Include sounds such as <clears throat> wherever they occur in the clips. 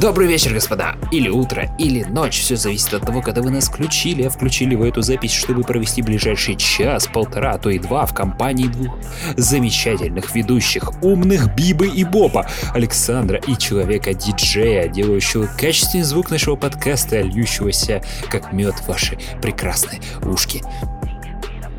Добрый вечер, господа. Или утро, или ночь. Все зависит от того, когда вы нас включили. А включили вы эту запись, чтобы провести ближайший час, полтора, а то и два в компании двух замечательных ведущих, умных Бибы и Боба, Александра и человека-диджея, делающего качественный звук нашего подкаста, льющегося как мед в ваши прекрасные ушки.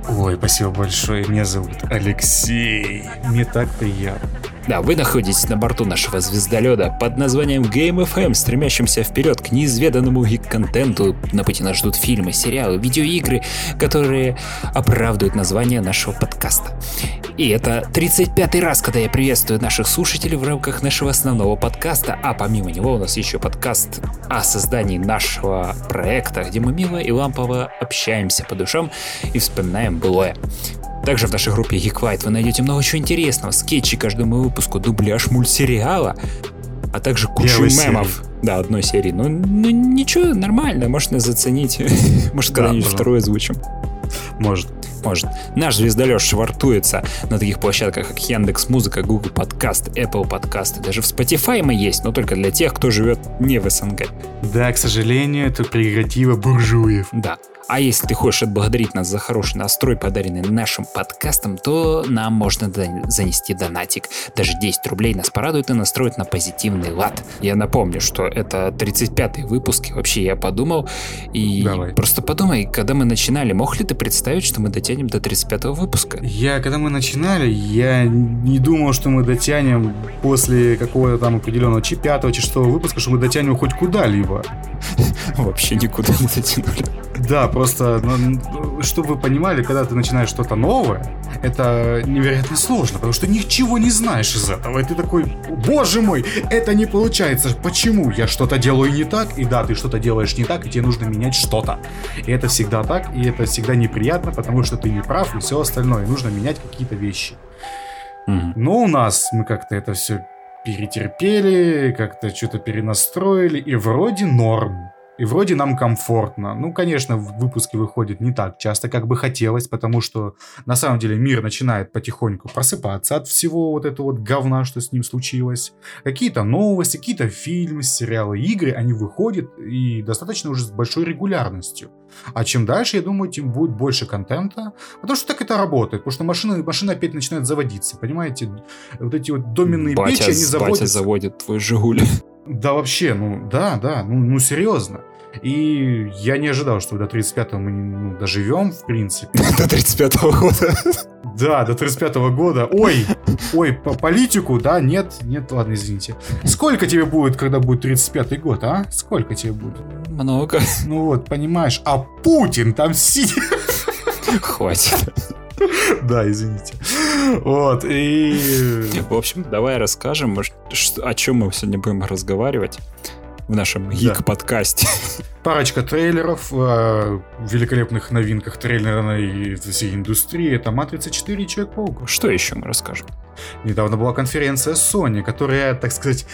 Ой, спасибо большое. Меня зовут Алексей. Мне так приятно. Да, вы находитесь на борту нашего звездолета под названием Game FM, стремящимся вперед к неизведанному гик-контенту. На пути нас ждут фильмы, сериалы, видеоигры, которые оправдывают название нашего подкаста. И это 35-й раз, когда я приветствую наших слушателей в рамках нашего основного подкаста, а помимо него у нас еще подкаст о создании нашего проекта, где мы мило и лампово общаемся по душам и вспоминаем былое. Также в нашей группе Geek вы найдете много чего интересного, скетчи каждому выпуску, дубляж мультсериала, а также кучу Первой мемов. Серии. Да, одной серии. Ну, ну ничего, нормально, можно заценить. <laughs> Может, когда-нибудь да, второе озвучим. Может. Может. Наш звездолет швартуется на таких площадках, как Яндекс Музыка, Google Подкаст, Apple Подкаст. Даже в Spotify мы есть, но только для тех, кто живет не в СНГ. Да, к сожалению, это прерогатива буржуев. Да. А если ты хочешь отблагодарить нас за хороший настрой, подаренный нашим подкастом, то нам можно занести донатик. Даже 10 рублей нас порадует и настроит на позитивный лад. Я напомню, что это 35-й выпуск, и вообще я подумал, и Давай. просто подумай, когда мы начинали, мог ли ты представить, что мы дотянем до 35-го выпуска? Я, когда мы начинали, я не думал, что мы дотянем после какого-то там определенного чи 5 чи 6 выпуска, что мы дотянем хоть куда-либо. <laughs> Вообще никуда не дотянули. Да, просто, ну, чтобы вы понимали, когда ты начинаешь что-то новое, это невероятно сложно, потому что ничего не знаешь из этого. И ты такой, боже мой, это не получается. Почему? Я что-то делаю не так, и да, ты что-то делаешь не так, и тебе нужно менять что-то. И это всегда так, и это всегда неприятно, потому что ты не прав, и все остальное. И нужно менять какие-то вещи. Mm-hmm. Но у нас мы как-то это все перетерпели, как-то что-то перенастроили, и вроде норм. И вроде нам комфортно. Ну, конечно, выпуски выходят не так часто, как бы хотелось, потому что на самом деле мир начинает потихоньку просыпаться от всего вот этого вот говна, что с ним случилось. Какие-то новости, какие-то фильмы, сериалы, игры, они выходят и достаточно уже с большой регулярностью. А чем дальше, я думаю, тем будет больше контента, потому что так это работает, потому что машина, машина опять начинает заводиться, понимаете? Вот эти вот доменные батя, печи, они заводятся. Батя заводит твой Жигуль. Да вообще, ну да, да, ну, ну серьезно. И я не ожидал, что до 35-го мы ну, доживем, в принципе. <laughs> До 35-го года. Да, до 35-го года. Ой, ой, по политику, да, нет, нет, ладно, извините. Сколько тебе будет, когда будет 35-й год, а? Сколько тебе будет? Много. Ну вот, понимаешь, а Путин там сидит. Хватит. <laughs> Да, извините. Вот, и... В общем, давай расскажем, о чем мы сегодня будем разговаривать в нашем гик-подкасте. Парочка трейлеров о э, великолепных новинках трейлерной всей индустрии. Это «Матрица 4» и «Человек-паук». Что еще мы расскажем? Недавно была конференция Sony, которая, так сказать,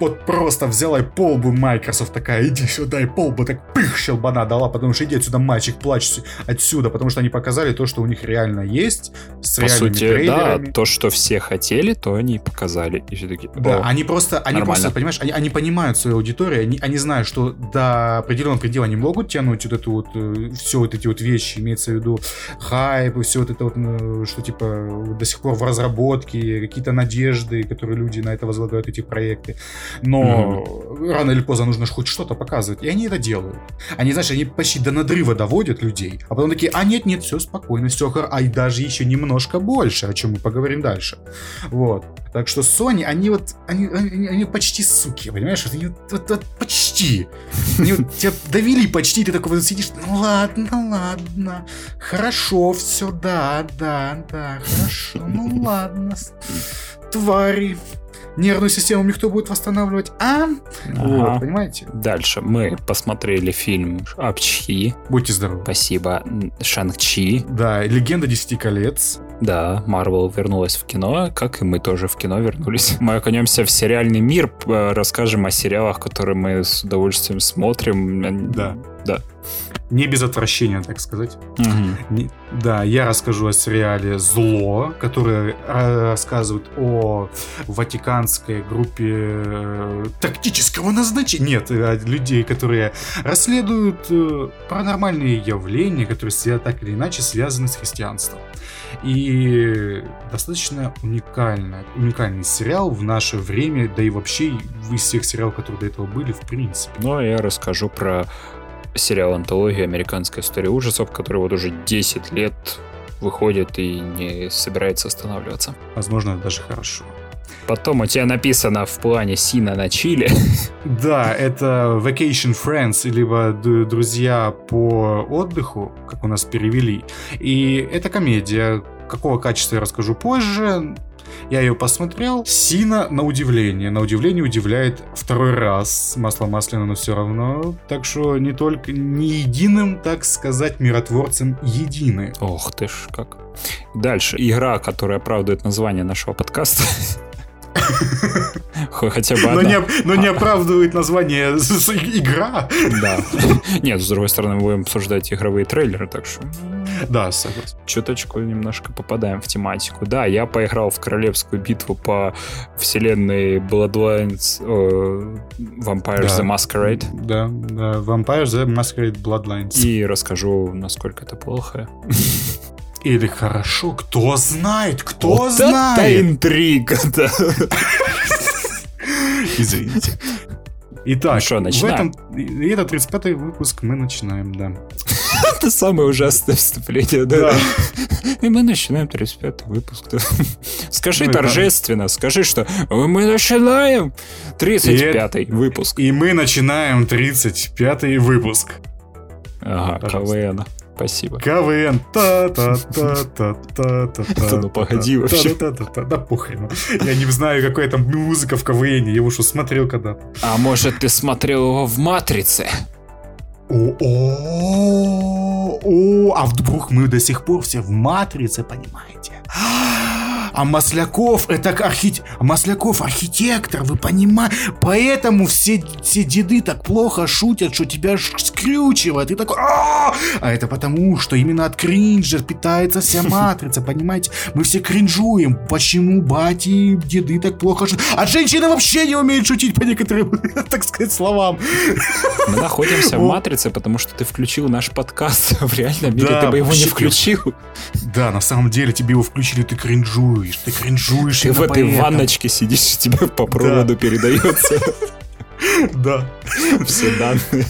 вот просто взяла и полбу Microsoft такая, иди сюда, и полбу так пых щелбана дала, потому что иди отсюда, мальчик, плачь отсюда, потому что они показали то, что у них реально есть, с По реальными сути, трейлерами. да, то, что все хотели, то они показали. И все таки, да, они просто, они нормально. просто, понимаешь, они, они понимают свою аудиторию, они, они знают, что до определенного предела они могут тянуть вот эту вот, э, все вот эти вот вещи, имеется в виду хайп, и все вот это вот, э, что типа до сих пор в разработке, какие-то надежды, которые люди на это возлагают, эти проекты. Но mm-hmm. рано или поздно нужно хоть что-то показывать. И они это делают. Они, знаешь, они почти до надрыва доводят людей, а потом такие, а нет, нет, все спокойно, все, а и даже еще немножко больше, о чем мы поговорим дальше. Вот. Так что Sony, они вот, они, они, они почти суки, понимаешь? Они вот, вот, вот почти. Они вот тебя довели почти, ты такой вот сидишь, ну ладно, ладно, хорошо, все, да, да, да, хорошо, ну ладно, <laughs> твари нервную систему никто будет восстанавливать, а? Ага. Вот, понимаете? Дальше мы посмотрели фильм Апчхи. Будьте здоровы. Спасибо. Шанг-Чи. Да, Легенда Десяти колец. Да, Марвел вернулась в кино, как и мы тоже в кино вернулись. <laughs> Мы окунемся в сериальный мир, расскажем о сериалах, которые мы с удовольствием смотрим. Да. Да. Не без отвращения, так сказать. Угу. Не- Да, я расскажу о сериале «Зло», который э, рассказывает о ватиканской группе э, тактического назначения. Нет, э, людей, которые расследуют паранормальные явления, которые так или иначе связаны с христианством. И достаточно уникальный, уникальный сериал в наше время, да и вообще из всех сериалов, которые до этого были, в принципе. Ну, а я расскажу про сериал «Антология. Американская история ужасов», который вот уже 10 лет выходит и не собирается останавливаться. Возможно, даже хорошо. Потом у тебя написано в плане Сина на Чили. <laughs> Да, это Vacation Friends, либо друзья по отдыху, как у нас перевели. И это комедия. Какого качества я расскажу позже. Я ее посмотрел. Сина на удивление. На удивление удивляет второй раз. Масло масляное, но все равно. Так что не только не единым, так сказать, миротворцем едины. Ох ты ж как. Дальше. Игра, которая оправдывает название нашего подкаста. <laughs> Хо- Хотя бы Но не, но не оправдывает название игра. Да. Нет, с другой стороны, мы будем обсуждать игровые трейлеры, так что Да, согласен. чуточку немножко попадаем в тематику. Да, я поиграл в королевскую битву по вселенной Bloodlines э, Vampires Да. the Masquerade. Да, да. Vampire the Masquerade Bloodlines. И расскажу, насколько это плохо. Или хорошо, кто знает, кто Вот знает. это интрига, да. Извините. Итак, Ну что, в начинаем? этом, и это 35-й выпуск, мы начинаем, да. <laughs> Это самое ужасное вступление, да. Да. И мы начинаем 35-й выпуск. да. Скажи Ну и да. торжественно, скажи, что мы начинаем 35-й выпуск. И мы начинаем 35-й выпуск. Ага. КВН. Спасибо. КВН. Та-та-та-та-та-та. Да ну погоди вообще. Да похрен. Я не знаю, какая там музыка в КВН. Я его что, смотрел когда-то. А может, ты смотрел его в «Матрице»? О, о, о, а вдруг мы до сих пор все в матрице, понимаете? А Масляков это архи... Масляков архитектор, вы понимаете? Поэтому все, все деды так плохо шутят, что тебя аж скрючивает. И такой... «А!» А это потому, что именно от кринжа питается вся <laughs> матрица, понимаете? Мы все кринжуем. Почему бати деды так плохо шутят? А женщины вообще не умеют шутить по некоторым, <laughs> так сказать, словам. Мы находимся в. «Матрице», потому что ты включил наш подкаст. <laughs> В реальном мире ты бы его не включил. Да, на самом деле тебе его включили, ты кринжуешь, ты кринжуешь. Ты в этой поэтому. ванночке сидишь, и тебе по проводу передается <laughs> Да. все данные.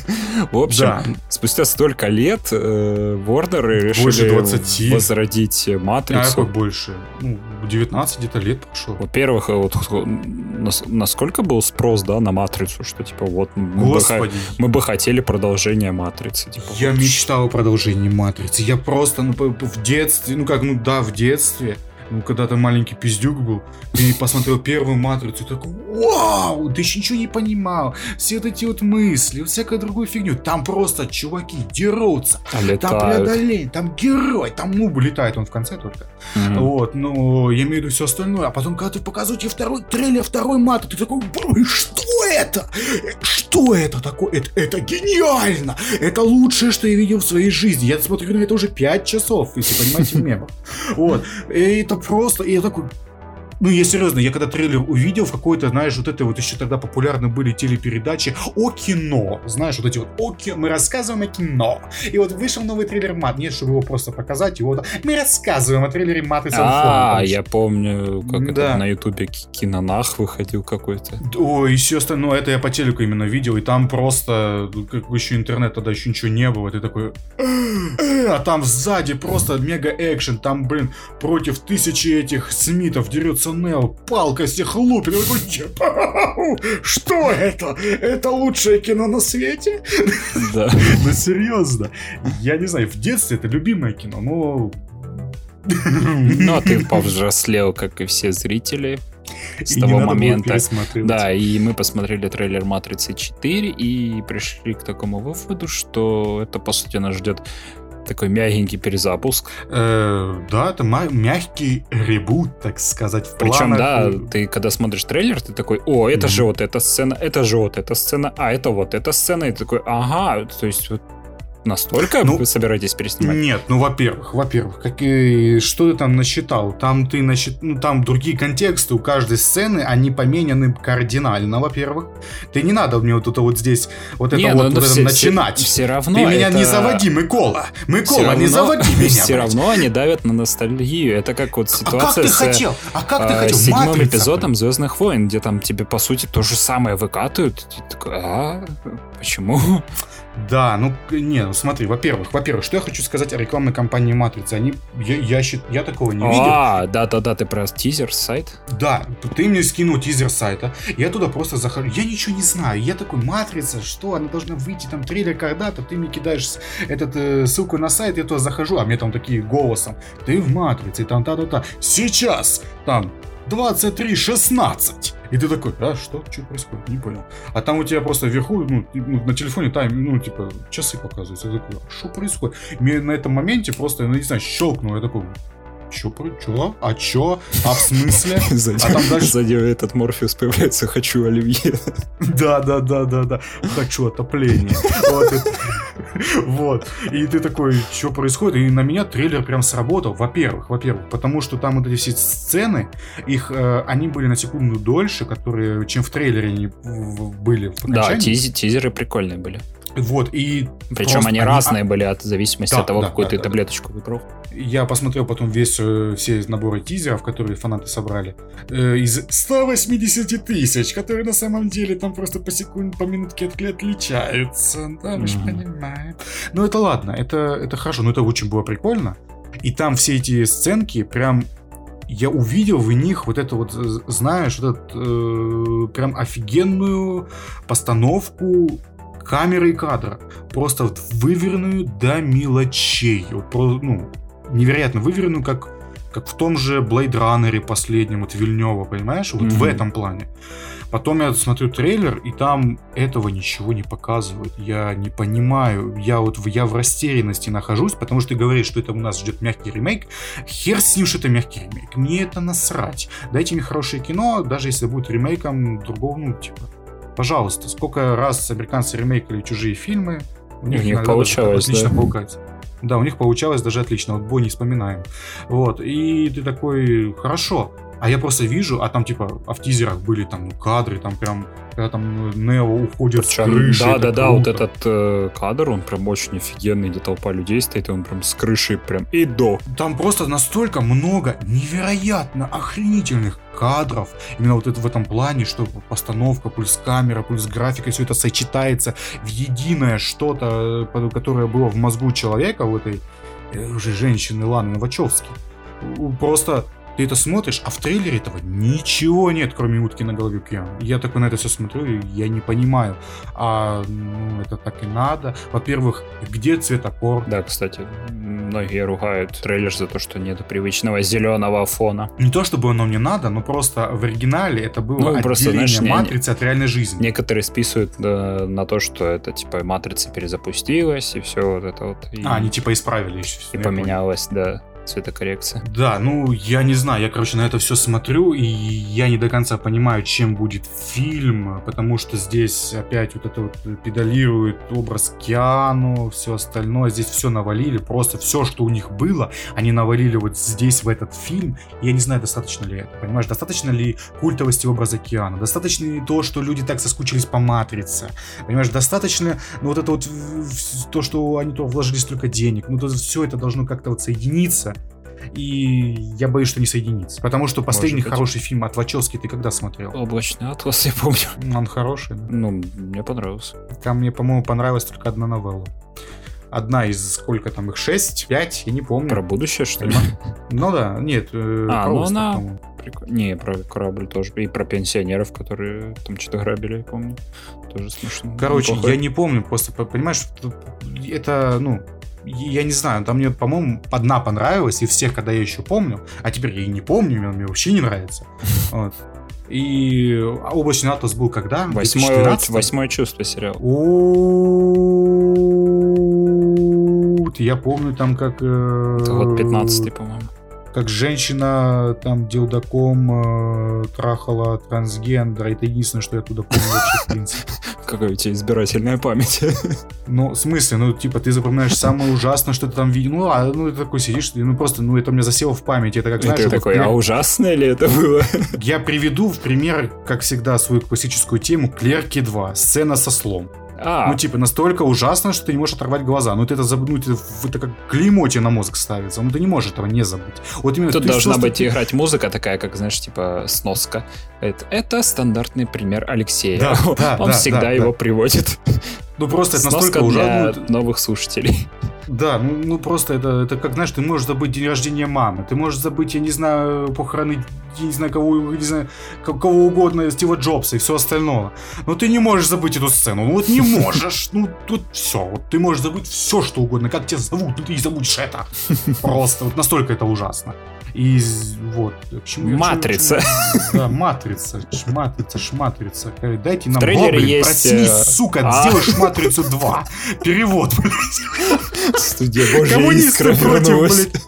В общем, Да. спустя столько лет э, Warner Больше решили 20. возродить А Матрицу. какой больше? Ну, 19 где-то лет прошло. Во-первых, э, вот нас- насколько был спрос, да, на Матрицу, что типа вот мы бы, мы хотели продолжение Матрицы. Типа, Я вот. мечтал о продолжении Матрицы. Я просто, ну, в детстве, ну как, ну да, в детстве, ну, когда ты маленький пиздюк был, ты посмотрел первую Матрицу, и такой, вау, ты еще ничего не понимал. Все вот эти вот мысли, всякую другую фигню. Там просто чуваки дерутся, там летают. преодоление, там герой, там, ну, летает он в конце только. Мгм. Вот, но я имею в виду все остальное. А потом, когда ты показывают тебе второй трейлер, второй мат, ты такой, «Бр, что это? Что это такое? Это, это гениально! Это лучшее, что я видел в своей жизни. Я смотрю на это уже 5 часов, если понимаете мемов. <laughs> Вот. И это просто, и я такой, ну, я серьезно, я когда трейлер увидел в какой-то, знаешь, вот это вот еще тогда популярны были телепередачи о кино. Знаешь, вот эти вот о кино, мы рассказываем о кино. И вот вышел новый трейлер Мат. Нет, чтобы его просто показать, его мы рассказываем о трейлере Матрицы. А, Unfold. я помню, как это Да. на Ютубе ки- кинонах выходил какой-то. Ой, и все остальное, ну, это я по телеку именно видел, и там просто, ну, как еще интернет тогда еще ничего не было, и ты такой, «Э, а там сзади просто мега экшен, там, блин, против тысячи этих смитов дерется Нео, палка всех лупит, и такой, «Ебау! что это? Это лучшее кино на свете? Да. <laughs> Ну, серьезно, я не знаю, в детстве это любимое кино, но... Но ты <laughs> повзрослел, как и все зрители с И того момента. Да, и мы посмотрели трейлер Матрицы 4 и пришли к такому выводу, что это, по сути, нас ждет такой мягенький перезапуск. Э, да, это мягкий ребут, так сказать, в Причем, планах, да, ты когда смотришь трейлер, ты такой, о, это Мгм. же вот эта сцена, это же вот эта сцена, а это вот эта сцена, и ты такой, ага, то есть вот Настолько Ну, вы собираетесь переснимать? Нет, ну, во-первых, во-первых, какие, что ты там насчитал? Там ты насчит, ну, там другие контексты у каждой сцены, они поменяны кардинально, во-первых. Ты не надо мне вот это вот здесь, вот это Не, вот, ну, вот это все- начинать. Все, все равно ты меня это- не заводи, Микола. Микола, не равно- заводи <laughs> меня. Все блядь. равно они давят на ностальгию. Это как вот А как ситуация ты с хотел? А как ты а, хотел? седьмым Матрица, эпизодом Звездных войн, где там тебе по сути то же самое выкатывают. Ты такой, а почему? <laughs> Да, ну не, ну смотри, во-первых, во-первых, что я хочу сказать о рекламной кампании Матрицы. Они, я, я, счит- я такого не видел. А, да, да, да, ты про тизер сайт? Да, ты мне скинул тизер сайта, я туда просто захожу, я ничего не знаю, я такой, Матрица, что, она должна выйти, там, трейлер когда-то, ты мне кидаешь этот, э, ссылку на сайт, я туда захожу, а мне там такие голосом, ты в Матрице, и там та-та-та, сейчас, там, 23.16. И ты такой, а что, что происходит, не понял. А там у тебя просто вверху, ну, ну, на телефоне тайм, ну, типа, часы показываются. Я такой, а что происходит? Мне на этом моменте просто, ну, не знаю, щелкнул, я такой, чё, чё, а чё, а в смысле? <laughs> Сзади, А там дальше- сзади этот Морфеус появляется «Хочу оливье». <laughs> Да, да, да, да, да. Хочу отопление. Вот. это. <laughs> Вот. И ты такой, что происходит? И на меня трейлер прям сработал. Во-первых, во-первых, потому что там вот эти все сцены, их, э, они были на секунду дольше, которые, чем в трейлере они были в Да, тизеры прикольные были. Вот, и Причем Просто они разные были от зависимости Да, от того, да, какую да, ты да, да. таблеточку выбрал. я посмотрел потом весь, э, все наборы тизеров, которые фанаты собрали, э, из 180 тысяч, которые на самом деле там просто по секунде, по минутке от- отличаются. Да, мы же Мгм. понимаем. Ну, это ладно, это, это хорошо, но это очень было прикольно. И там все эти сценки прям я увидел в них вот это вот, знаешь, вот этот, э, прям офигенную постановку камеры и кадра. Просто вот выверенную до мелочей. Вот про- ну, невероятно выверенную, как, как в том же Blade Runner последнем, вот Вильнева, понимаешь? Вот в Мгм. этом плане. Потом я смотрю трейлер, и там этого ничего не показывают. Я не понимаю. Я вот в, я в растерянности нахожусь, потому что ты говоришь, что это у нас ждет мягкий ремейк. Хер с ним, что это мягкий ремейк. Мне это насрать. Дайте мне хорошее кино, даже если будет ремейком другого, ну, типа, пожалуйста. Сколько раз американцы ремейкали чужие фильмы, у них, них иногда даже получалось, отлично да. получается. Да, у них получалось даже отлично. Вот бой не вспоминаем. Вот. И ты такой, хорошо. А я просто вижу, а там типа, а в тизерах были там ну, кадры, там прям, когда там Нео уходит с Причем, крыши. да, да, да, вот этот э, кадр, он прям очень офигенный, где толпа людей стоит, и он прям с крыши прям и до. Там просто настолько много невероятно охренительных кадров. Именно вот это в этом плане, что постановка, плюс камера, плюс графика, все это сочетается в единое что-то, э, которое было в мозгу человека, у этой э, уже женщины Ланы Новачевски. Просто ты это смотришь, а в трейлере этого ничего нет, кроме утки на голове Киану. Я такой на это все смотрю, и я не понимаю. А ну, это так и надо. Во-первых, где цветокор? Да, кстати, многие ругают трейлер за то, что нету привычного зеленого фона. Не то чтобы оно мне надо, но просто в оригинале это было Ну, отделение просто, знаешь, не- матрицы от реальной жизни. Некоторые списывают э, на то, что это типа матрица перезапустилась, и все вот это вот. И, А, они типа исправили еще. и поменялась, да, цветокоррекция. Да, ну, я не знаю, я, короче, на это все смотрю, и я не до конца понимаю, чем будет фильм, потому что здесь опять вот это вот педалирует образ Киану, все остальное, здесь все навалили, просто все, что у них было, они навалили вот здесь, в этот фильм, я не знаю, достаточно ли это, понимаешь, достаточно ли культовости образа Киану, достаточно ли то, что люди так соскучились по Матрице, понимаешь, достаточно, ну, вот это вот то, что они то вложили столько денег, ну, то все это должно как-то вот соединиться, и я боюсь, что не соединится. Потому что последний быть. хороший фильм от Вачовски ты когда смотрел? Облачный атлас, я помню. Он хороший. да? Ну, мне понравился. Там мне, по-моему, понравилась только одна новелла. Одна из сколько там их? Шесть? Пять? Я не помню. Про будущее, что ли? Ну да, нет. э, А, ну она-. Прикольно. Не, про корабль тоже. И про пенсионеров, которые там что-то грабили, я помню. Тоже смешно. Короче, я не помню, просто, по- понимаешь, это, ну, я не знаю, там мне, по-моему, одна понравилась, и всех, когда я еще помню, а теперь я и не помню, мне, мне вообще не нравится. <laughs> Вот. И облачный атлас был когда? Восьмое, 2012? восьмое чувство сериал. О, Я помню там как... э, вот 15 по-моему. Как женщина там дилдаком э, трахала трансгендера. Это единственное, что я туда помню вообще, в принципе. Какая у тебя избирательная память. Ну, в смысле, ну, типа, ты запоминаешь самое ужасное, что ты там видел. Ну, а, ну, ты такой сидишь, ну, просто, ну, это у меня засело в памяти. Это как, знаешь, ты такой, а ужасное ли это было? Я приведу в пример, как всегда, свою классическую тему «Клерки 2. Сцена со слом». А, Ну, типа, настолько ужасно, что ты не можешь оторвать глаза. Ну, ты это заб... ну, это, это как клеймо тебе на мозг ставится. Ну, ты не можешь этого не забыть. Вот именно тут ты должна быть играть музыка такая, как, знаешь, типа сноска. Это, это стандартный пример Алексея. Да, <laughs> да, Он да, всегда да, его да. приводит. Ну, просто это настолько для ужасно. новых слушателей. Да, ну, ну просто это, это как, знаешь, ты можешь забыть день рождения мамы, ты можешь забыть, я не знаю, похороны, я не знаю, кого, не знаю, ко- кого угодно, Стива Джобса и все остальное. Но ты не можешь забыть эту сцену. Ну вот не <laughs> можешь. Ну тут все. Вот ты можешь забыть все, что угодно. Как тебя зовут, ну ты и забудешь это. <laughs> Просто вот настолько это ужасно. И вот. к чему я- Матрица. чему- Да, матрица. Ш- Матрица, шматрица. Э, Дайте нам трейлере Гоблин, есть, проснись, э, сука, а. сделай шматрицу 2. Перевод, блядь. Студия Божья Коммунисты искра против, блядь.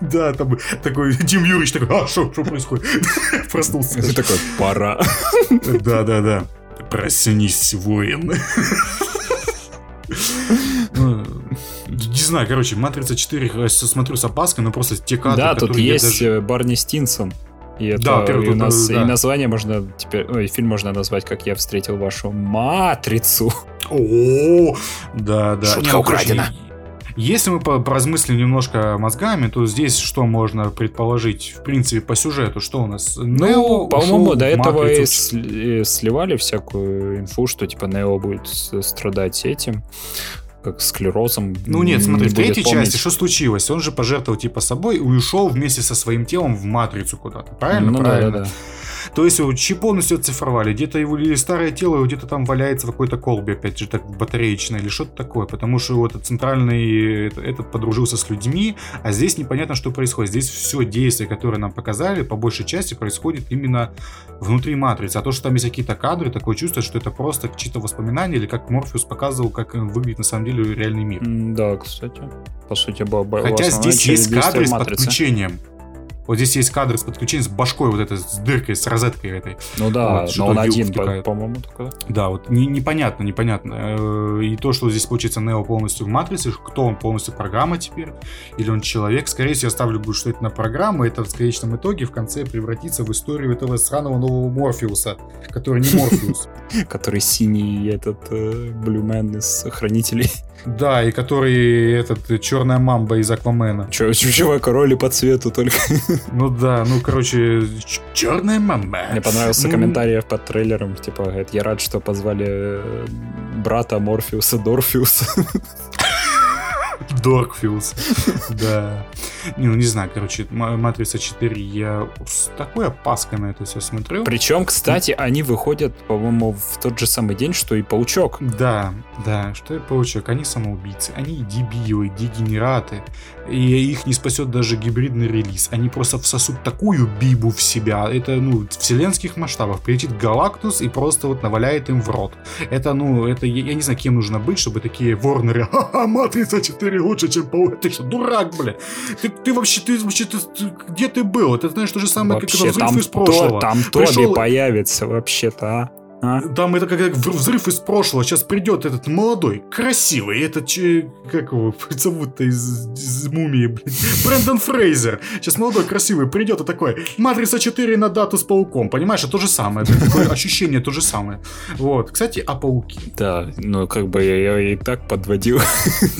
Да, там такой Дим Юрьевич такой, а что, что происходит? <laughs> Проснулся. Ты такой, пора. Да, да, да. Проснись, воин. Ну, знаю, короче, Матрица 4 я смотрю с опаской, но просто те кадры, Да, тут есть даже- э, Барни Стинсон. И это Да, первый и у нас да. и название можно теперь, ой, фильм можно назвать, как я встретил вашу матрицу. О, да, да. Шутка Не, ну, украдена. Если мы по- поразмыслим немножко мозгами, то здесь что можно предположить, в принципе, по сюжету? Что у нас? Ну, Нео по-моему, ушел до этого и сливали всякую инфу, что типа Нео будет страдать этим, как склерозом. Ну нет, смотри, в будет третьей помнить. части что случилось? Он же пожертвовал типа собой и ушел вместе со своим телом в матрицу куда-то. Правильно? Ну да, Правильно. да, да. То есть его чип полностью оцифровали. Где-то его или старое тело где-то там валяется в какой-то колбе, опять же, так батареечной или что-то такое. Потому что вот этот центральный это- этот подружился с людьми, а здесь непонятно, что происходит. Здесь все действие, которое нам показали, по большей части происходит именно внутри матрицы. А то, что там есть какие-то кадры, такое чувство, что это просто чьи-то воспоминания, или как Морфеус показывал, как выглядит на самом деле реальный мир. Да, кстати. По сути, Хотя здесь есть кадры с Матрицы. подключением. Вот здесь есть кадры с подключением, с башкой вот этой, с дыркой, с розеткой этой. Ну да, Вот, но он один, по- по-моему, только. Да, вот не- непонятно, непонятно. Э, И то, что здесь получается Нео полностью в матрице, кто он полностью программа теперь, или он человек. Скорее всего, я ставлю, будет, что это на программу, это в конечном итоге в конце превратится в историю этого сраного нового Морфеуса, который не Морфеус. <laughs> Который синий этот э, блюмен из Хранителей. Да, и который этот э, черная мамба из Аквамена. Чувак, роли по цвету только. Ну да, ну короче, черная мамба. Мне понравился Ну, комментарий под трейлером, типа, говорит, я рад, что позвали э, брата Морфеуса Дорфеуса. <laughs> Доркфилс. Да. Не, ну не знаю, короче, Матрица 4, я с такой опаской на это все смотрю. Причем, кстати, они выходят, по-моему, в тот же самый день, что и Паучок. Да, да, что я получок? Они самоубийцы, они дебилы, дегенераты, и их не спасет даже гибридный релиз. Они просто всосут такую бибу в себя, это, ну, вселенских масштабов. Прилетит Галактус и просто вот наваляет им в рот. Это, ну, это, я, я не знаю, кем нужно быть, чтобы такие Ворнеры, ха-ха, Матрица 4 лучше, чем Паук. Ты что, дурак, бля? Ты, ты вообще, ты вообще, ты- ты- где ты был? Это, знаешь, то же самое, как Вообще, это взрыв там, из прошлого. то, там Пришел- Тоби появится вообще-то, а? А? Там это как взрыв из прошлого. Сейчас придет этот молодой, красивый, этот, че- как его <laughs> зовут-то из, из мумии, блин, <laughs> Брэндон Фрейзер. Сейчас молодой, красивый придет и такой, Матрица 4 на дату с пауком. Понимаешь, это то же самое. Это такое <laughs> ощущение то же самое. Вот. Кстати, о пауке. Да, ну как бы я, я и так подводил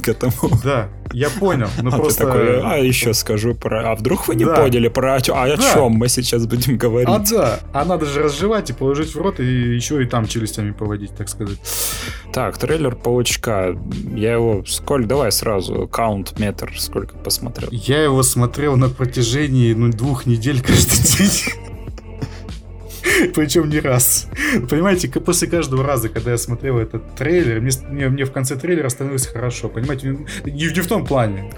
к этому. Да, я понял. Ну а просто... такой, а еще скажу про... А вдруг вы не Да. поняли про... А о Да. чем мы сейчас будем говорить? А да, а надо же разжевать и положить в рот, и еще и там челюстями поводить, так сказать. Так, трейлер Паучка. Я его... Сколько? Давай сразу. Каунт, метр. Сколько посмотрел? Я его смотрел на протяжении ну, двух недель каждый день. <laughs> Причем не раз. Понимаете, после каждого раза, когда я смотрел этот трейлер, мне, мне, мне в конце трейлера становилось хорошо. Понимаете, не, не в том плане.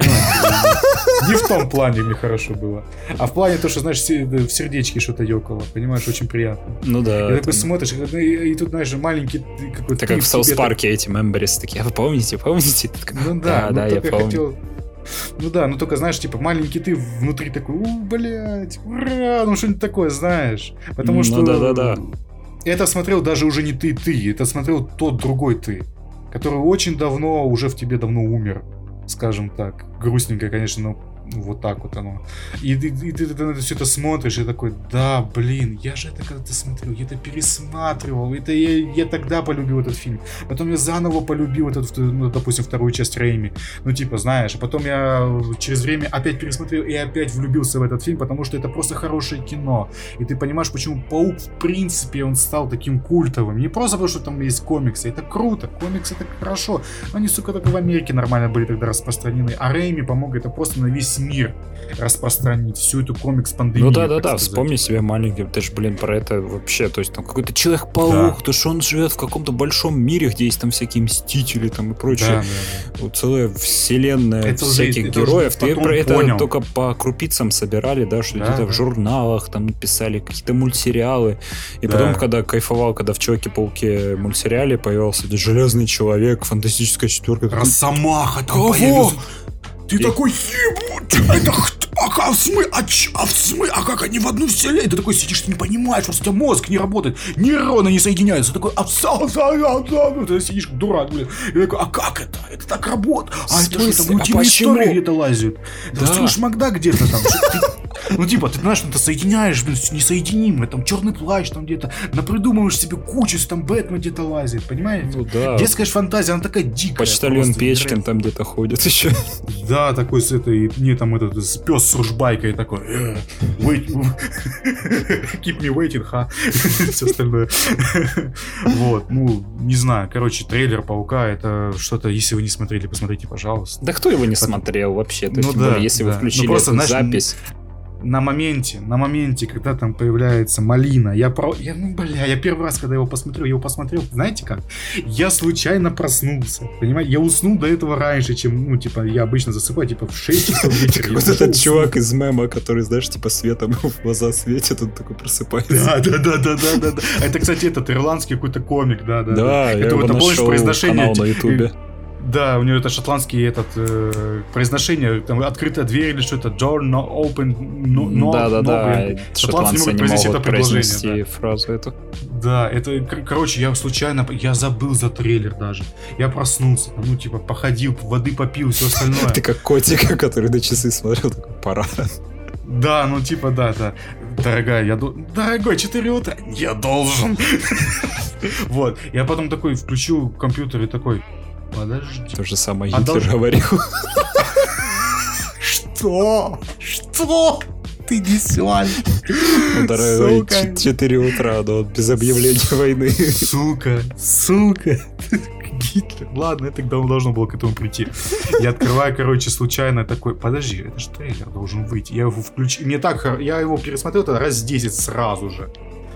Не в том плане мне хорошо было. А в плане то, что, знаешь, в сердечке что-то ёкало. Понимаешь, очень приятно. Ну да. И такой смотришь, и, и- и тут, знаешь, маленький какой-то... Это как в South Park е эти member berries такие. А вы помните? Помните? Ну да, да, ну я помню. Ну да, ну только, знаешь, типа, маленький ты внутри такой, у, блядь, ура, ну что-нибудь такое, знаешь. Потому Ну что... да-да-да. Это смотрел даже уже не ты, ты, это смотрел тот другой ты, который очень давно, уже в тебе давно умер, скажем так. Грустненько, конечно, но вот так вот оно. И, ты- и ты, ты это все это смотришь, и такой, да, блин, я же это когда-то смотрел, я это пересматривал, это я, я тогда полюбил этот фильм. Потом я заново полюбил этот, ну, допустим, вторую часть Рейми. Ну, типа, знаешь, а потом я через время опять пересмотрел и опять влюбился в этот фильм, потому что это просто хорошее кино. И ты понимаешь, почему Паук, в принципе, он стал таким культовым. Не просто потому, что там есть комиксы. Это круто. Комиксы это хорошо. Они, сука, только в Америке нормально были тогда распространены. А Рэйми помог это просто на весь мир распространить. Всю эту комикс-пандемию. Ну да, да, да, сказать. вспомни себя маленьким, ты же, блин, про это вообще, то есть там какой-то Человек-паук, то что он живет в каком-то большом мире, где есть там всякие мстители там и Да, прочее. да, да. Вот целая вселенная Это всяких уже героев. Ты про это понял. только по крупицам собирали, да, что Да, где-то да. в журналах там писали какие-то мультсериалы. И Да. потом, когда кайфовал, когда в Человеке-пауке мультсериале появился Железный Человек, фантастическая четверка. такой, Росомаха там Кого? появился. Ты такой, ебать, это кто? <laughs> А как, в смы- а, ч- а в смы- а как они в одну вселенную? Ты такой сидишь, ты не понимаешь, просто у тебя мозг не работает, нейроны не соединяются. Ты такой, а, ну, ты сидишь дурак, блин. И такой, а как это? Это так работает? А В это что, там А утиные истории где-то лазят? Да. Да. Шмагда где-то там. Ты- <laughs> Ну, типа, ты знаешь, ну, ты соединяешь, блин, несоединимое, там черный плащ там где-то, напридумываешь себе кучу, там Бэтмен где-то лазит, понимаете? Ну да. Детская фантазия, она такая дикая. Почтальон Печкин там где-то ходит еще. да, такой с этой, не там этот с- пес с ружбайкой такой. «Э, wait, <laughs> keep me waiting, ха. <laughs> Все остальное. <laughs> Вот, ну, не знаю. Короче, трейлер Паука, это что-то, если вы не смотрели, посмотрите, пожалуйста. Да кто его не смотрел вообще? Ну да, если вы. Ну, включили запись. На моменте, на моменте, когда там появляется малина, я про... Я, ну, бля, я первый раз, когда его посмотрел, я его посмотрел, знаете как? Я случайно проснулся, понимаете? Я уснул до этого раньше, чем, ну, типа, я обычно засыпаю, типа, в 6 часов <laughs> вечера. Вот этот чувак из мема, который, знаешь, типа светом <laughs> в глаза светит, он такой просыпается. Да, да, да, да, да, да. Это, кстати, этот ирландский какой-то комик, да, да. Да, я его нашел канал на ютубе. Да, у него это шотландский этот э, произношение, там открытая дверь или что-то, door no open, no, no, да, да, no, да. блин. Шотландцы не произнести могут это предложение, произнести фразу эту. Да, это, кор- короче, я случайно, я забыл за трейлер даже. Я проснулся, ну, типа, походил, воды попил, все остальное. <laughs> Ты как котик, <laughs> который на часы смотрел, такой, пора. Да, ну, типа, да, да. Дорогая, я. Дорогой, 4 утра, я должен. <laughs> Вот, я потом такой включил компьютер и такой, подожди. То же самое А Гитлер дол- говорил. Что? Что? Ты несешь? Сука. 4 утра, но без объявления войны. Сука, сука. Гитлер. Ладно, это давно должно было к этому прийти. Я открываю, короче, случайно такой, подожди, это же трейлер должен выйти. Я его включил. Мне так, я его пересмотрел тогда раз 10 сразу же.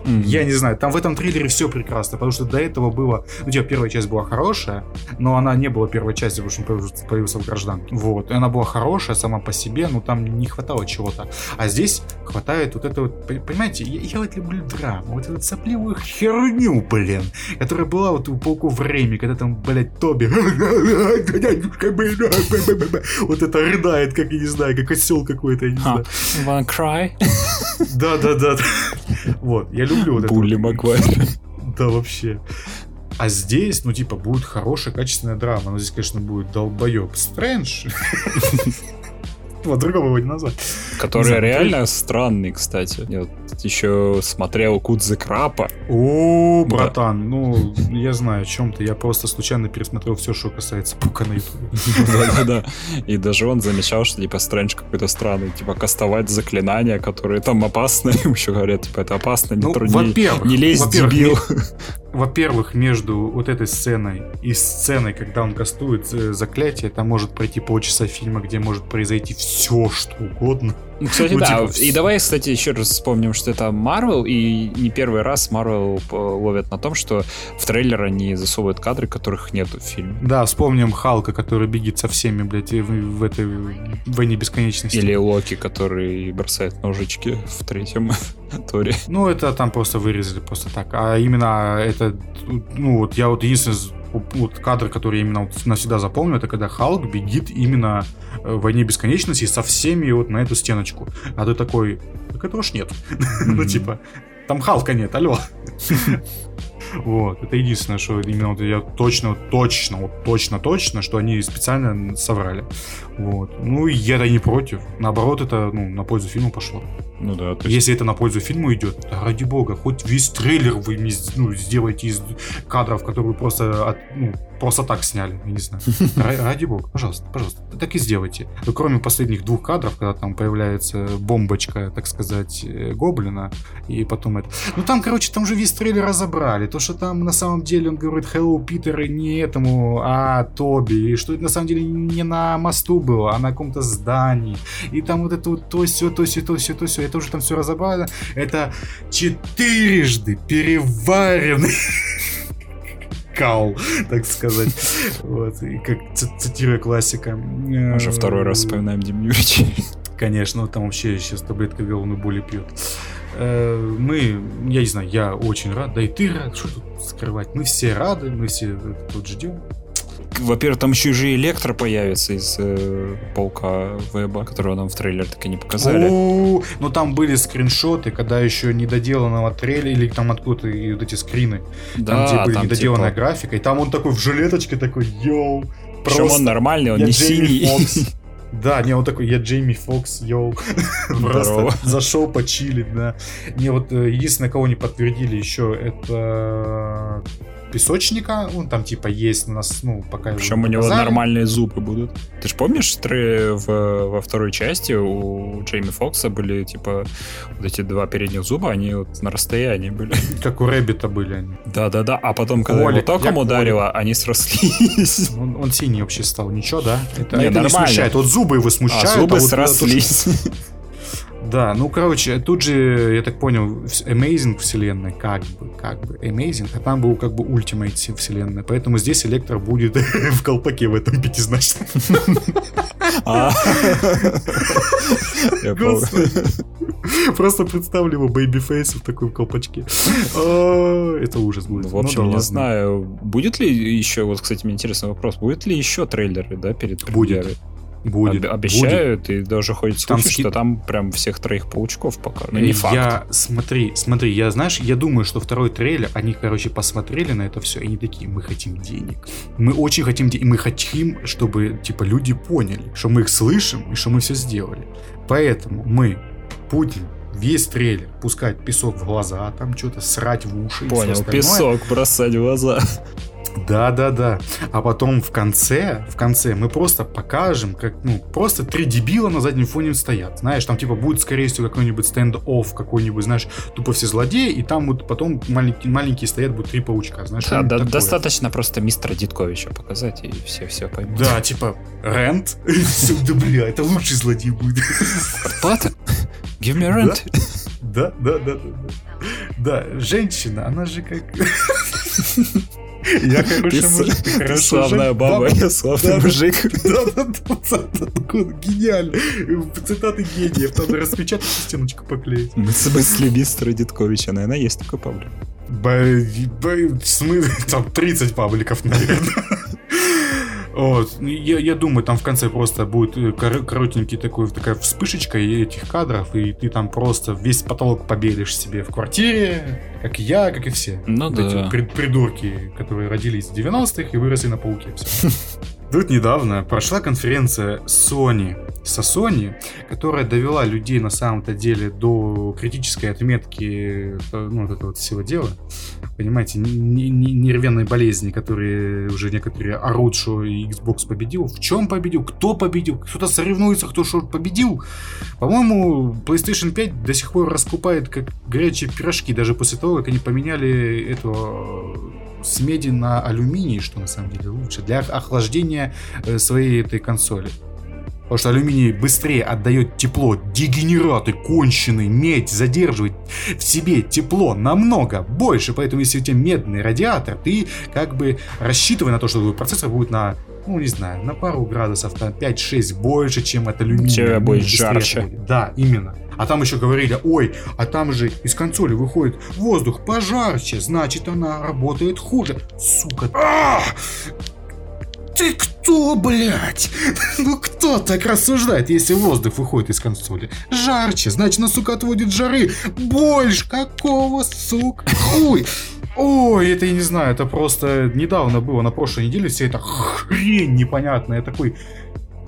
Я не знаю, там в этом трейлере все прекрасно, потому что до этого было, ну, типа, первая часть была хорошая, но она не была первой частью, потому что появился, в граждан. Вот, и она была хорошая сама по себе, но там не хватало чего-то. А здесь хватает вот это вот, пон- понимаете, я, я вот люблю драму, вот эту сопливую херню, блин, которая была вот у Пауков в Рэйме, когда там, блядь, Тоби вот это рыдает, как, я не знаю, как осел какой-то, я не знаю. Wanna cry? Да, да, да. Вот, я люблю вот это. Булли. Магуайр. <laughs> Да, вообще. А здесь, ну, типа, будет хорошая, качественная драма. Но здесь, конечно, будет долбоеб. Стрэндж. <laughs> По-другому его не назвать. Который знаю, реально странный, кстати. Я вот еще смотрел Кудзе Крапа. О, Да. братан, ну, я знаю о чем ты. Я просто случайно пересмотрел все, что касается Пука на ютубе. Да-да-да. И даже он замечал, что типа Стрэндж какой-то странный. Типа кастовать заклинания, которые там опасны. <laughs> Еще говорят, типа, это опасно, не Ну, во-первых, Не лезь, дебил. Во-первых, между вот этой сценой и сценой, когда он кастует э, заклятие, там может пройти полчаса фильма, где может произойти все, что угодно. Ну, кстати, Ну, да. типа, И давай, кстати, еще раз вспомним, что это Марвел, и не первый раз Марвел э, ловят на том, что в трейлер они засовывают кадры, которых нету в фильме. Да, вспомним Халка, который бегит со всеми, блядь, в, в этой войне бесконечности. Или Локи, который бросает ножички в третьем <laughs> Торе. Ну, это там просто вырезали просто так. А именно это, ну, вот я вот единственный вот кадр, который я именно вот навсегда запомню, это когда Халк бегит именно э, в «Войне бесконечности» со всеми вот на эту стеночку. А ты такой, так этого ж нет. <laughs> Ну, типа, там Халка нет, алло. <laughs> Вот, это единственное, что именно вот я точно, точно, вот точно, точно, что они специально соврали. Вот. Ну, я-то не против. Наоборот, это ну, на пользу фильму пошло. Ну да. То есть... Если это на пользу фильму идет, ради бога, хоть весь трейлер вы ну, сделаете из кадров, которые просто, от, ну, просто так сняли, я не знаю. <laughs> Ради бога, пожалуйста, пожалуйста, так и сделайте. Но кроме последних двух кадров, когда там появляется бомбочка, так сказать, э, гоблина, и потом это... Ну там, короче, там же весь трейлер разобрали. То, что там на самом деле он говорит Hello, Питер, не этому, а Тоби, и что это на самом деле не на мосту было, а на каком-то здании. И там вот это вот то все, то все, то все, то все. Это уже там все разобрали. Это четырежды переваренный <laughs> кал, так сказать. Вот, и как цитируя классика. Мы уже второй раз вспоминаем Дим Юрьевича. Конечно, там вообще сейчас таблетка головной боли пьет. Э, мы, я не знаю, я очень рад, да и ты рад, что тут скрывать. Мы все рады, мы все тут ждем во-первых, там еще же электро появится из э, паука Уэбба, которого нам в трейлер так и не показали. Ну там были скриншоты, когда еще недоделанного трейлера, или там откуда-то и вот эти скрины, да, там где были там, недоделанная типа... графика, и там он такой в жилеточке такой, yo, Причем он нормальный, он не синий. <laughs> Да, не, он такой, я Джейми Фокс, yo. <laughs> Просто зашел почилить, да. Не, вот э, единственное, кого не подтвердили еще, это песочника, он там типа есть у нас, ну, пока Причем у него нормальные зубы будут. Ты же помнишь, стры в, во второй части у Джейми Фокса были типа вот эти два передних зуба, они вот на расстоянии были. <laughs> Как у Рэббита были они. Да-да-да, а потом, когда Оли, его током ударило, они срослись. Он, он синий вообще стал, ничего, да? Это, не, это не смущает. Вот зубы его смущают. А зубы а вот, срослись. <laughs> Да, ну, короче, тут же, я так понял, Amazing вселенная, как бы, как бы, Amazing, а там был как бы Ultimate вселенная, поэтому здесь Электро будет <laughs> в колпаке в этом пятизначном. А. <laughs> Просто представлю его baby face в такой колпачке. А, это ужас будет. В общем, не знаю, будет ли еще, вот, кстати, мне интересный вопрос, будет ли еще трейлеры, да, перед Будет. Будет. Об, обещают, будет. и даже ходит слухи, там ски... что там прям всех троих паучков пока. Ну, не факт. Я, смотри, смотри, я, знаешь, я думаю, что второй трейлер, они, короче, посмотрели на это все, и они такие, мы хотим денег. Мы очень хотим денег, и мы хотим, чтобы, типа, люди поняли, что мы их слышим, и что мы все сделали. Поэтому мы будем весь трейлер пускать песок в глаза, там что-то срать в уши. Понял, песок бросать в глаза. Да, да, да. А потом в конце, в конце мы просто покажем, как, ну, просто три дебила на заднем фоне стоят. Знаешь, там типа будет, скорее всего, какой-нибудь стенд-офф, какой-нибудь, знаешь, тупо все злодеи, и там вот потом маленькие, маленькие стоят, будут три паучка, знаешь. Да, да достаточно просто мистера Дитковича показать, и все, все поймут. Да, типа, Рент? <laughs> Да, бля, это лучший злодей будет. Паттон? Give me rent. Да, да, да, да. Да, женщина, она же как... <laughs> Я хороший ты мужик, ты хороший Славная баба, я славный мужик. <laughs> Гениально. Цитаты гениев, надо распечатать и стеночку поклеить. В смысле мистера Дитковича, наверное, есть такой паблик. Там 30 пабликов, наверное. Я, я думаю, там в конце просто будет э, кор- коротенький такой, такая вспышечка этих кадров, и ты там просто весь потолок побелишь себе в квартире, как и я, как и все. Ну вот да. Эти прид- придурки, которые родились в 90-х и выросли на пауке. Все. <laughs> Тут недавно прошла конференция Sony со Sony, которая довела людей на самом-то деле до критической отметки ну, вот этого всего дела. Понимаете, нервной болезни, которые уже некоторые орут, что Xbox победил. В чем победил? Кто победил? Кто-то соревнуется, кто что победил. По-моему, PlayStation 5 до сих пор раскупает как горячие пирожки, даже после того, как они поменяли эту с меди на алюминий, что на самом деле лучше, для охлаждения э, своей этой консоли. Потому что алюминий быстрее отдает тепло. Дегенераты, конченый, медь задерживает в себе тепло намного больше. Поэтому если у тебя медный радиатор, ты как бы рассчитывай на то, что твой процессор будет на, ну не знаю, на пару градусов, на 5-6 больше, чем от алюминия. Тебя будет жарче. Будет. Да, именно. А там еще говорили, ой, а там же из консоли выходит воздух пожарче, значит она работает хуже. Сука. ты кто, блядь? <laughs> Ну кто так рассуждает, если воздух выходит из консоли? Жарче, значит, на сука отводит жары. Больше какого, сука? Хуй. Ой, это я не знаю, это просто недавно было, на прошлой неделе вся эта хрень непонятная. Такой,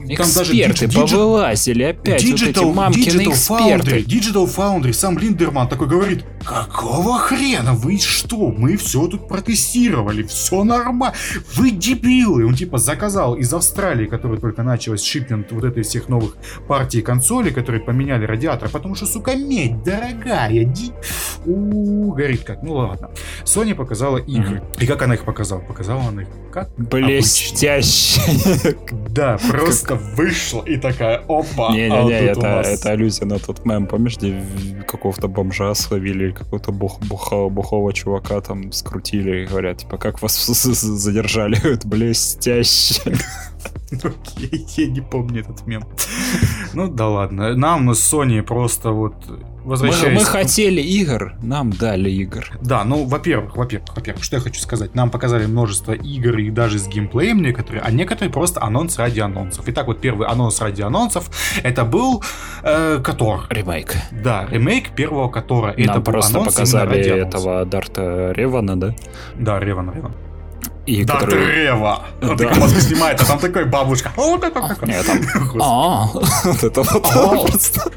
Эксперты даже повылазили опять, Digital, вот эти мамкины Digital эксперты. Foundry, Digital Foundry, сам Линдерман такой говорит, какого хрена, вы что, мы все тут протестировали, все нормально, вы дебилы. Он типа заказал из Австралии, которая только началась шипмент вот этой всех новых партий консолей, которые поменяли радиатор, потому что, сука, медь дорогая, ди... У, горит как, ну ладно. Sony показала игры. Mm-hmm. И как она их показала? Показала она их как Блестяще. Да, <laughs> просто вышла и такая, опа. Не-не-не, а это, вас... это аллюзия на тот мем, помнишь, где какого-то бомжа словили, какого-то бух, буха, бухого чувака там скрутили и говорят, типа, как вас <laughs> задержали? <laughs> Это блестяще. <laughs> Я не помню этот мем. Ну да ладно. Нам с Sony просто вот возвращаясь... Мы, мы хотели игр, нам дали игр. Да, ну, во-первых, во-первых, во-первых, что я хочу сказать. Нам показали множество игр и даже с геймплеем некоторые, а некоторые просто анонс ради анонсов. Итак, вот первый анонс ради анонсов, это был э, Котор. Ремейк. Да, ремейк первого Котора. Нам это просто показали этого Дарта Ревана, да? Да, Ревана, Ревана. И да, который... Трева. Он да. такой мозг снимает, а там такой бабушка. О, это Нет, там... А, вот это вот просто.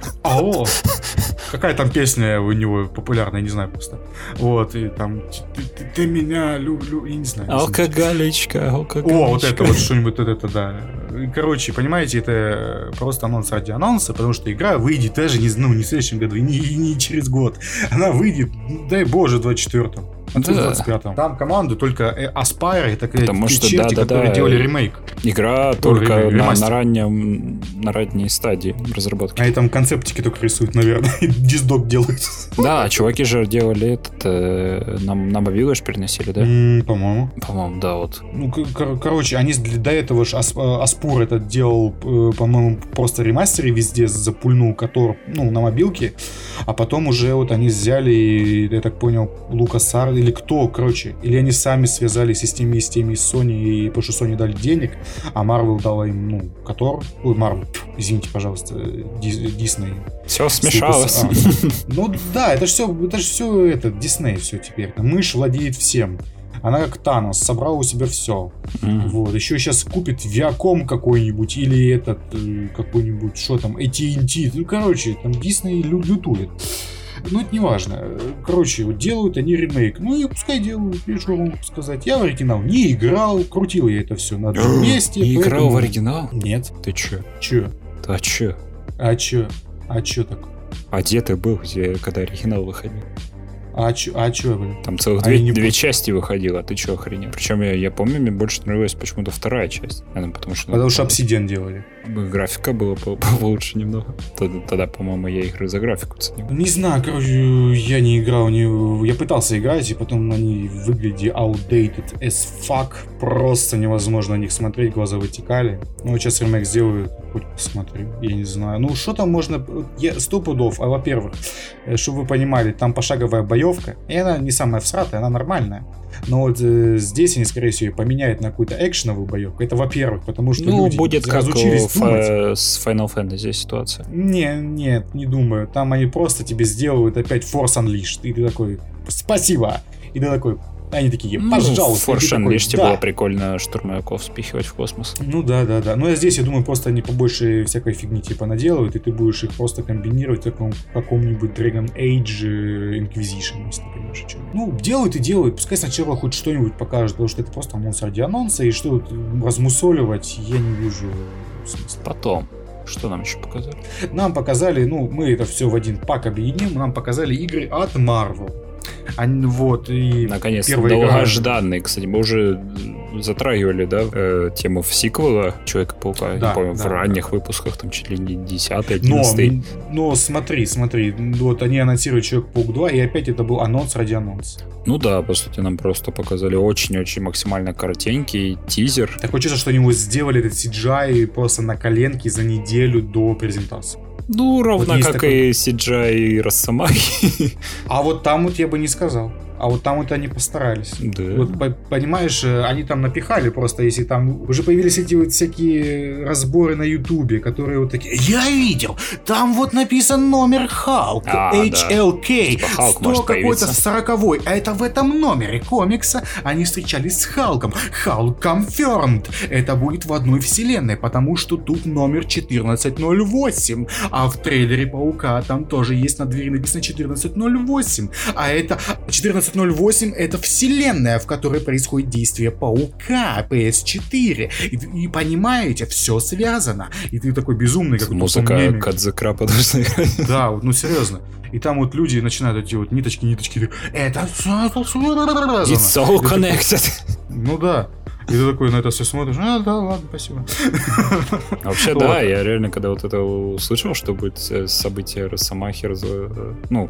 Какая там песня у него популярная, не знаю просто. Вот, и там ты меня люблю, я не знаю. Алкоголичка, алкоголичка. О, вот это вот что-нибудь, вот это, да. Короче, понимаете, это просто анонс ради анонса, потому что игра выйдет даже не, ну, не в следующем году, и не, и не через год. Она выйдет, дай боже, в 24-м. А да. 25-м. Там команды только э, Aspire, это Потому что, черти, да, да, которые да, делали ремейк. Игра Ой, только ремейк, на, на, раннем, на ранней стадии разработки. Они там концептики только рисуют, наверное, <laughs> диздок делают. Да, чуваки же делали этот, э, нам, на мобилы же переносили, да? Mm, по-моему. По-моему, да, вот. Ну, кор- короче, они до этого же Ас- Аспур этот делал, э, по-моему, просто ремастеры везде запульнул, который, ну, на мобилке, а потом уже вот они взяли, я так понял, Лукас Ар или кто, короче, или они сами связались с теми, с теми, с Sony, и потому что Sony дали денег, а Marvel дала им, ну, Котор, ой, Marvel, извините, пожалуйста, Дисней. Все смешалось. А, <laughs> ну да, это же все, это же все это, Дисней все теперь. Мышь владеет всем. Она как Танос, собрала у себя все. Mm-hmm. Вот. Еще сейчас купит Viacom какой-нибудь или этот э, какой-нибудь, что там, AT&T. Ну, короче, там Дисней лю- лютует. Ну, это не важно. Короче, вот делают они ремейк. Ну, и пускай делают, я что могу сказать. Я в оригинал не играл, крутил я это все на одном месте. Не поэтому... играл в оригинал? Нет. Ты чё? Чё? А чё? А чё? А чё так? А где ты был, где, когда оригинал выходил? А чё, а чё, блин? Там целых а две, не... две части выходило, а ты чё охренел? Причем я, я помню, мне больше нравилась почему-то вторая часть. Наверное, потому что... Потому что обсидиан делали. Графика была <laughs> получше немного. Тогда, тогда, по-моему, я игры за графику ценил. Не знаю, короче, я не играл, не... я пытался играть, и потом они выглядели outdated as fuck. Просто невозможно на них смотреть, глаза вытекали. Ну, вот сейчас ремейк сделают, хоть посмотрю, я не знаю. Ну, что там можно... Я... Сто пудов, а во-первых, э, чтобы вы понимали, там пошаговая боевка, и она не самая всратая, она нормальная. Но вот э, здесь они, скорее всего, поменяют на какую-то экшеновую боевку. Это во-первых, потому что ну, люди будет как в, с Final Fantasy ситуация. Не, нет, не думаю. Там они просто тебе сделают опять Force Unleashed. И ты такой, спасибо. И ты такой, они такие, ну, пожалуйста. Ну, Force Unleashed да. было прикольно штурмовиков спихивать в космос. Ну да, да, да. Но ну, здесь, я думаю, просто они побольше всякой фигни типа наделают, и ты будешь их просто комбинировать в таком каком-нибудь Dragon Age э, Inquisition, если ты понимаешь, о чем. Ну, делают и делают. Пускай сначала хоть что-нибудь покажут, потому что это просто анонс ради анонса, и что размусоливать, я не вижу смысла. Потом. Что нам еще показали? Нам показали, ну, мы это все в один пак объединим, нам показали игры от Marvel. Они, вот, и Наконец-то долгожданный, игра... кстати, мы уже затрагивали, да, э, тему в сиквела Человека-паука, да, не помню, да, в ранних да. выпусках, там чуть ли не 10 11 но, но смотри, смотри, вот они анонсируют Человек-паук 2, и опять это был анонс ради анонса. Ну да, по сути, нам просто показали очень-очень максимально коротенький тизер. Такое чувство, что они его сделали этот CGI просто на коленке за неделю до презентации. Ну, ровно вот как такой... и CGI и Росомахи. А вот там вот я бы не сказал. А вот там вот они постарались. Да. Вот, по- понимаешь, э, они там напихали просто, если там уже появились эти вот всякие разборы на Ютубе, которые вот такие, я видел, там вот написан номер Халк, А, да. HLK, Типа 100 может какой-то появиться. сороковой, а это в этом номере комикса они встречались с Халком. Халк confirmed. Это будет в одной вселенной, потому что тут номер 1408, а в трейлере Паука там тоже есть на двери написано 1408, а это 1408 это вселенная, в которой происходит действие Паука PS4. И, и понимаете, все связано. И ты такой безумный, как Музыка. Кадзекра играть. Да, ну серьезно. И там вот люди начинают эти вот ниточки, ниточки. Это. It's такой, connected. Ну да. И ты такой на это все смотришь. А, да, ладно, спасибо. Вообще, да, я реально, когда вот это услышал, что будет событие Росомахи, ну,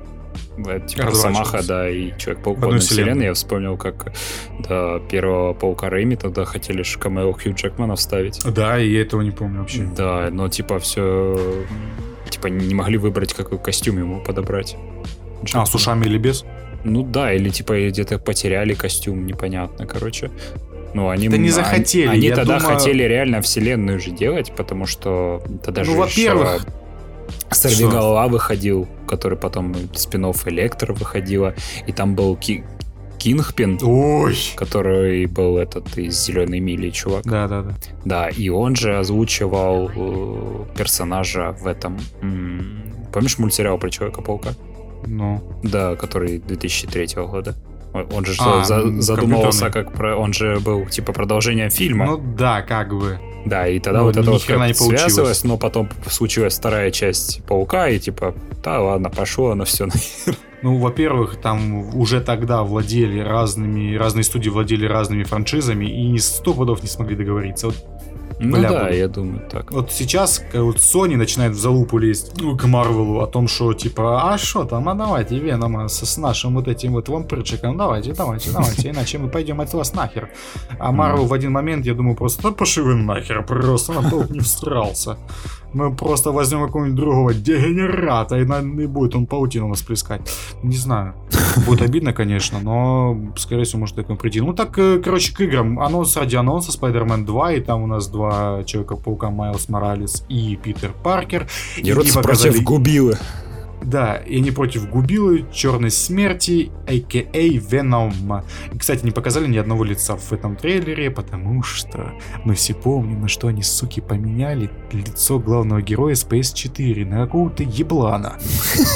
типа Росомаха, да, и Человек-паук в В одной вселенной, вселенной. я вспомнил, как до первого Паука Рэйми тогда хотели же камео Хью Джекмана вставить. Да, и я этого не помню вообще. Да, но типа все... Типа не могли выбрать, какой костюм ему подобрать. А, с ушами или без? Ну да, или типа где-то потеряли костюм, непонятно, короче. Ну, они, Да не они- захотели, Они, я тогда думаю- хотели реально вселенную же делать, потому что тогда Ну, же во-первых, еще Сорвиголова выходил, который потом спин Электро выходила, и там был Ки- Кингпин, Ой. который был этот из Зеленой мили чувак. Да, да, да. Да, и он же озвучивал э, персонажа в этом. м, Помнишь мультсериал про Человека-паука? Ну. Да, который 2003 года. Он- же А, за- м, задумывался как про... Он же был типа продолжением фильма. Ну да, как бы. да, и тогда ну, вот это вот как связывалось, но потом случилась вторая часть Паука, и типа, да ладно, пошло оно все. <laughs> Ну, во-первых, там уже тогда владели разными, разные студии владели разными франшизами и ни сто пудов не смогли договориться. Вот, Ну Бля, да, я думаю, так. вот сейчас как вот Sony начинает в залупу лезть ну, к Марвелу о том, что типа, а что там, а давайте Венома с, с нашим вот этим вот вампирчиком, давайте, давайте, давайте, иначе мы пойдем от вас нахер. А Марвел в один момент, я думаю, просто, да пошли вы нахер, просто на толк не всрался. Мы просто возьмем какого-нибудь другого дегенерата, и, и будет он паутину нас плескать. Не знаю. Будет обидно, конечно, но, скорее всего, может этому прийти. Ну, так, э, короче, к играм. Анонс ради анонса Spider-Man 2, и там у нас два Человека-паука, Майлз Моралес и Питер Паркер. Дерутся не показали- против Губилы. Да, и они против Губилы, Черной Смерти, а.к.а. Веном. И, кстати, не показали ни одного лица в этом трейлере, потому что мы все помним, на что они, суки, поменяли лицо главного героя с PS4 на какого-то еблана.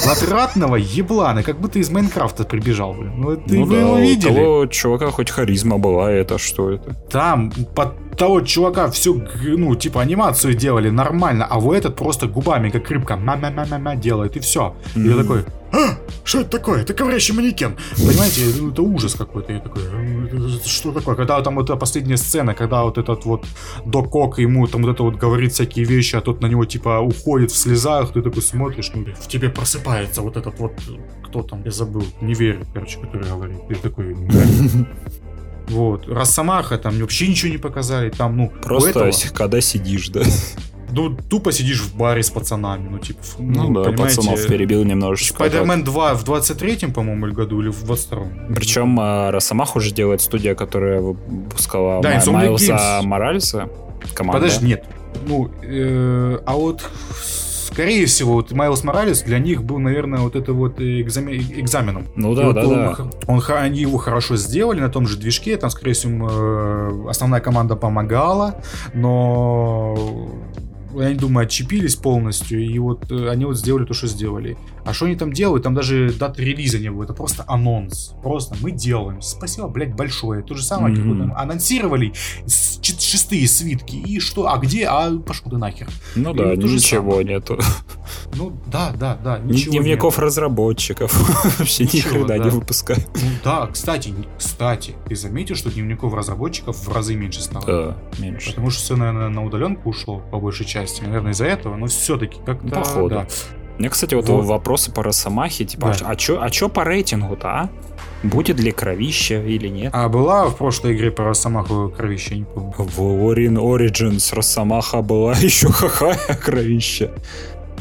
Квадратного еблана, как будто из Майнкрафта прибежал, блин. Ну, это Ну вы да, его у видели? того чувака хоть харизма была, это что это? Там под того чувака всю, ну, типа, анимацию делали нормально, а вот этот просто губами, как рыбка, ма-ма-ма-ма делает, и все. И я такой, а, что это такое? Это говорящий манекен. Понимаете, это ужас какой-то. Я такой, «Э, это- это что такое? Когда там вот эта последняя сцена, когда вот этот вот Док Кок ему там вот это вот говорит всякие вещи, а тот на него типа уходит в слезах, ты такой смотришь, ну, в тебе просыпается вот этот вот, кто там, я забыл, не верю, короче, который говорит. Ты такой. Вот. Росомаха там вообще ничего не показали. Там, ну, Просто этого, когда сидишь, да? Ну, тупо сидишь в баре с пацанами. Ну, типа, Ну, да, понимаете, пацанов перебил немножечко. Spider-Man 2 в 23-м, по-моему, или году, или в 22-м. Причем э, Росомаху уже делает студия, которая выпускала Да, Ма- Insomniac Майлза Games. Моралеса. Команда. Подожди, нет. Ну, э, а вот скорее всего, вот Майлз Моралес для них был, наверное, вот это вот экзаме- экзаменом. Ну И да, вот да, он, да. он они его хорошо сделали на том же движке, там, скорее всего, э, основная команда помогала, но я не думаю, отчепились полностью, и вот э, они вот сделали то, что сделали. А что они там делают? Там даже даты релиза не было, это просто анонс. Просто мы делаем. Спасибо, блядь, большое. То же самое, как Мгм. вот там анонсировали шестые свитки, и что, а где? А пошел ты нахер. Ну И да, ничего нету. Ну, да, да, да, Ни ничего дневников нет. разработчиков. <laughs> Вообще ни хрена да. не выпускают. Ну да, кстати, кстати, ты заметил, что дневников разработчиков в разы меньше стало? Да, меньше. Потому что все, наверное, на удаленку ушло по большей части. Наверное, из-за этого, но все-таки как-то. Походу. да. Мне, кстати, вот, Вот. вопросы по Росомахе, типа, Да. а чё, а чё по рейтингу-то, а? Будет ли кровища или нет? А была в прошлой игре про Росомаху кровище, я не помню. В Origins Росомаха была <laughs> еще какая кровища.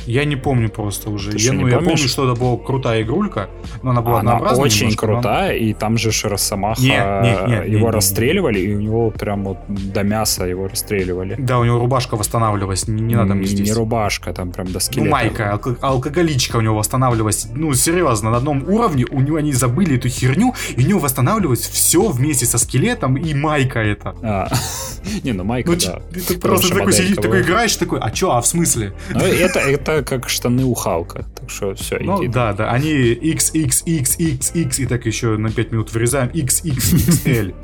Я не помню просто уже. Ты я, ну, я помню, что это была крутая игрулька, но она была Она очень немножко, но- крутая, и там же ж Росомаха, Не, не, не, не, его не, не. расстреливали, и у него прям вот до мяса его расстреливали. Да, у него рубашка восстанавливалась, не, не надо мне не, здесь. не рубашка, там прям до Ну, скелета. майка, алко- алкоголичка у него восстанавливалась. Ну, серьезно, на одном уровне у него они забыли эту херню, и у него восстанавливалось все вместе со скелетом и майка это. А. <laughs> Не, ну майка, Ну, да. ты просто такой сидишь, такой играешь, такой, а чё, а в смысле? Ну, это, это как штаны у Халка. Так что все, Ну, иди. да, да, они XXXXX, и так еще на 5 минут вырезаем XXXL.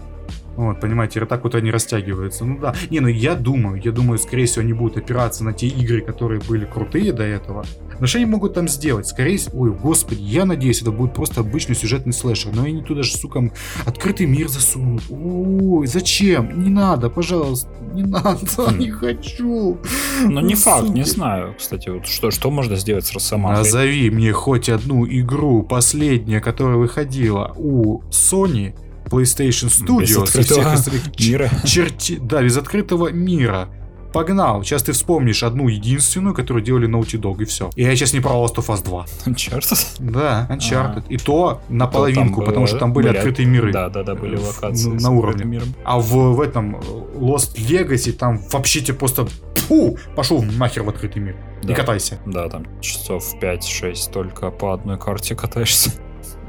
Вот, понимаете, так вот они растягиваются. Ну да. Не, ну я думаю, я думаю, скорее всего, они будут опираться на те игры, которые были крутые до этого. Но что они могут там сделать? Скорее всего, ой, господи, я надеюсь, это будет просто обычный сюжетный слэшер. Но они туда же, сука, открытый мир засунут. Ой, зачем? Не надо, пожалуйста, не надо, <laughs> не хочу. Ну, не факт, не знаю, кстати, вот что, что можно сделать с Росомахой. Назови мне хоть одну игру, последняя, которая выходила у Sony, PlayStation Studios и всех остальных <laughs> Мира. черти... Да, без открытого мира. Погнал. Сейчас ты вспомнишь одну единственную, которую делали Naughty Dog, и все. И я сейчас не про Last of Us 2. Черт. Да, Uncharted. И то наполовинку, было- потому что там были, открытые миры. Да, да, да, были В- локации. на с уровне. миром. А в, в этом э, Lost Legacy там вообще тебе просто фу, пошел нахер в открытый мир. И Да. катайся. Да, там часов 5-6 только по одной карте катаешься.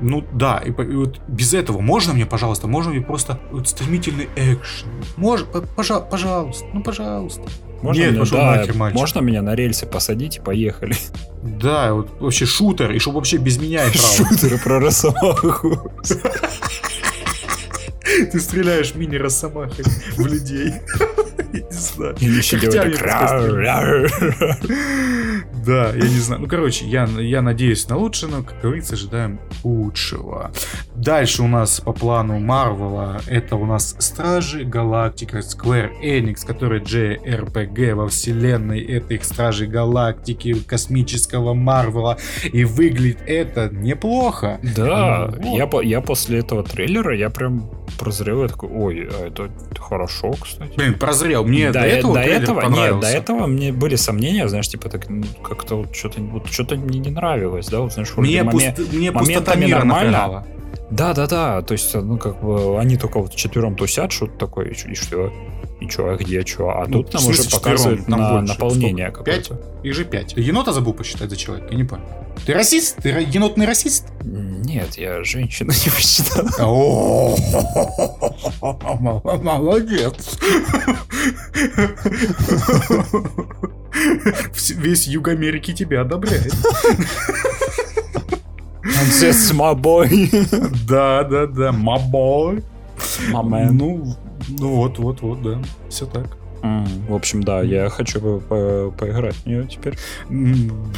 Ну да, и, и вот без этого можно мне, пожалуйста, можно мне просто вот стремительный экшен. Можно, пожалуйста, пожалуйста, ну пожалуйста. Можно Нет, меня, пошел да, нахер, мальчик. можно меня на рельсы посадить и поехали. Да, вот вообще шутер, и чтобы вообще без меня играл. Шутеры про Росомаху. Ты стреляешь мини-росомахой в людей. Я не знаю. И еще Да, я не знаю. Ну, короче, я, я надеюсь на лучшее, но, как говорится, ожидаем лучшего. Дальше у нас по плану Марвела это у нас Стражи Галактика Square Enix, который JRPG во вселенной этих Стражей Галактики космического Марвела. И выглядит это неплохо. Да, Ну, я, по- я после этого трейлера, я прям прозрел, я такой, ой, а это хорошо, кстати. Блин, прозрел. Мне до, до, э- этого до этого, нет, понравился. до этого мне были сомнения, знаешь, типа так как-то вот что-то вот что-то мне не нравилось, да, вот знаешь, Мне, моме- пуст- мне нормально. напрягала. Да, да, да. То есть, ну, как бы они только вот четвером тусят, что-то такое, и, и что? И что, а где что? А Ну, тут нам уже показывают Там на больше. наполнение? Пять? какое-то. Их же пять. Ты енота забыл посчитать за человека? Я не понял. Ты расист? Ты енотный расист? Нет, я женщину <laughs> не посчитал. <laughs> Молодец. <laughs> Весь Юг Америки тебя одобряет. That's my boy. Да, да, да, boy. My man. Ну, ну вот, вот, вот, да. Все так. М, В общем, да, я хочу по- по- поиграть в нее теперь. М,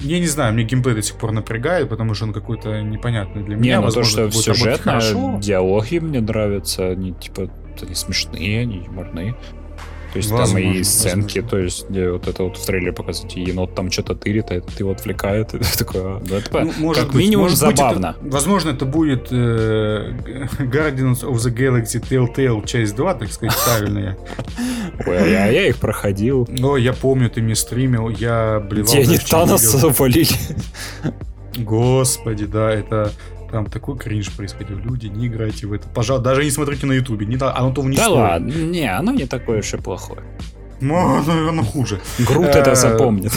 Я не знаю, мне геймплей до сих пор напрягает, потому что он какой-то непонятный для Не, меня. ну то, что сюжетно, диалоги мне нравятся, они типа они смешные, они юморные. То есть там Возможно, и сценки, возможно. то есть где вот это вот в трейлере показывают, и енот там что-то тырит, а этот его отвлекает, <laughs> и ты такой, а, ну, это Ну, может как быть, минимум может быть, это- забавно. возможно, это будет э, Guardians of the Galaxy Telltale часть 2, так сказать, правильная. <laughs> А я, а я их проходил. Но я помню, ты мне стримил, я блевал. Где они Таноса завалили. Господи, да, это... Там такой кринж происходил. Люди, не играйте в это. Пожалуйста, даже не смотрите на ютубе. Не, да- оно того не Да стоит. ладно, не, оно не такое уж и плохое. Ну, наверное, хуже. Грут Э, это запомнит.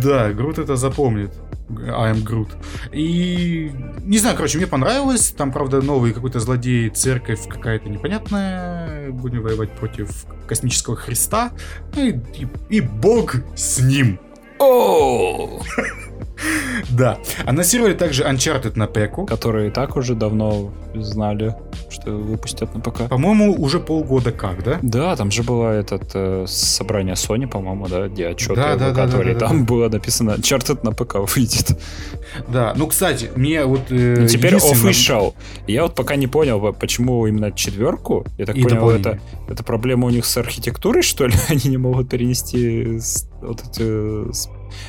Да, Грут это запомнит. I am Groot. И не знаю, короче, мне понравилось. Там, правда, новый какой-то злодей, церковь какая-то непонятная. Будем воевать против космического Христа. Ну И, и- и бог с ним. О, Да. Анонсировали также Uncharted на ПЭКу. Которые и так уже давно знали, что выпустят на ПК. По-моему, уже полгода как, да? Да, там же было этот э, собрание Sony, по-моему, да, где отчеты Да, выкатывали. да, да, там да. было написано Uncharted на ПК выйдет. Да. Ну, кстати, мне вот... э, Ну, теперь единственное- official. Я вот пока не понял, почему именно четверку. Я так И понял, это, это проблема у них с архитектурой, что ли? <laughs> Они не могут перенести вот эти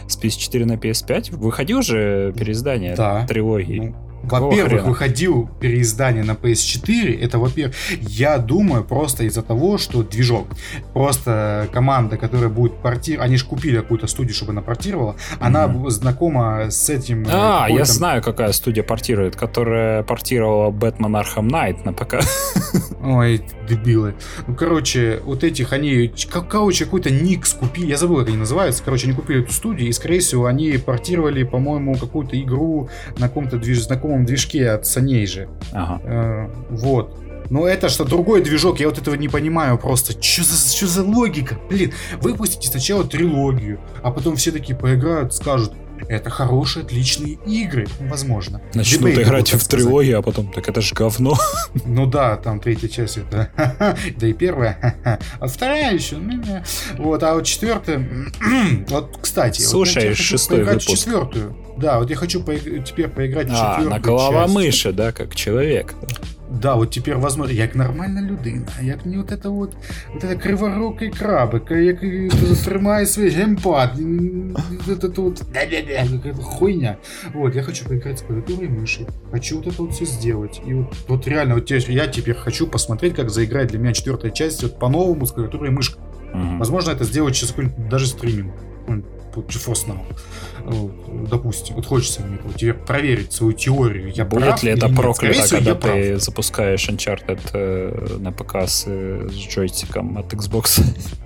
с, с PS4 на PS5. Выходил же переиздание Да. трилогии. Ну, Во-первых, выходил переиздание на PS4. Это, во-первых, я думаю, просто из-за того, что движок. Просто команда, которая будет портировать... Они же купили какую-то студию, чтобы она портировала. Она mm-hmm. знакома с этим... Э, а, я знаю, какая студия портирует, которая портировала Бэтмен Arkham Knight на ПК. <laughs> Ой, дебилы. Ну, короче, вот этих они... Короче, какой-то Никс купили. Я забыл, как они называются. Короче, они купили эту студию, и, скорее всего, они портировали, по-моему, какую-то игру на каком-то движ... знакомом движке от Саней же. Ага. Э, вот. Но это что, другой движок, я вот этого не понимаю просто. Что за, что за логика? Блин, выпустите сначала трилогию, а потом все такие поиграют, скажут, это хорошие, отличные игры, возможно. Начнут Дебейт, играть в трилогию, а потом, так это же говно. <laughs> Ну да, там третья часть это, <laughs> да и первая, а вторая еще, ну, вот, а вот четвертая, <clears throat> вот, кстати, Слушай, вот, шестой выпуск. четвертую. Да, вот я хочу по- теперь поиграть в четвертую А, на голова мыши, да, как человек. Да, вот теперь возможно, як нормальна людина, як не вот это вот, вот это криворукий крабик, як тримає свій геймпад, вот это вот, какая-то хуйня. Вот, я хочу поиграть с клавиатурой и мыши, хочу вот это вот все сделать. И вот, вот реально, вот я теперь хочу посмотреть, как заиграет для меня четвертая часть вот по-новому с клавиатурой и мышкой. Угу. Возможно, это сделать сейчас какой-нибудь даже стриминг. GeForce Now. Вот, допустим, вот хочется мне тебе проверить свою теорию. Я Будет прав ли это проклято, когда ты прав. запускаешь Uncharted э, на ПК с, с джойстиком от Xbox?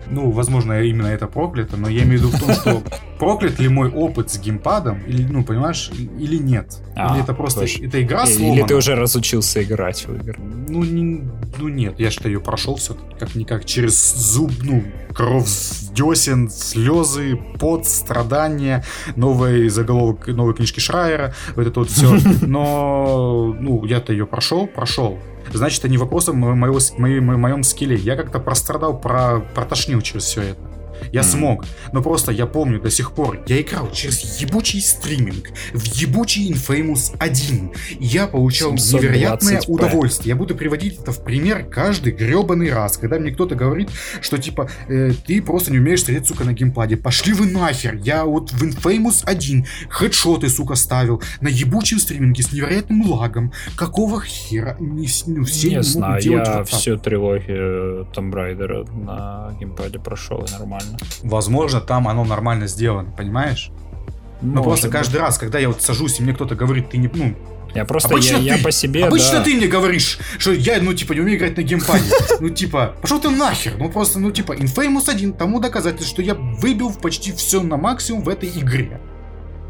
Ну, возможно, именно это проклято, но я имею в виду в том, что <laughs> проклят ли мой опыт с геймпадом, или, ну, понимаешь, или нет. А, или это просто, точно. это игра сломана. Или ты уже разучился играть в игры. Ну, не, ну нет, я что ее прошел все как-никак через зуб, ну, кровь десен, слезы, пот, страдания, новый заголовок новой книжки Шрайера, вот это вот все. <laughs> Но, ну, я-то ее прошел, прошел. Значит, это не вопросом моего, моего, моем скилле. Я как-то прострадал, про, протошнил через все это. Я смог. Но просто я помню до сих пор, я играл через ебучий стриминг в ебучий Infamous 1. И я получал невероятное удовольствие. Я буду приводить это в пример каждый гребаный раз, когда мне кто-то говорит, что типа э, ты просто не умеешь стрелять, сука, на геймпаде. Пошли вы нахер. Я вот в Infamous 1 хедшоты, сука, ставил на ебучем стриминге с невероятным лагом. Какого хера? Не, ну, все не, не знаю, я вот всю трилогию Tomb Raider на геймпаде прошел и нормально. Возможно, там оно нормально сделано, понимаешь? Но Может просто каждый раз, когда я вот сажусь, и мне кто-то говорит, ты не, ну, я просто, обычно я, ты, я по себе, Обычно да. ты мне говоришь, что я, ну, типа, не умею играть на геймпаде. <laughs> Ну, типа, пошел ты нахер. Ну, просто, ну, типа, Infamous 1 тому доказательство, что я выбил почти все на максимум в этой игре.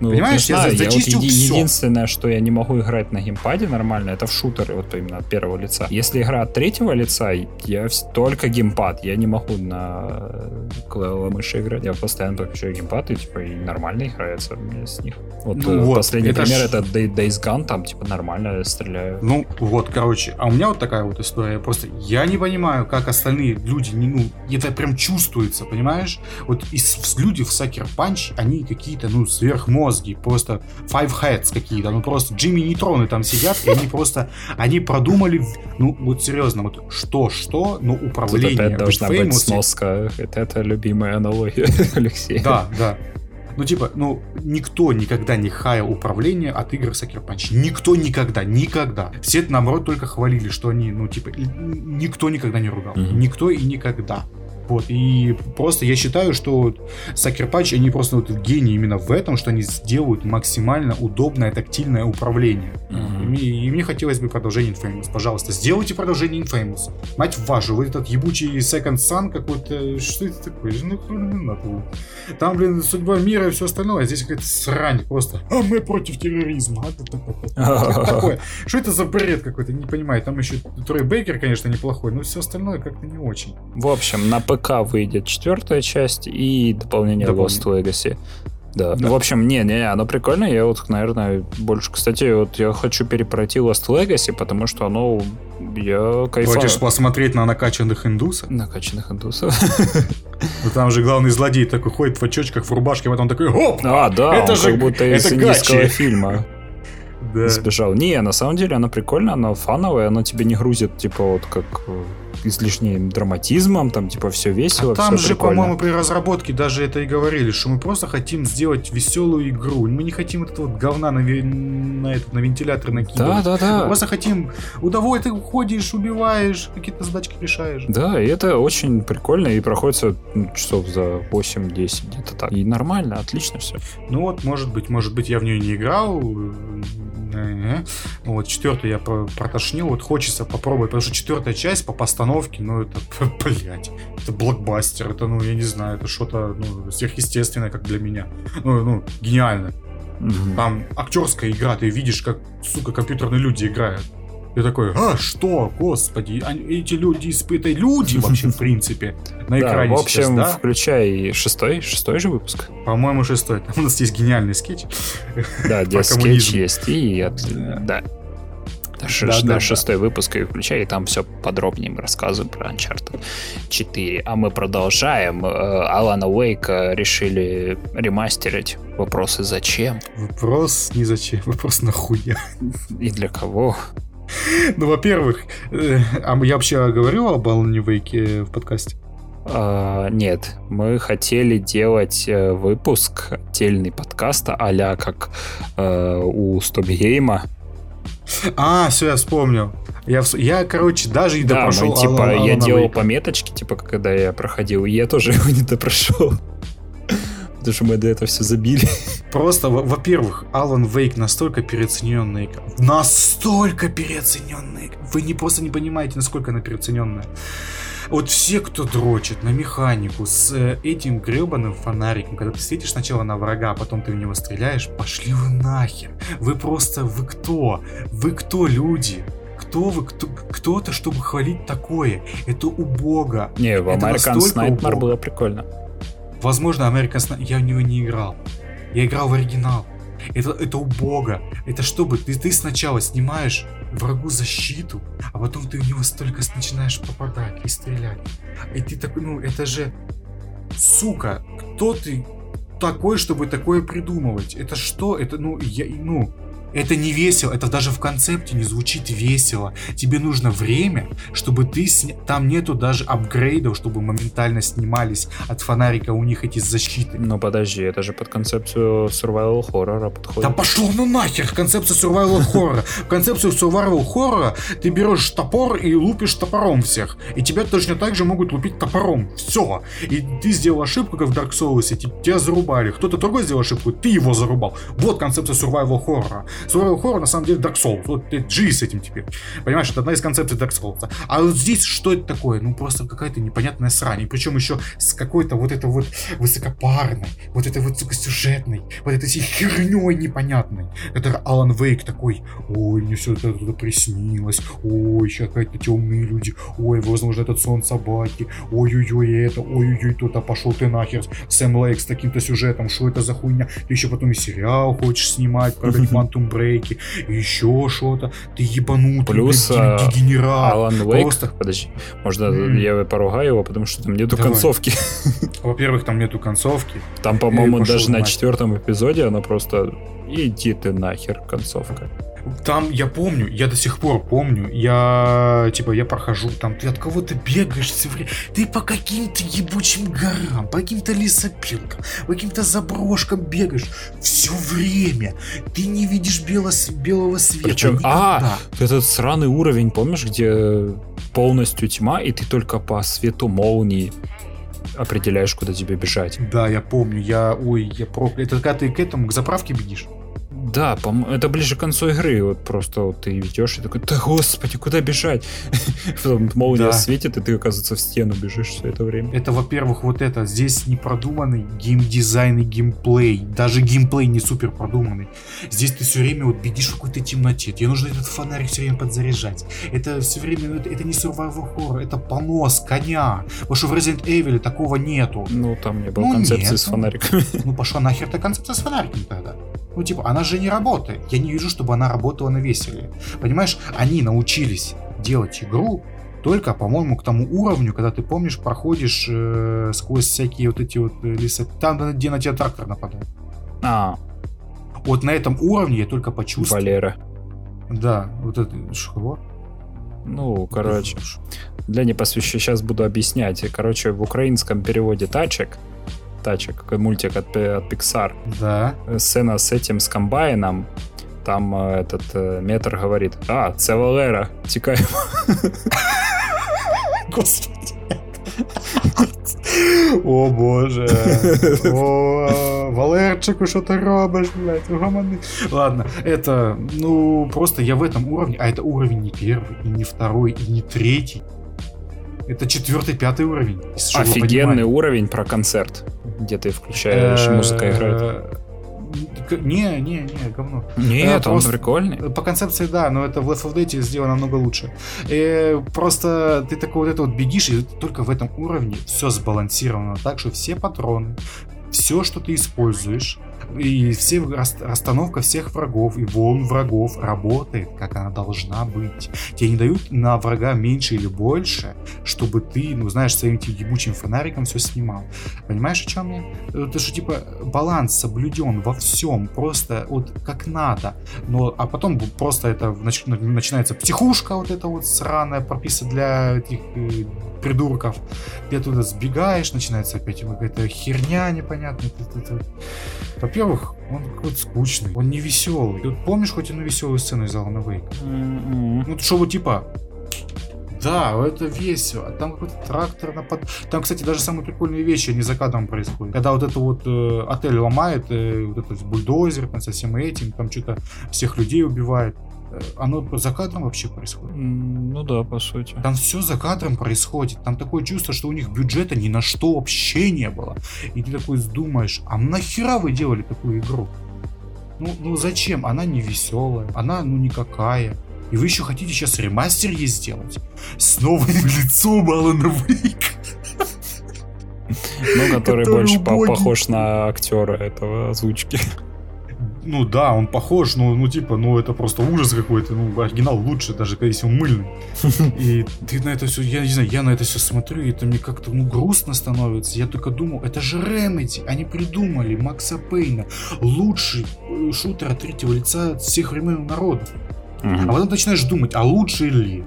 Ну, Понимаешь, я, я зачистил вот все. Единственное, что я не могу играть на геймпаде нормально, это в шутеры, вот именно от первого лица. Если игра от третьего лица, я только геймпад. Я не могу на клавиатуре мыши играть. Я постоянно только включаю геймпад, и типа и нормально играется мне с них. Вот, ну, э, вот последний это пример ж... это Days Gone, там типа нормально стреляю. Ну вот, короче, а у меня вот такая вот история. Просто я не понимаю, как остальные люди, не, ну, это прям чувствуется, понимаешь? Вот из, люди в Sucker Punch, они какие-то, ну, сверхмозги мозги, просто five heads какие-то, ну просто Джимми Нейтроны там сидят, и они просто, они продумали, ну вот серьезно, вот что-что, но управление Тут опять должна Famous... быть сноска, это, это любимая аналогия <laughs> Алексея. Да, да. Ну, типа, ну, никто никогда не хаял управление от игр Sucker Punch. Никто никогда, никогда. Все это, наоборот, только хвалили, что они, ну, типа, никто никогда не ругал. Mm-hmm. Никто и никогда. Вот, и просто я считаю, что Sucker Punch, они просто вот гении именно в этом, что они сделают максимально удобное тактильное управление. Uh-huh. И, и мне хотелось бы продолжение Infamous. Пожалуйста, сделайте продолжение Infamous. Мать вашу, вот этот ебучий Second Sun какой-то... Что это такое? Ну, надо. Там, блин, судьба мира и все остальное, а здесь какая-то срань просто. А мы против терроризма. <laughs> Такое. Что это за бред какой-то? Не понимаю. Там еще Трой Бейкер, конечно, неплохой, но все остальное как-то не очень. В общем, на ПК выйдет четвертая часть и дополнение Lost Legacy. Да. да. Ну, в общем, не-не, оно прикольно. Я вот, наверное, больше... Кстати, вот я хочу перепройти Lost Legacy, потому что оно... Я кайфую. Хочешь посмотреть на накачанных индусов? Накачанных индусов. Ну там же главный злодей такой ходит в очочках, в рубашке, потом такой, оп! А, да, это же как будто из индийского <laughs> фильма да. сбежал. Не, на самом деле оно прикольно, оно фановое, оно тебе не грузит, типа, вот как излишним драматизмом, там типа все весело. А там все же, по-моему, при разработке даже это и говорили, что мы просто хотим сделать веселую игру. Мы не хотим этот вот говна на, на, этот, на вентилятор накидывать. Да, да, да. Мы просто хотим удовольствие, ты уходишь, убиваешь, какие-то задачки решаешь. Да, и это очень прикольно и проходится ну, часов за 8-10 где-то так. И нормально, отлично все. Ну вот, может быть, может быть, я в нее не играл. Вот, четвертую я протошнил, вот хочется попробовать, потому что четвертая часть по постановке, ну это, <laughs> блядь, это блокбастер, это, ну, я не знаю, это что-то ну, сверхъестественное, как для меня. Ну, ну, гениально. Угу. Там актерская игра, ты видишь, как, сука, компьютерные люди играют. Я такой, а что, господи, эти люди, это люди вообще, в принципе, на экране да, в общем, сейчас, да? включай шестой, шестой же выпуск. По-моему, шестой. <laughs> У нас есть гениальный скетч. Да, где скетч есть, и да. Ш- да, да, шестой да. выпуск и включай, и там все подробнее мы рассказываем про Uncharted 4. А мы продолжаем. Алана Уэйка решили ремастерить. Вопросы зачем? Вопрос не зачем, <laughs> вопрос нахуя. И для кого? <laughs> Ну, во-первых, э, а я вообще говорил об Алане Вейке в подкасте? Uh, нет, мы хотели делать uh, выпуск, отдельный подкаста, а как у Стопгейма. А, все, я вспомнил. Я, я короче, даже да, допрошел. Мы, типа, Алана, я Алана делал Вейка. пометочки, типа, когда я проходил, и я тоже <laughs> его не допрошел потому что мы до этого все забили. Просто, во-первых, Алан Вейк настолько переоцененная игра. Настолько переоцененная Вы не просто не понимаете, насколько она переоцененная. Вот все, кто дрочит на механику с э, этим гребаным фонариком, когда ты светишь сначала на врага, а потом ты в него стреляешь, пошли вы нахер. Вы просто, вы кто? Вы кто, люди? кто вы, кто, кто-то, чтобы хвалить такое? Это убого. Не, в American Nightmare было прикольно. Возможно, American Sniper... Я в него не играл. Я играл в оригинал. Это, это убого. Это чтобы ты, ты сначала снимаешь врагу защиту, а потом ты в него столько начинаешь попадать и стрелять. И ты такой, ну, это же... Сука, кто ты такой, чтобы такое придумывать? Это что? Это, ну, я, ну, это не весело, это даже в концепте не звучит весело. Тебе нужно время, чтобы ты сня... Там нету даже апгрейдов, чтобы моментально снимались от фонарика у них эти защиты. Но подожди, это же под концепцию survival хоррора подходит. Да пошло ну нахер концепция survival хоррора. В концепцию survival хоррора ты берешь топор и лупишь топором всех. И тебя точно так же могут лупить топором. Все. И ты сделал ошибку, как в Dark Souls, и тебя зарубали. Кто-то другой сделал ошибку, ты его зарубал. Вот концепция survival хоррора. Survival Horror на самом деле Dark Souls. Вот ты живи с этим теперь. Понимаешь, это одна из концепций Dark Souls. А вот здесь что это такое? Ну просто какая-то непонятная срань. И причем еще с какой-то вот это вот высокопарной, вот этой вот, сука, сюжетной, вот этой херней непонятной. Это Алан Вейк такой, ой, мне все это туда приснилось, ой, сейчас какие-то темные люди, ой, возможно, этот сон собаки, ой-ой-ой, это, ой-ой-ой, тут, а пошел ты нахер, Сэм Лейк с таким-то сюжетом, что это за хуйня? Ты еще потом и сериал хочешь снимать про <laughs> Quantum брейки, еще что-то. Ты ебанутый, Плюс блядь, дегенерат. Алан Вейк, Просто... подожди, можно mm. я поругаю его, потому что там нету Давай. концовки. <laughs> Во-первых, там нету концовки. Там, по-моему, даже на четвертом эпизоде она просто иди ты нахер концовка. Там я помню, я до сих пор помню, я типа я прохожу, там ты от кого-то бегаешь все время, ты по каким-то ебучим горам, по каким-то лесопилкам, по каким-то заброшкам бегаешь все время, ты не видишь бело, белого света. Причем, а, этот сраный уровень, помнишь, где полностью тьма, и ты только по свету молнии определяешь, куда тебе бежать. Да, я помню, я, ой, я проклял. Это когда ты к этому, к заправке бегишь? Да, это ближе к концу игры. Вот просто вот ты идешь и такой, да господи, куда бежать? <laughs> Потом молния да. светит, и ты, оказывается, в стену бежишь все это время. Это, во-первых, вот это. Здесь не продуманный геймдизайн и геймплей. Даже геймплей не супер продуманный. Здесь ты все время вот бегишь в какой-то темноте. Тебе нужно этот фонарик все время подзаряжать. Это все время, это, это не survival horror, это понос коня. Потому что в Resident Evil такого нету. Ну, там не было ну, концепции нет. с фонариками. Ну, пошла нахер эта концепция с фонариками тогда. Ну, типа, она же не работает. Я не вижу, чтобы она работала на веселе. Понимаешь, они научились делать игру только, по-моему, к тому уровню, когда ты помнишь, проходишь э, сквозь всякие вот эти вот э, леса, там, где на тебя трактор нападает. А. Вот на этом уровне я только почувствовал. Валера. Да, вот это. Что? Ну, короче, для непосвященных сейчас буду объяснять. Короче, в украинском переводе тачек тачек, мультик от, от Pixar. Да. Сцена с этим, с комбайном, там э, этот э, метр говорит, а, це Валера, тікаємо. Господи. О боже. О, Валерчику, что ты робишь, блядь, угомони. Ладно, это, ну, просто я в этом уровне, а это уровень не первый, и не второй, и не третий. Это четвертый, пятый уровень. Офигенный уровень про концерт, где ты включаешь, музыка играет. Не, не, не, говно. Нет, он прикольный. По концепции, да, но это в Left 4 Dead сделано намного лучше. И просто ты такой вот это вот бегишь, и только в этом уровне все сбалансировано так, что все патроны, все, что ты используешь, и все расстановка всех врагов и волн врагов работает, как она должна быть. Тебе не дают на врага меньше или больше, чтобы ты, ну, знаешь, своим этим ебучим фонариком все снимал. Понимаешь, о чем я? Это что, типа, баланс соблюден во всем, просто вот как надо. Но, а потом просто это начинается психушка вот эта вот сраная, прописа для этих э, придурков. Ты оттуда сбегаешь, начинается опять какая-то херня непонятная. Во-первых, он какой-то скучный, он не веселый. Ты вот помнишь хоть одну веселую сцену из Алана Вейка? Mm-hmm. Ну, что вот типа, да, это весело. Там какой-то трактор напад. Там, кстати, даже самые прикольные вещи, они за кадром происходят. Когда вот это вот э, отель ломает, э, вот этот бульдозер, там, со всем этим, там что-то всех людей убивает. Оно за кадром вообще происходит. Ну да, по сути. Там все за кадром происходит. Там такое чувство, что у них бюджета ни на что вообще не было. И ты такой думаешь, а нахера вы делали такую игру? Ну, ну зачем? Она не веселая, она ну никакая. И вы еще хотите сейчас ремастер ей сделать? С новым <laughs> лицом Алана Вейка. Ну, который больше похож на актера этого озвучки ну да, он похож, но ну типа, ну это просто ужас какой-то, ну оригинал лучше, даже если он мыльный. <laughs> И ты на это все, я не знаю, я на это все смотрю, и это мне как-то, ну грустно становится. Я только думал, это же Remedy, они придумали Макса Пейна, лучший э, шутер от третьего лица всех времен народа. А потом начинаешь думать, а лучше ли?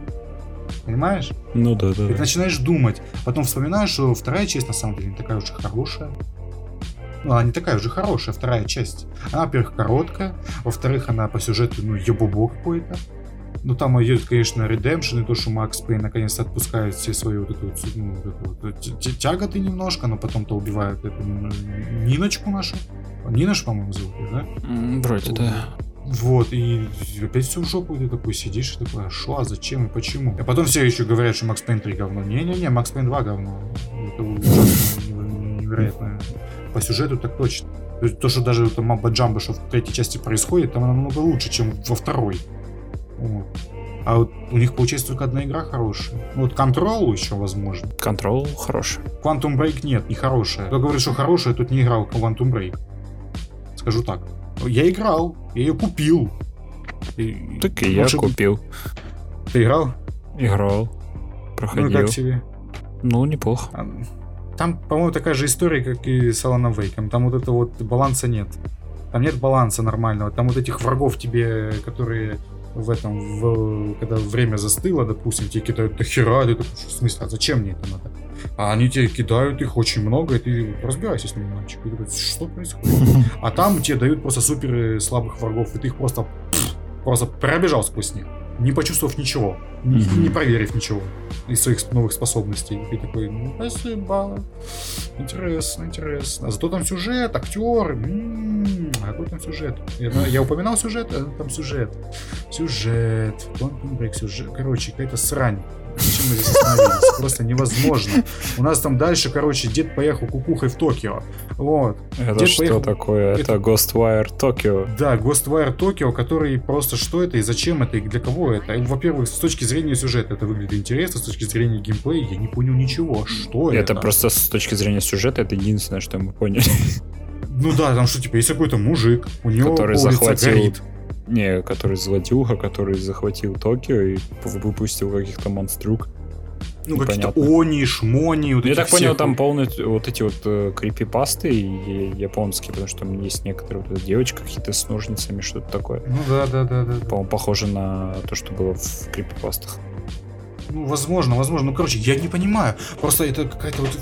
Понимаешь? Ну да, да. Ты начинаешь думать, потом вспоминаешь, что вторая часть на самом деле не такая уж и хорошая ну, она не такая уже хорошая, вторая часть. Она, во-первых, короткая, во-вторых, она по сюжету, ну, ебубо какой-то. Ну, там идет, конечно, редемпшн, и то, что Макс Пейн наконец-то отпускает все свои вот эту, ну, вот эту вот, тяготы немножко, но потом-то убивают эту Ниночку нашу. Нинаш, по-моему, зовут, да? Вроде, да. Вот, и опять все в жопу, ты такой сидишь, и такой, а шо, а зачем и почему? А потом все еще говорят, что Макс Пейн 3 говно. Не-не-не, Макс Пейн 2 говно. Это <laughs> невероятно по сюжету так точно. То, есть, то что даже там Мамба Джамба, что в третьей части происходит, там намного лучше, чем во второй. Вот. А вот у них получается только одна игра хорошая. Ну, вот Control еще возможно. Control хороший. Quantum Break нет, не хорошая. Кто говорит, что хорошая, тут не играл Quantum Break. Скажу так. Я играл, я ее купил. И, так и я купил. Ты играл? Играл. Проходил. Ну как тебе? Ну, неплохо. А, там, по-моему, такая же история, как и с Аланом Вейком. Там вот это вот баланса нет. Там нет баланса нормального. Там вот этих врагов тебе, которые в этом, в, когда время застыло, допустим, тебе кидают до хера, ты такой, в смысле, а зачем мне это надо? А они тебе кидают их очень много, и ты разбирайся с ними, мальчик. И такой, что происходит? А там тебе дают просто супер слабых врагов, и ты их просто, просто пробежал сквозь них не почувствовав ничего, mm-hmm. не проверив ничего из своих новых способностей. И такой, ну, спасибо, интересно, интересно. А зато там сюжет, актер, м-м, какой там сюжет? Я, я упоминал сюжет, а там сюжет. Сюжет, Quantum Break, сюжет. Короче, какая-то срань. Мы здесь остановились? Просто невозможно. У нас там дальше, короче, дед поехал кукухой в Токио. Вот. Это дед что поехал... такое? Это... это Ghostwire Tokyo. Да, Ghostwire Tokyo, который просто что это и зачем это и для кого это. Во-первых, с точки зрения сюжета это выглядит интересно, с точки зрения геймплея я не понял ничего. Что это? Это просто с точки зрения сюжета это единственное, что мы поняли. Ну да, там что, типа, есть какой-то мужик, у него который захватил горит. Не, который злодюга, который захватил Токио и выпустил каких-то монстрюк. Ну, какие-то они, шмони. Вот я так понял, там полностью вот эти вот э, крипипасты японские, потому что там есть некоторые вот девочка какие-то с ножницами, что-то такое. Ну да, да, да, да. По-моему, похоже на то, что было в крипипастах. Ну, возможно, возможно. Ну, короче, я не понимаю. Просто это какая-то вот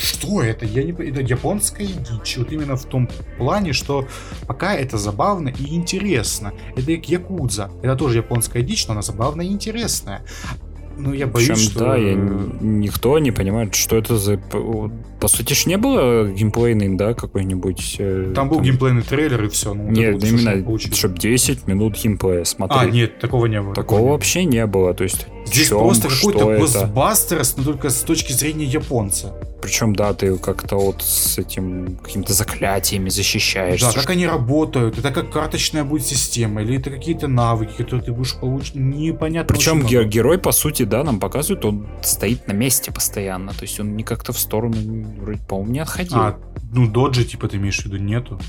что это? Я не Это японская дичь. Вот именно в том плане, что пока это забавно и интересно. Это как Якудза. Это тоже японская дичь, но она забавная и интересная. Ну, я боюсь, Причем, что... да, я, никто не понимает, что это за... По сути ж не было геймплейный, да, какой-нибудь... Э, там был там... геймплейный трейлер и все. Ну, нет, вот именно, чтобы 10 минут геймплея смотреть. А, нет, такого не было. Такого, такого вообще не было, то есть... Здесь чем, просто какой-то Ghostbusters, но только с точки зрения японца. Причем, да, ты как-то вот с этим какими-то заклятиями защищаешься. Да, как они работают, это как карточная будет система, или это какие-то навыки, которые ты будешь получить, непонятно. Причем ге- герой, по сути, да, нам показывают, он стоит на месте постоянно, то есть он не как-то в сторону, вроде, по-моему, не отходил. А, ну, доджи, типа, ты имеешь в виду, нету?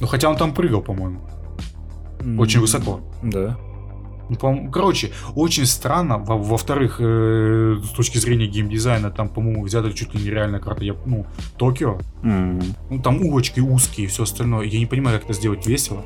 Ну, хотя он там прыгал, по-моему. Очень mm-hmm. высоко. Да. Ну, короче, очень странно. Во-вторых, э, с точки зрения геймдизайна, там, по-моему, взята чуть ли нереальная карта, я, ну, Токио. Mm-hmm. Ну, там улочки узкие и все остальное. Я не понимаю, как это сделать весело.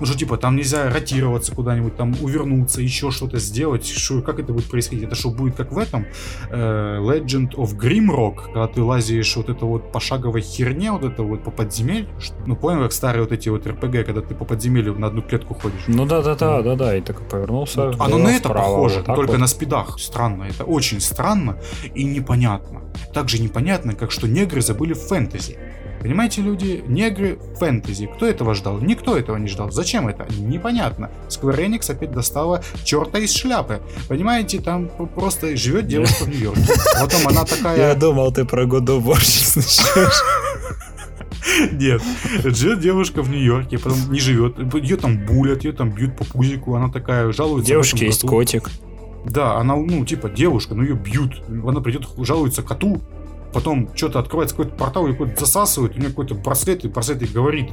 Ну что, типа, там нельзя ротироваться куда-нибудь, там увернуться, еще что-то сделать. Шо, как это будет происходить? Это что, будет как в этом э, Legend of Grimrock, когда ты лазишь вот это вот пошаговой херне, вот это вот по подземелью? Ну, понял, как старые вот эти вот РПГ, когда ты по подземелью на одну клетку ходишь? Ну да-да-да, да-да, и так повернулся. Вот. Оно на это вправо, похоже, вот только вот. на спидах. Странно, это очень странно и непонятно. Также непонятно, как что негры забыли в фэнтези. Понимаете, люди, негры, фэнтези. Кто этого ждал? Никто этого не ждал. Зачем это? Непонятно. Square Enix опять достала черта из шляпы. Понимаете, там просто живет девушка в Нью-Йорке. Потом она такая... Я думал, ты про God of War начнешь. <laughs> Нет. Живет девушка в Нью-Йорке, потом не живет. Ее там булят, ее там бьют по пузику. Она такая жалуется. Девушки есть котик. Да, она, ну, типа, девушка, но ее бьют. Она придет, жалуется коту, потом что-то открывается какой-то портал, и какой-то засасывает, у нее какой-то браслет, и браслет ей говорит,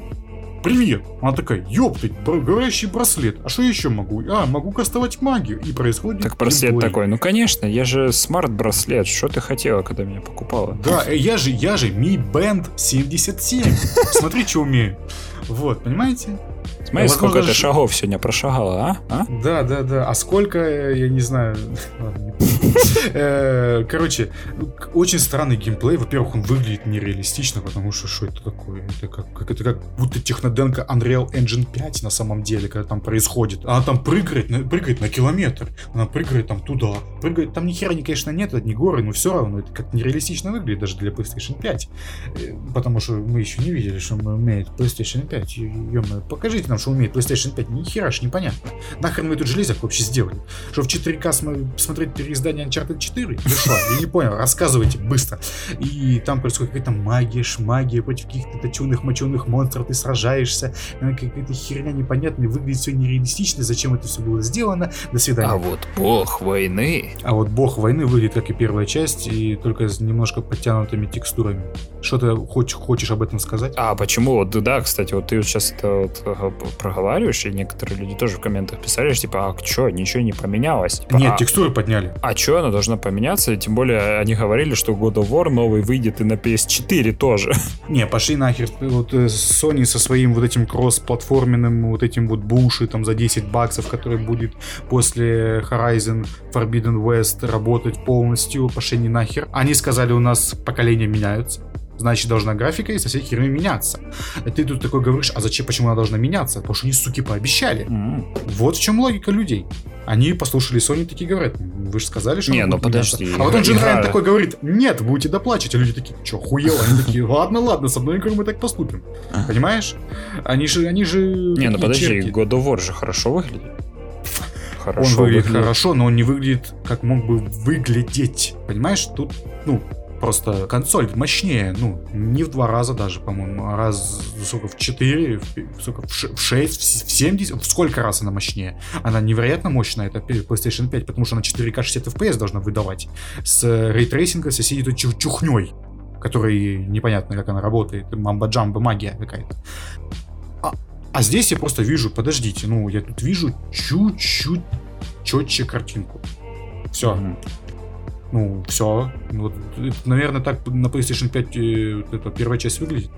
привет. Она такая, ёптать, говорящий браслет. А что еще могу? А, могу кастовать магию. И происходит Так браслет геймплей. такой, ну конечно, я же смарт-браслет. Что ты хотела, когда меня покупала? Да, э, я же, я же Mi Band 77. <laughs> Смотри, что умею. Вот, понимаете? Смотри, ну, сколько ты шагов сегодня прошагала, а? а? Да, да, да. А сколько, я не знаю. <laughs> Э, короче, очень странный геймплей. Во-первых, он выглядит нереалистично, потому что что это такое? Это как, это как будто техноденка Unreal Engine 5 на самом деле, когда там происходит. Она там прыгает, прыгает на километр. Она прыгает там туда. Прыгает. Там ни хера, конечно, нет, не горы, но все равно это как нереалистично выглядит даже для PlayStation 5. Э, потому что мы еще не видели, что умеет PlayStation 5. ё покажите нам, что умеет PlayStation 5. Ни хера ж непонятно. Нахрен вы тут железок вообще сделали? Что в 4К смотреть переиздание Uncharted 4? Вы что? Я не понял. Рассказывайте быстро. И там происходит какая-то магия, шмагия против каких-то точеных, моченых монстров. Ты сражаешься. Какая-то херня непонятная. Выглядит все нереалистично. Зачем это все было сделано? До свидания. А вот бог войны. А вот бог войны выглядит как и первая часть, и только с немножко подтянутыми текстурами. Что ты хочешь, хочешь об этом сказать? А почему? Вот, да, кстати, вот ты сейчас это вот э, проговариваешь, и некоторые люди тоже в комментах писали, типа, а что, ничего не поменялось? Типа, Нет, а, текстуры подняли. А что, она должна поменяться? Тем более они говорили, что God of War новый выйдет и на PS4 тоже. <laughs> Не, пошли нахер. Вот э, Sony со своим вот этим кросс-платформенным вот этим вот буши там за 10 баксов, который будет после Horizon Forbidden West работать полностью, пошли не нахер. Они сказали, у нас поколения меняются значит должна графика и со всей херней меняться. И ты тут такой говоришь, а зачем, почему она должна меняться? Потому что они, суки, пообещали. Mm-hmm. Вот в чем логика людей. Они послушали Sony такие говорят, вы же сказали, что Не, ну подожди. Меняться. А вот он Джин Райан такой говорит, нет, будете доплачивать. А люди такие, что, хуело? Они такие, ладно, ладно, с одной игрой мы так поступим. Понимаешь? Они же, они же... Не, ну подожди, черти. God of War же хорошо выглядит. Хорошо он выглядит, выглядит хорошо, но он не выглядит, как мог бы выглядеть. Понимаешь, тут, ну, просто консоль мощнее, ну, не в два раза даже, по-моему, а раз, сколько, в 4, в, сколько, в 6, в 70, в сколько раз она мощнее? Она невероятно мощная, это PlayStation 5, потому что она 4К 60 FPS должна выдавать. С ray tracing а со всей чух чухней, который непонятно, как она работает, мамба-джамба, магия какая-то. А, а здесь я просто вижу, подождите, ну, я тут вижу чуть-чуть четче картинку. Все. Mm-hmm ну, все. Вот, наверное, так на PlayStation 5 э, вот эта первая часть выглядит.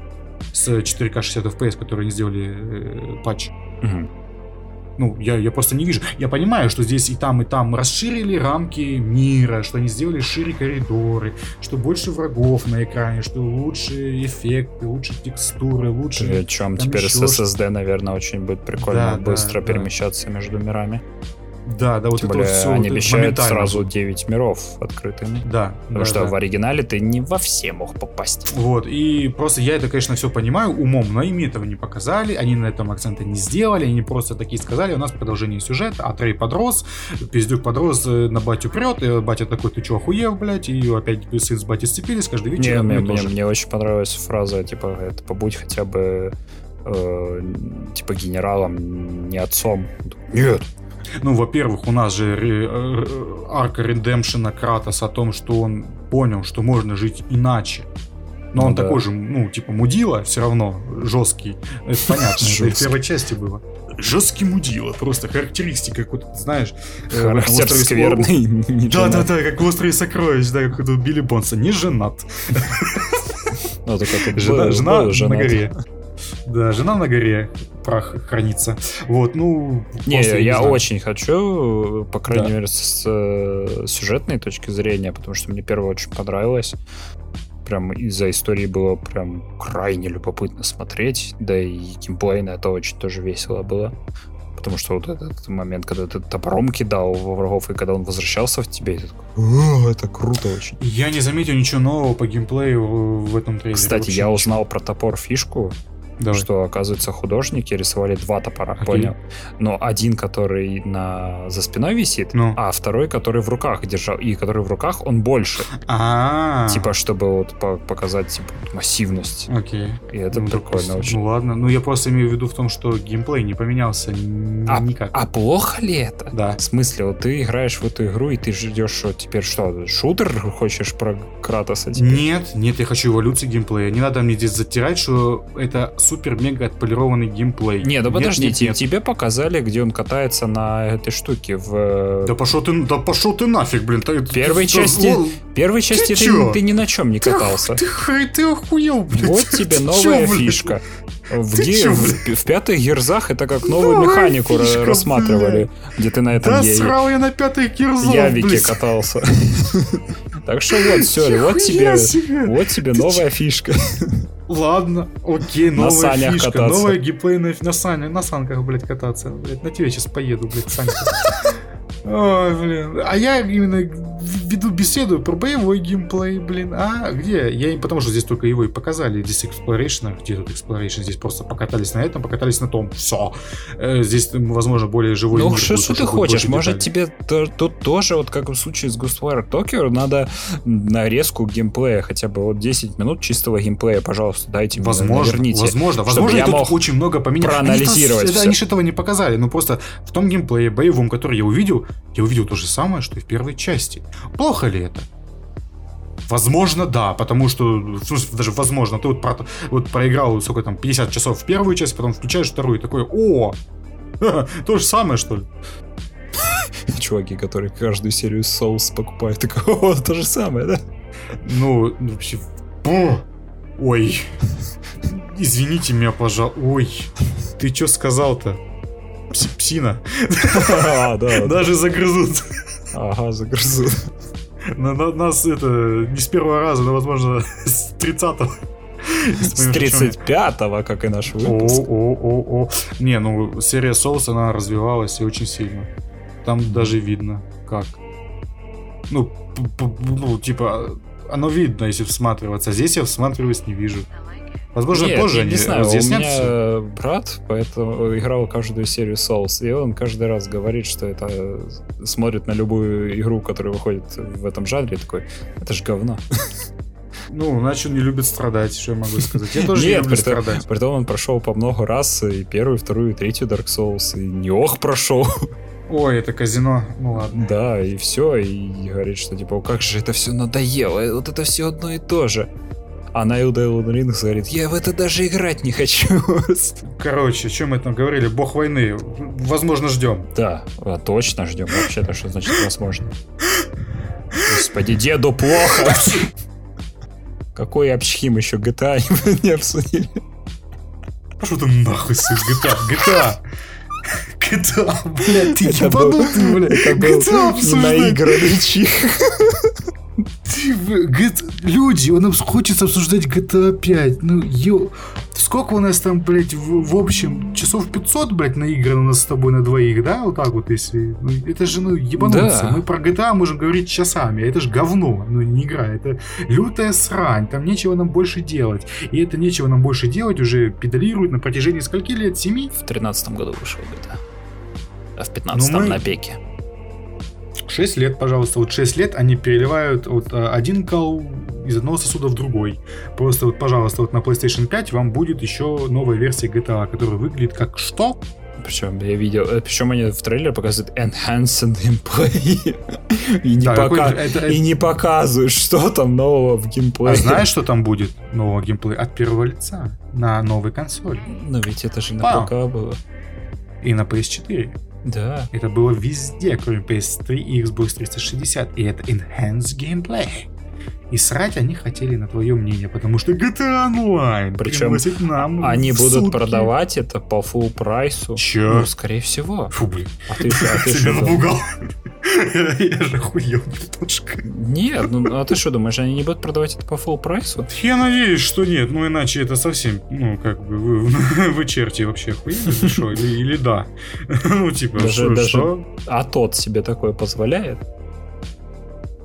С 4К 60 FPS, которые они сделали э, патч. Угу. Ну, я, я просто не вижу. Я понимаю, что здесь и там, и там расширили рамки мира, что они сделали шире коридоры, что больше врагов на экране, что лучше эффекты, лучше текстуры, лучше... При чем теперь с SSD, наверное, очень будет прикольно Да, быстро да, да. перемещаться между мирами. Да, да, вот Тем это более вот все они обещают сразу 9 миров открытыми. Да, Потому да, что да. в оригинале ты не во все мог попасть. Вот, и просто я это, конечно, все понимаю умом, но им этого не показали, они на этом акцента не сделали, они просто такие сказали, у нас продолжение сюжета, а Трей подрос, Пиздюк подрос, э, на батю прет, и батя такой, ты чё, охуел, блядь, и опять сын с батей сцепились, каждый вечер Не, мне, мне, мне очень понравилась фраза, типа, это побудь хотя бы э, типа генералом, не отцом. Нет. Ну, во-первых, у нас же э, арка редемпшена Кратоса о том, что он понял, что можно жить иначе. Но Ну он да. такой же, ну, типа, мудила, все равно, жесткий. Это <laughs> понятно, это и в первой части было. Жесткий мудила, просто характеристика, как вот, знаешь... э, Характер «Острове скверный. не <laughs> Да, да, женат. да, как в острове сокровищ, да, как у Билли Бонса. Не женат. Ну, так это Жена, жена на горе. Да, жена на горе, прах хранится. Вот, ну... Не, я знаю. очень хочу, по крайней Да. мере, с э, сюжетной точки зрения, потому что мне первое очень понравилось. Прям из-за истории было прям крайне любопытно смотреть, да и геймплейно это очень тоже весело было. Потому что вот этот момент, когда ты топором кидал во врагов, и когда он возвращался в тебе, и ты такой, «О, это круто очень. Я не заметил ничего нового по геймплею в этом трейлере. Кстати, я узнал про топор фишку, Давай. что, оказывается, художники рисовали два топора, Окей. понял? Но один, который на... за спиной висит, Ну. а второй, который в руках держал. И который в руках, он больше. А, Типа, чтобы вот по- показать типа, массивность. Окей. И это Ну, прикольно допустим. очень. Ну ладно, ну я просто имею в виду в том, что геймплей не поменялся А, никак. а плохо ли это? Да. В смысле, вот ты играешь в эту игру, и ты ждешь, что теперь что, шутер хочешь про Кратоса теперь? Нет, нет, я хочу эволюции геймплея. Не надо мне здесь затирать, что это супер-мега отполированный геймплей. Не, ну Нет, подожди, нет, нет. тебе показали, где он катается на этой штуке в... Да пошел ты, да пошел ты нафиг, блин. Ты- В первой ты- части, о, первой части ты, чё? ты ни на чем не ты катался. Ты, х- ты охуел, блин. Вот тебе Ты новая чё, блин? В, Ты ге- в, в пятых герзах это как новую Новая механику фишка, рассматривали, где ты на этом Да е- срал я на пятый кирзов, явике блин. катался. <laughs> Так что вот, все, вот тебе, вот тебе новая фишка. Ладно, окей, На новая санях фишка, кататься. новая геймплейная на санях, на санках, блядь, кататься. Блядь, на тебе сейчас поеду, блядь, санька. Ой, блин. А я именно веду беседу про боевой геймплей, блин. А где? Я потому что здесь только его и показали. Здесь Exploration, а где тут Exploration? Здесь просто покатались на этом, покатались на том. Все. Здесь, возможно, более живой Ну что ты будет хочешь? Может тебе тут тоже, вот как в случае с Ghostwire Tokyo, надо нарезку геймплея, хотя бы вот 10 минут чистого геймплея, пожалуйста, дайте мне, Возможно, наверните. возможно, возможно, я тут очень много поменять. проанализировать Они, они же этого не показали, но просто в том геймплее боевом, который я увидел, я увидел то же самое, что и в первой части. Плохо ли это? Возможно, да, потому что, даже возможно, ты вот, про- вот проиграл, сколько там, 50 часов в первую часть, потом включаешь вторую, и такой, о, <laughs> то же самое, что ли? <laughs> Чуваки, которые каждую серию Souls покупают, такой, о, то же самое, да? Ну, ну, вообще, бу. ой, <laughs> извините меня, пожалуйста, ой, ты что сказал-то? Пси- Псина. А, да, да. Даже загрызут. Ага, загрызу. На, на- нас это не с первого раза, но, возможно, с 30-го. С 35-го, как и наш выпуск. о, о, о. Не, ну, серия Souls, она развивалась и очень сильно. Там даже видно, как. Ну, ну, типа, оно видно, если всматриваться. Здесь я всматриваюсь, не вижу. Возможно, Нет, позже я не знаю, у меня всё. брат поэтому играл каждую серию Souls, и он каждый раз говорит, что это смотрит на любую игру, которая выходит в этом жанре, такой, это ж говно. <laughs> Ну, значит, он не любит страдать, что я могу сказать. Я тоже не Нет, люблю при том- страдать. Притом он прошел по много раз, и первую, вторую, и третью Dark Souls, и не ох прошел. Ой, это казино. Ну ладно. Да, и все, и говорит, что типа, «О, как же это все надоело, э, вот это все одно и то же. А на Elden Ring говорит, я в это даже играть не хочу. Короче, о чем мы там говорили? Бог войны. Возможно, ждем. Да, а, точно ждем. Вообще-то, что значит возможно? Господи, деду плохо. Какой обчхим еще GTA не обсудили? Пошел ты нахуй с GTA. GTA. GTA, блядь, ты ебанутый, блядь. Это был наигранный чих. Люди, он обс- хочется обсуждать GTA 5. Ну, ё... Сколько у нас там, блядь, в, в общем, часов 500, блядь, наиграно у нас с тобой на двоих, да? Вот так вот, если... Ну, это же, ну, ебануться. Да. Мы про GTA можем говорить часами. а Это же говно, ну, не игра. Это лютая срань. Там нечего нам больше делать. И это нечего нам больше делать уже педалируют на протяжении скольки лет? Семи? В тринадцатом году вышел GTA. А в пятнадцатом Ну, мы- на пеке. 6 лет, пожалуйста. Вот 6 лет они переливают вот а, один кал из одного сосуда в другой. Просто вот, пожалуйста, вот на PlayStation 5 вам будет еще новая версия GTA, которая выглядит как что? Причем я видел, причем они в трейлере показывают enhanced gameplay. И не, Да, пока- это- и не показывают, что там нового в геймплее. А знаешь, что там будет нового геймплея от первого лица на новой консоли Но ведь это же на. ПК было. и на PS4? Да. Это было везде, кроме PS3 и Xbox 360. И это enhanced gameplay. И срать они хотели на твое мнение, потому что GTA Online Причем приносит нам Они будут сутки. продавать это по full прайсу. Чё? Ну, скорее всего. Фу, блин. А ты, что- а ты что напугал. <laughs> Я же охуел немножко. Нет, ну а ты что думаешь, они не будут продавать это по full прайсу? Я надеюсь, что нет, ну иначе это совсем, ну как бы, вы, вы <laughs> черти вообще охуели, что, или, или да? <laughs> Ну типа, Даже- что, даже- что? А тот себе такое позволяет?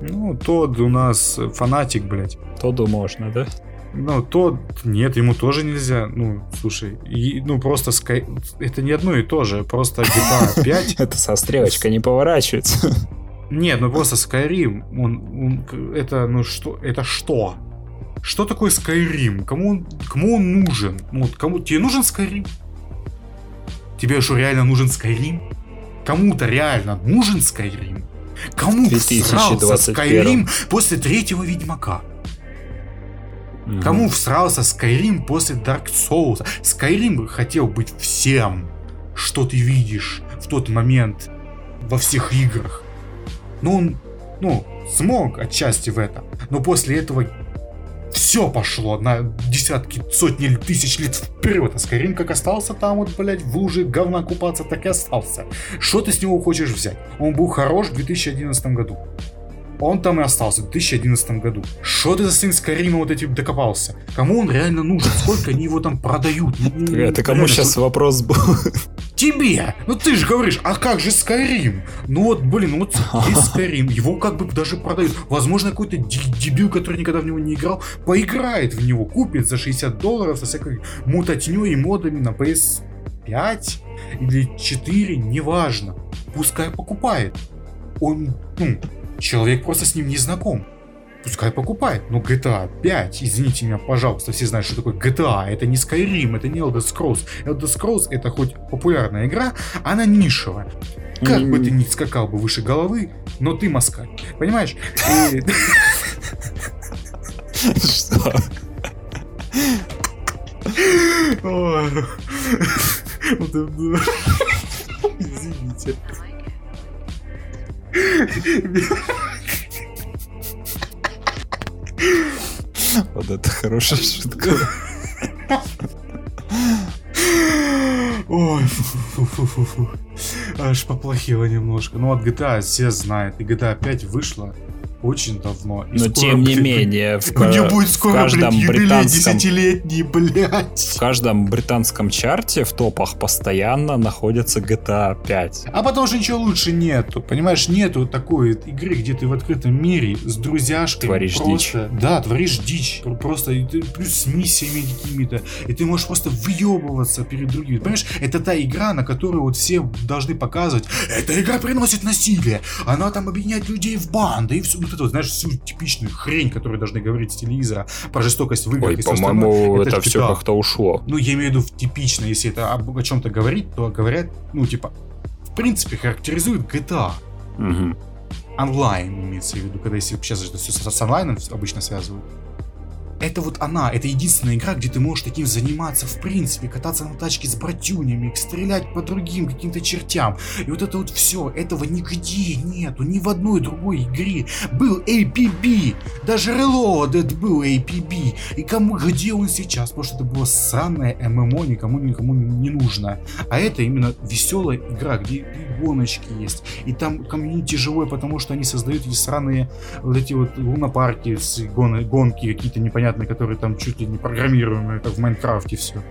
Ну, тот у нас фанатик, блядь. Тоду можно, да? Ну, тот, нет, ему тоже нельзя. Ну, слушай, и- ну просто Sky... это не одно и то же, просто GTA 5 <laughs> Это со стрелочкой не поворачивается. Нет, ну просто Skyrim, он, он это, ну что, это что? Что такое Skyrim? Кому он, кому он нужен? Ну вот кому, тебе нужен Skyrim? Тебе что, реально нужен Skyrim? Кому-то реально нужен Skyrim? Кому В всрался 2021. Skyrim после третьего Ведьмака? Кому всрался Skyrim после Dark Souls? Skyrim хотел быть всем, что ты видишь в тот момент во всех играх. Но он, ну, смог отчасти в этом. Но после этого все пошло на десятки, сотни тысяч лет вперед. А Skyrim как остался там вот, блядь, в луже говна купаться, так и остался. Что ты с него хочешь взять? Он был хорош в 2011 году. Он там и остался в 2011 году. Что ты за сын Скайрима вот этим докопался? Кому он реально нужен? Сколько они его там продают? Ну, Это кому сейчас вопрос был? Тебе! Ну ты же говоришь, а как же Skyrim? Ну вот, блин, ну вот есть его как бы даже продают. Возможно, какой-то дебил, который никогда в него не играл, поиграет в него, купит за 60 долларов со всякой мутатней и модами на PS5 или 4, неважно. Пускай покупает. Он, ну, человек просто с ним не знаком. Пускай покупает. Но GTA 5, извините меня, пожалуйста, все знают, что такое GTA. Это не Skyrim, это не Elder Scrolls. Elder Scrolls это хоть популярная игра, она нишевая. Как бы ты ни скакал бы выше головы, но ты москаль. Понимаешь? Что? Извините. Вот это хорошая шутка. Ой, фу-фу-фу-фу. Аж поплохело немножко. Ну, от GTA все знают. И GTA 5 вышла очень давно. И Но скоро, тем не блин, менее, <laughs> в, У будет в скоро, каждом блядь, юбилей британском десятилетний, блядь. в каждом британском чарте в топах постоянно находится GTA 5. А потому что ничего лучше нету. Понимаешь, нету такой игры, где ты в открытом мире с друзьяшками Творишь просто... Да, творишь дичь. Просто плюс с миссиями какими-то. И ты можешь просто выебываться перед другими. Понимаешь, это та игра, на которую вот все должны показывать. Эта игра приносит насилие. Она там объединяет людей в банды. И все вот это, вот, знаешь, всю типичную хрень, которую должны говорить с телевизора про жестокость в играх Ой, по-моему, это ж все GTA. как-то ушло. Ну, я имею в виду типично, если это об, о чем-то говорить, то говорят, ну, типа, в принципе, характеризует GTA. Мгм. Онлайн имеется в виду, когда если сейчас это все с, с онлайном обычно связывают. Это вот она, это единственная игра, где ты можешь таким заниматься в принципе, кататься на тачке с братюнями, стрелять по другим каким-то чертям. И вот это вот все, этого нигде нету, ни в одной другой игре. Был APB, даже Reloaded был APB. И кому, где он сейчас? Потому что это было сраное ММО, никому никому не нужно. А это именно веселая игра, где и гоночки есть. И там комьюнити живой, потому что они создают эти сраные вот эти вот лунопарки, гон, гонки какие-то непонятные, которые там чуть ли не программируемые, как в Майнкрафте все.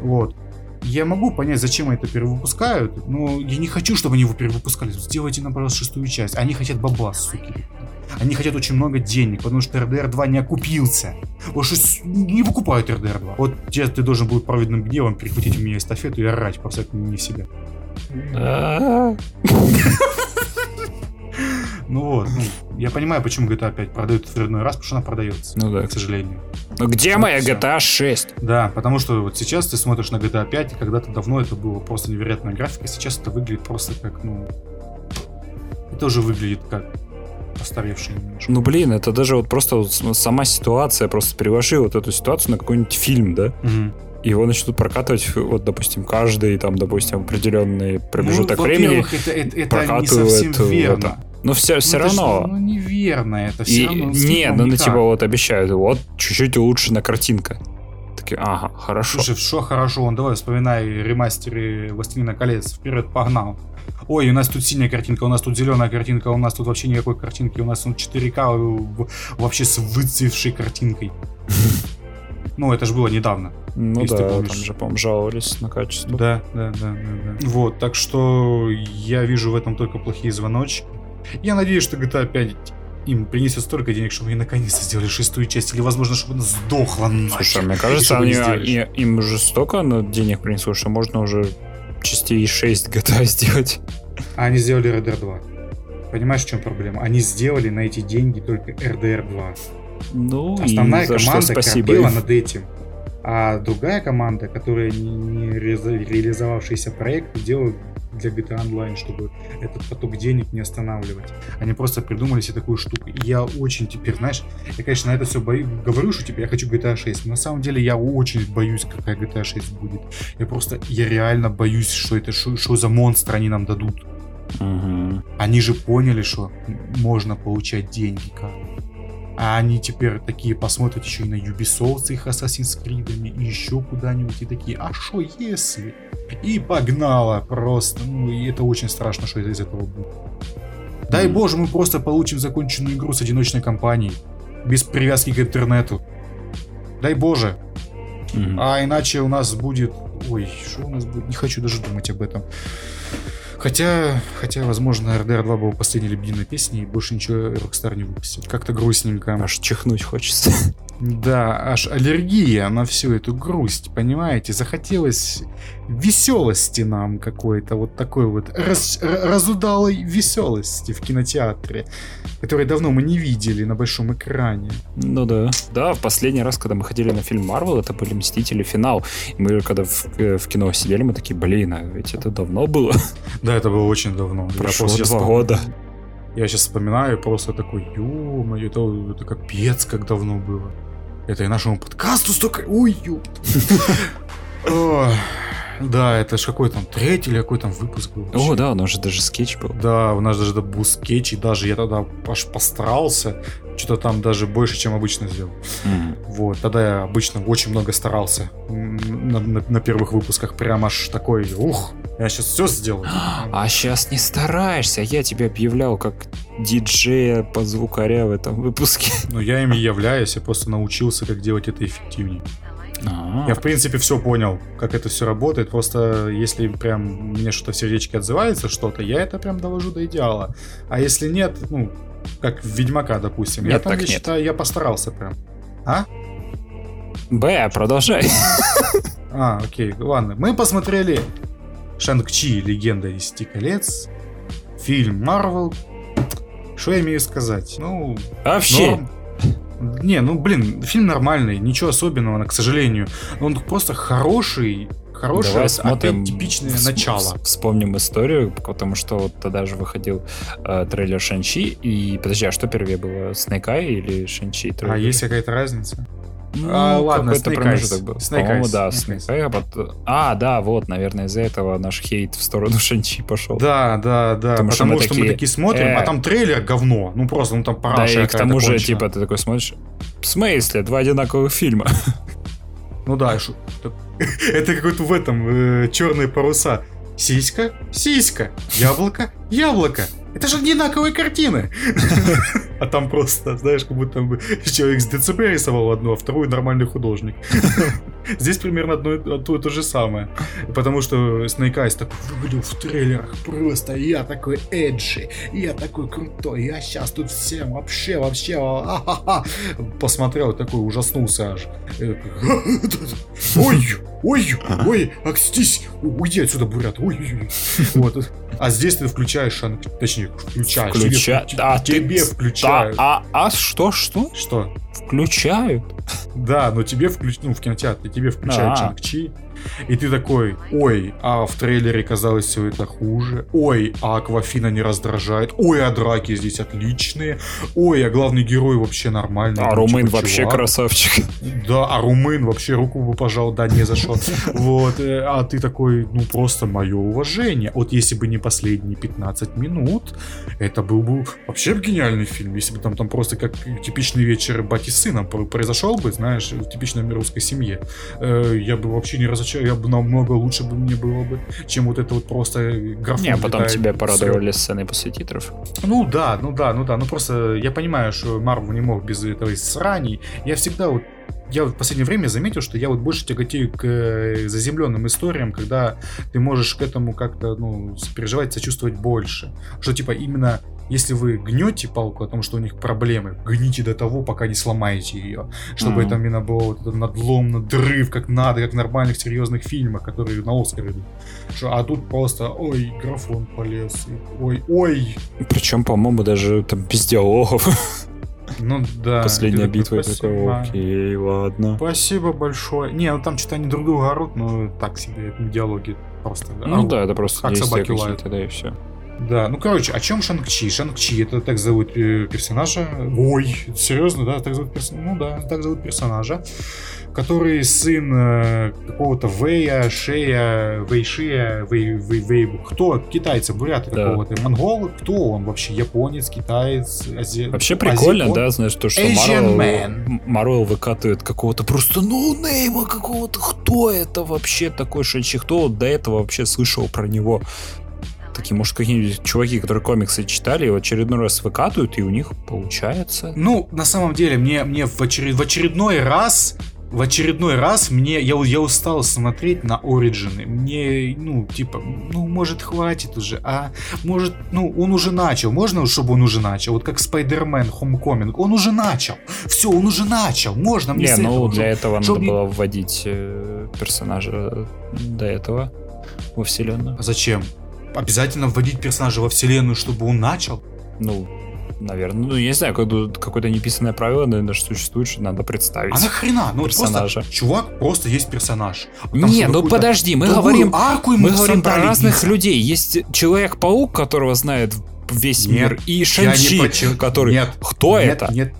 Вот. Я могу понять, зачем они это перевыпускают, но я не хочу, чтобы они его перевыпускали. Сделайте нам, пожалуйста, шестую часть. Они хотят бабла, суки. Они хотят очень много денег, потому что RDR 2 не окупился. Что не выкупают RDR 2. Вот тебе ты должен был праведным гневом перехватить у меня эстафету и орать просто не в себя. <laughs> Ну вот, ну, я понимаю, почему GTA 5 продают очередной раз, потому что она продается. Ну да. К сожалению. Ну где моя GTA 6? Да, потому что вот сейчас ты смотришь на GTA 5, и когда-то давно это было просто невероятная графика, сейчас это выглядит просто как, ну... Это уже выглядит как постаревший немножко. Ну блин, это даже вот просто вот сама ситуация, просто переложи вот эту ситуацию на какой-нибудь фильм, да? Мгм. Его начнут прокатывать, вот, допустим, каждый, там, допустим, определенный промежуток ну, времени. это, это, это не прокатывают совсем это. Но все, все Ну, это ж, равно. ну, неверно это. Все И, равно не, ну, ну, никак. типа, вот обещают, вот, чуть-чуть улучшена картинка. Такие, ага, хорошо. Слушай, что хорошо, он давай вспоминай ремастеры «Властелина колец», вперед погнал. Ой, у нас тут синяя картинка, у нас тут зеленая картинка, у нас тут вообще никакой картинки, у нас тут 4К в- вообще с выцвевшей картинкой. <laughs> Ну, это же было недавно. ну если да, там же, по-моему, жаловались на качество. Да, да, да, да, да. Вот, так что я вижу в этом только плохие звоночки. Я надеюсь, что GTA 5 им принесет столько денег, чтобы они наконец-то сделали шестую часть, или, возможно, чтобы она сдохла нахер. Слушай, мне кажется, они, сделали. и- им уже столько денег принесло, что можно уже частей 6 GTA <laughs> сделать. А они сделали RDR 2. Понимаешь, в чем проблема? Они сделали на эти деньги только RDR 2. Ну, Основная и за что команда спасибо корпела им. над этим. А другая команда, которая не, реализовавшийся проект, делала для GTA Online, чтобы этот поток денег не останавливать. Они просто придумали себе такую штуку. И я очень теперь, знаешь, я, конечно, на это все бою, говорю, что типа я хочу GTA 6, но на самом деле я очень боюсь, какая GTA 6 будет. Я просто, я реально боюсь, что это, что, что за монстр они нам дадут. Мгм. Они же поняли, что можно получать деньги как. А они теперь такие посмотрят еще и на Ubisoft с их Assassin's Creed и еще куда-нибудь и такие, а что если? И погнало просто. Ну, и это очень страшно, что из этого будет. Дай боже, мы просто получим законченную игру с одиночной компанией. Без привязки к интернету. Дай боже. Мгм. А иначе у нас будет... Ой, что у нас будет? Не хочу даже думать об этом. Хотя, хотя, возможно, RDR 2 был последней любимой песней, и больше ничего Rockstar не выпустил. Как-то грустненько. Аж чихнуть хочется. <laughs> Да, аж аллергия на всю эту грусть, понимаете? Захотелось веселости нам какой-то, вот такой вот раз- разудалой веселости в кинотеатре, которой давно мы не видели на большом экране. Ну да. Да, в последний раз, когда мы ходили на фильм Марвел, это были Мстители финал. И мы когда в, э, в кино сидели, мы такие, блин, а ведь это давно было. Да, это было очень давно. Прошло два вспом- года. Я сейчас вспоминаю, просто такой, ё-моё, это, это капец, как давно было. Это и нашему подкасту столько... Ой, ё... <laughs> Да, это ж какой там третий или какой там выпуск был. О, вообще. да, у нас же даже скетч был. Да, у нас даже был скетч, и даже я тогда аж постарался. Что-то там даже больше, чем обычно сделал. Мгм. Вот, тогда я обычно очень много старался на, на- на первых выпусках. Прям аж такой, ух, я сейчас все сделаю. А сейчас не стараешься. Я тебя объявлял как диджея под звукаря в этом выпуске. Но я им являюсь, я просто научился, как делать это эффективнее. А, Я, в принципе, все понял, как это все работает. Просто если прям мне что-то в сердечке отзывается, что-то, я это прям довожу до идеала. А если нет, ну, как в Ведьмака, допустим, я Нет, там, так я нет. считаю, я постарался прям. А? Б, продолжай. <laughs> А, окей, ладно. Мы посмотрели Шанг-Чи, Легенда из Десяти колец, фильм Марвел. Что я имею сказать? Ну, Вообще. норм. Не, ну блин, фильм нормальный, ничего особенного, но, к сожалению. Он просто хороший, хорошее, Давай смотрим. опять типичное вс- начало. вс- Вспомним историю, потому что вот тогда же выходил э, трейлер Шанчи. И подожди, а что первее было? Снэк Ай или Шанчи? А есть какая-то разница? Ну, А, ладно, какой-то Snake промежуток Eyes. был. Snake По-моему, Eyes, да, Snake Snake Eyes, а потом- А, да, вот, наверное, из-за этого наш хейт в сторону <laughs> Шанчи пошел. Да, да, да. Потому Потому, что мы что, мы такие, такие смотрим, э, а там трейлер говно. Ну просто, ну там Да, параша и к тому же, конченая. типа, ты такой смотришь, в смысле, два одинаковых фильма. Ну да, <laughs> это какой-то в этом черные паруса. Сиська, сиська, яблоко, яблоко. Это же одинаковые картины. <laughs> А там просто, знаешь, как будто бы человек с ДЦП рисовал одну, а вторую нормальный художник. <laughs> Здесь примерно одно, и- то, то же самое. Потому что Snake Eyes такой выглядел в трейлерах просто. Я такой эджи, я такой крутой, я сейчас тут всем вообще, вообще, а-ха-ха. Посмотрел такой ужаснулся аж. Э, <laughs> Ой, ой, ой, окстись, уйди отсюда, бурят, ой, ой, ой. Вот. А здесь ты включаешь, точнее, включаешь. тебе Включа- включ- А, ты- тебе Да, включают. а, а что, что? Что? Включают? Да, но тебе включ... ну, в кинотеатре тебе включают А. Чанг-Чи, и ты такой, ой, а в трейлере казалось все это хуже, ой, а Аквафина не раздражает, ой, а драки здесь отличные, ой, а главный герой вообще нормальный. А Румын типа, вообще чувак. красавчик. Да, а румын вообще руку бы пожал, да, не за что. Вот, э, а ты такой, ну просто мое уважение. Вот если бы не последние 15 минут, это был бы вообще гениальный фильм. Если бы там, там просто как типичный вечер бати с сыном пр- произошел бы, знаешь, в типичной русской семье, э, я бы вообще не разочарован, я бы намного лучше бы мне было бы, чем вот это вот просто графон. Не, а потом тебя с порадовали сцены после титров. ну да, ну да, ну да, ну просто я понимаю, что Марвел не мог без этого сраний. Я всегда вот я вот в последнее время заметил, что я вот больше тяготею к э, заземленным историям, когда ты можешь к этому как-то, ну, переживать, сочувствовать больше. Что, типа, именно если вы гнете палку о том, что у них проблемы, гните до того, пока не сломаете ее. Чтобы Мгм. это именно было вот этот надлом, надрыв, как надо, как в нормальных серьезных фильмах, которые на Оскар идут. Что, а тут просто, ой, графон полез, и, ой, ой, Причем, по-моему, даже там без диалогов. <laughs> Ну да. Последняя битва, такой, окей, ладно. Спасибо большое. Не, ну там что-то они друг друга орут, но так себе это диалоги просто. Ну орут. да, это просто как собаки лают. да, и все. Да, ну короче, о чем Шанг-Чи? Шанг-Чи, это так зовут э, персонажа. Ой, серьезно, да, так зовут персонажа. Ну да, так зовут персонажа. Который сын э, какого-то Вэя, Шея, Вэйшия, Вэй, Вэй, Вэй, кто? Китайца, бурята Да. какого-то. Монгол? Кто он вообще? Японец, китаец, ази... Вообще прикольно, азиат? да, знаешь, то, что. Marvel выкатывает какого-то просто ноунейма какого-то. Кто это вообще такой Шанчи? Кто до этого вообще слышал про него? Такие, может, какие-нибудь чуваки, которые комиксы читали, в очередной раз выкатывают, и у них получается. Ну, на самом деле, мне, мне в, очеред- в очередной раз в очередной раз мне я, я устал смотреть на Ориджины. Мне, ну, типа, ну, может, хватит уже, а может, ну, он уже начал. Можно, чтобы он уже начал? Вот как Спайдермен Homecoming. Он уже начал. Все, он уже начал. Можно мне Не, ну этого, для этого чтоб надо было вводить э, персонажа до этого во вселенную. А Зачем? Обязательно вводить персонажа во вселенную, чтобы он начал? Ну, наверное. Ну, я не знаю, какое- какое-то неписанное правило, наверное, существует, что надо представить. А нахрена? Ну, вот персонажа. просто чувак просто есть персонаж. А Не, что, ну подожди, мы говорим, арку мы говорим про разных нельзя? людей. Есть Человек-паук, которого знает весь Нет, мир, и Шанчи, почему- который... Нет, Кто нет, это? Нет,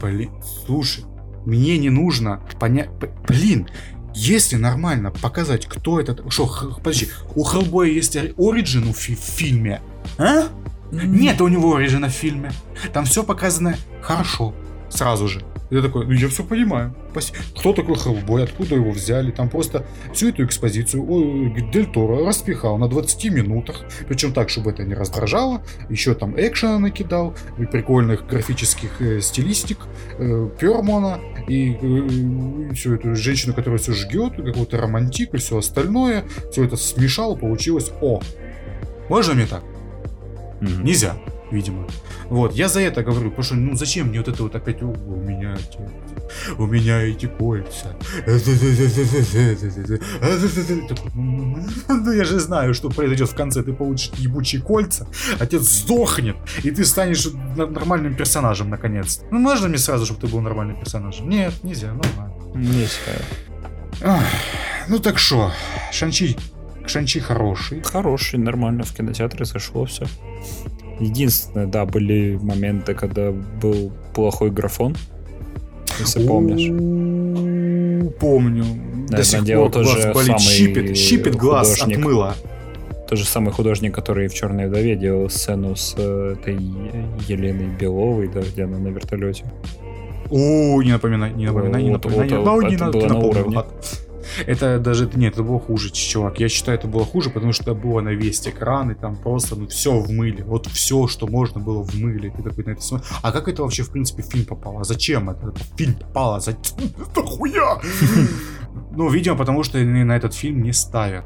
блин, слушай, мне не нужно понять... Блин, если нормально показать, кто этот... Что, х- подожди, у Хеллбоя есть оригин в фи- в фильме? А? Нет у него оригина в фильме. Там все показано хорошо, сразу же. Я такой, ну я все понимаю. Кто такой Хеллбой, откуда его взяли? Там просто всю эту экспозицию ой, Дель Торо распихал на 20 минутах. Причем так, чтобы это не раздражало. Еще там экшена накидал, и прикольных графических э, стилистик, э, Пермона и, всю эту женщину, которая все жгет, какой-то романтик и все остальное. Все это смешал, получилось О! Можно мне так? Мгм. Нельзя, видимо. Вот, я за это говорю, потому что, ну зачем мне вот это вот опять, «О, у меня эти, у меня эти кольца. Ну я же знаю, что произойдет в конце. Ты получишь ебучие кольца, отец сдохнет, и ты станешь нормальным персонажем наконец. Ну можно мне сразу, чтобы ты был нормальным персонажем? Нет, нельзя, ладно. Не знаю. Ну так что, Шанчи, Шанчи хороший. Хороший, нормально, в кинотеатре зашло все. Единственное, да, были моменты, когда был плохой графон. Если помнишь. помню. До сих пор глаз тоже болит. Щипит, щипит глаз от мыла. Тот же самый художник, который в Черной вдове делал сцену с э, этой Еленой Беловой, да, где она на вертолете. О, не напоминай, не напоминай, не Вот- напоминай. вот Ну, это не было ты на уровне. Это даже, нет, это было хуже, чувак. Я считаю, это было хуже, потому что это было на весь экран, и там просто, ну, все в мыле. Вот все, что можно было в мыле. Ты такой на это смотришь. А как это вообще, в принципе, в фильм попало? Зачем это? В фильм попало? Зачем? <laughs> Это хуя! <laughs> Ну, видимо, потому что они на этот фильм не ставят.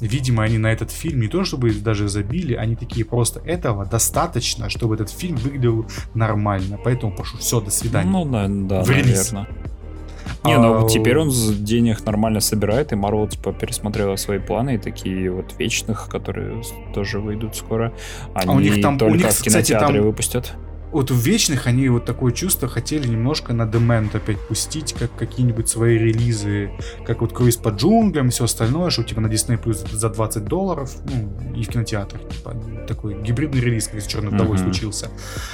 Видимо, они на этот фильм не то чтобы даже забили, они такие просто этого достаточно, чтобы этот фильм выглядел нормально. Поэтому пошу, все, до свидания. Ну, да, да, В релиз. наверное. Не, ну А, теперь он денег нормально собирает, и Marvel типа пересмотрела свои планы, и такие вот вечных, которые тоже выйдут скоро. Они А у них там- у только них, в кстати, кинотеатре там- выпустят. Вот в Вечных они вот такое чувство хотели немножко на демент опять пустить, как какие-нибудь свои релизы, как вот Круиз по джунглям и все остальное, что типа на Disney Plus за 20 долларов, ну, и в кинотеатрах, типа, такой гибридный релиз, как с Черной вдовой Мгм. случился.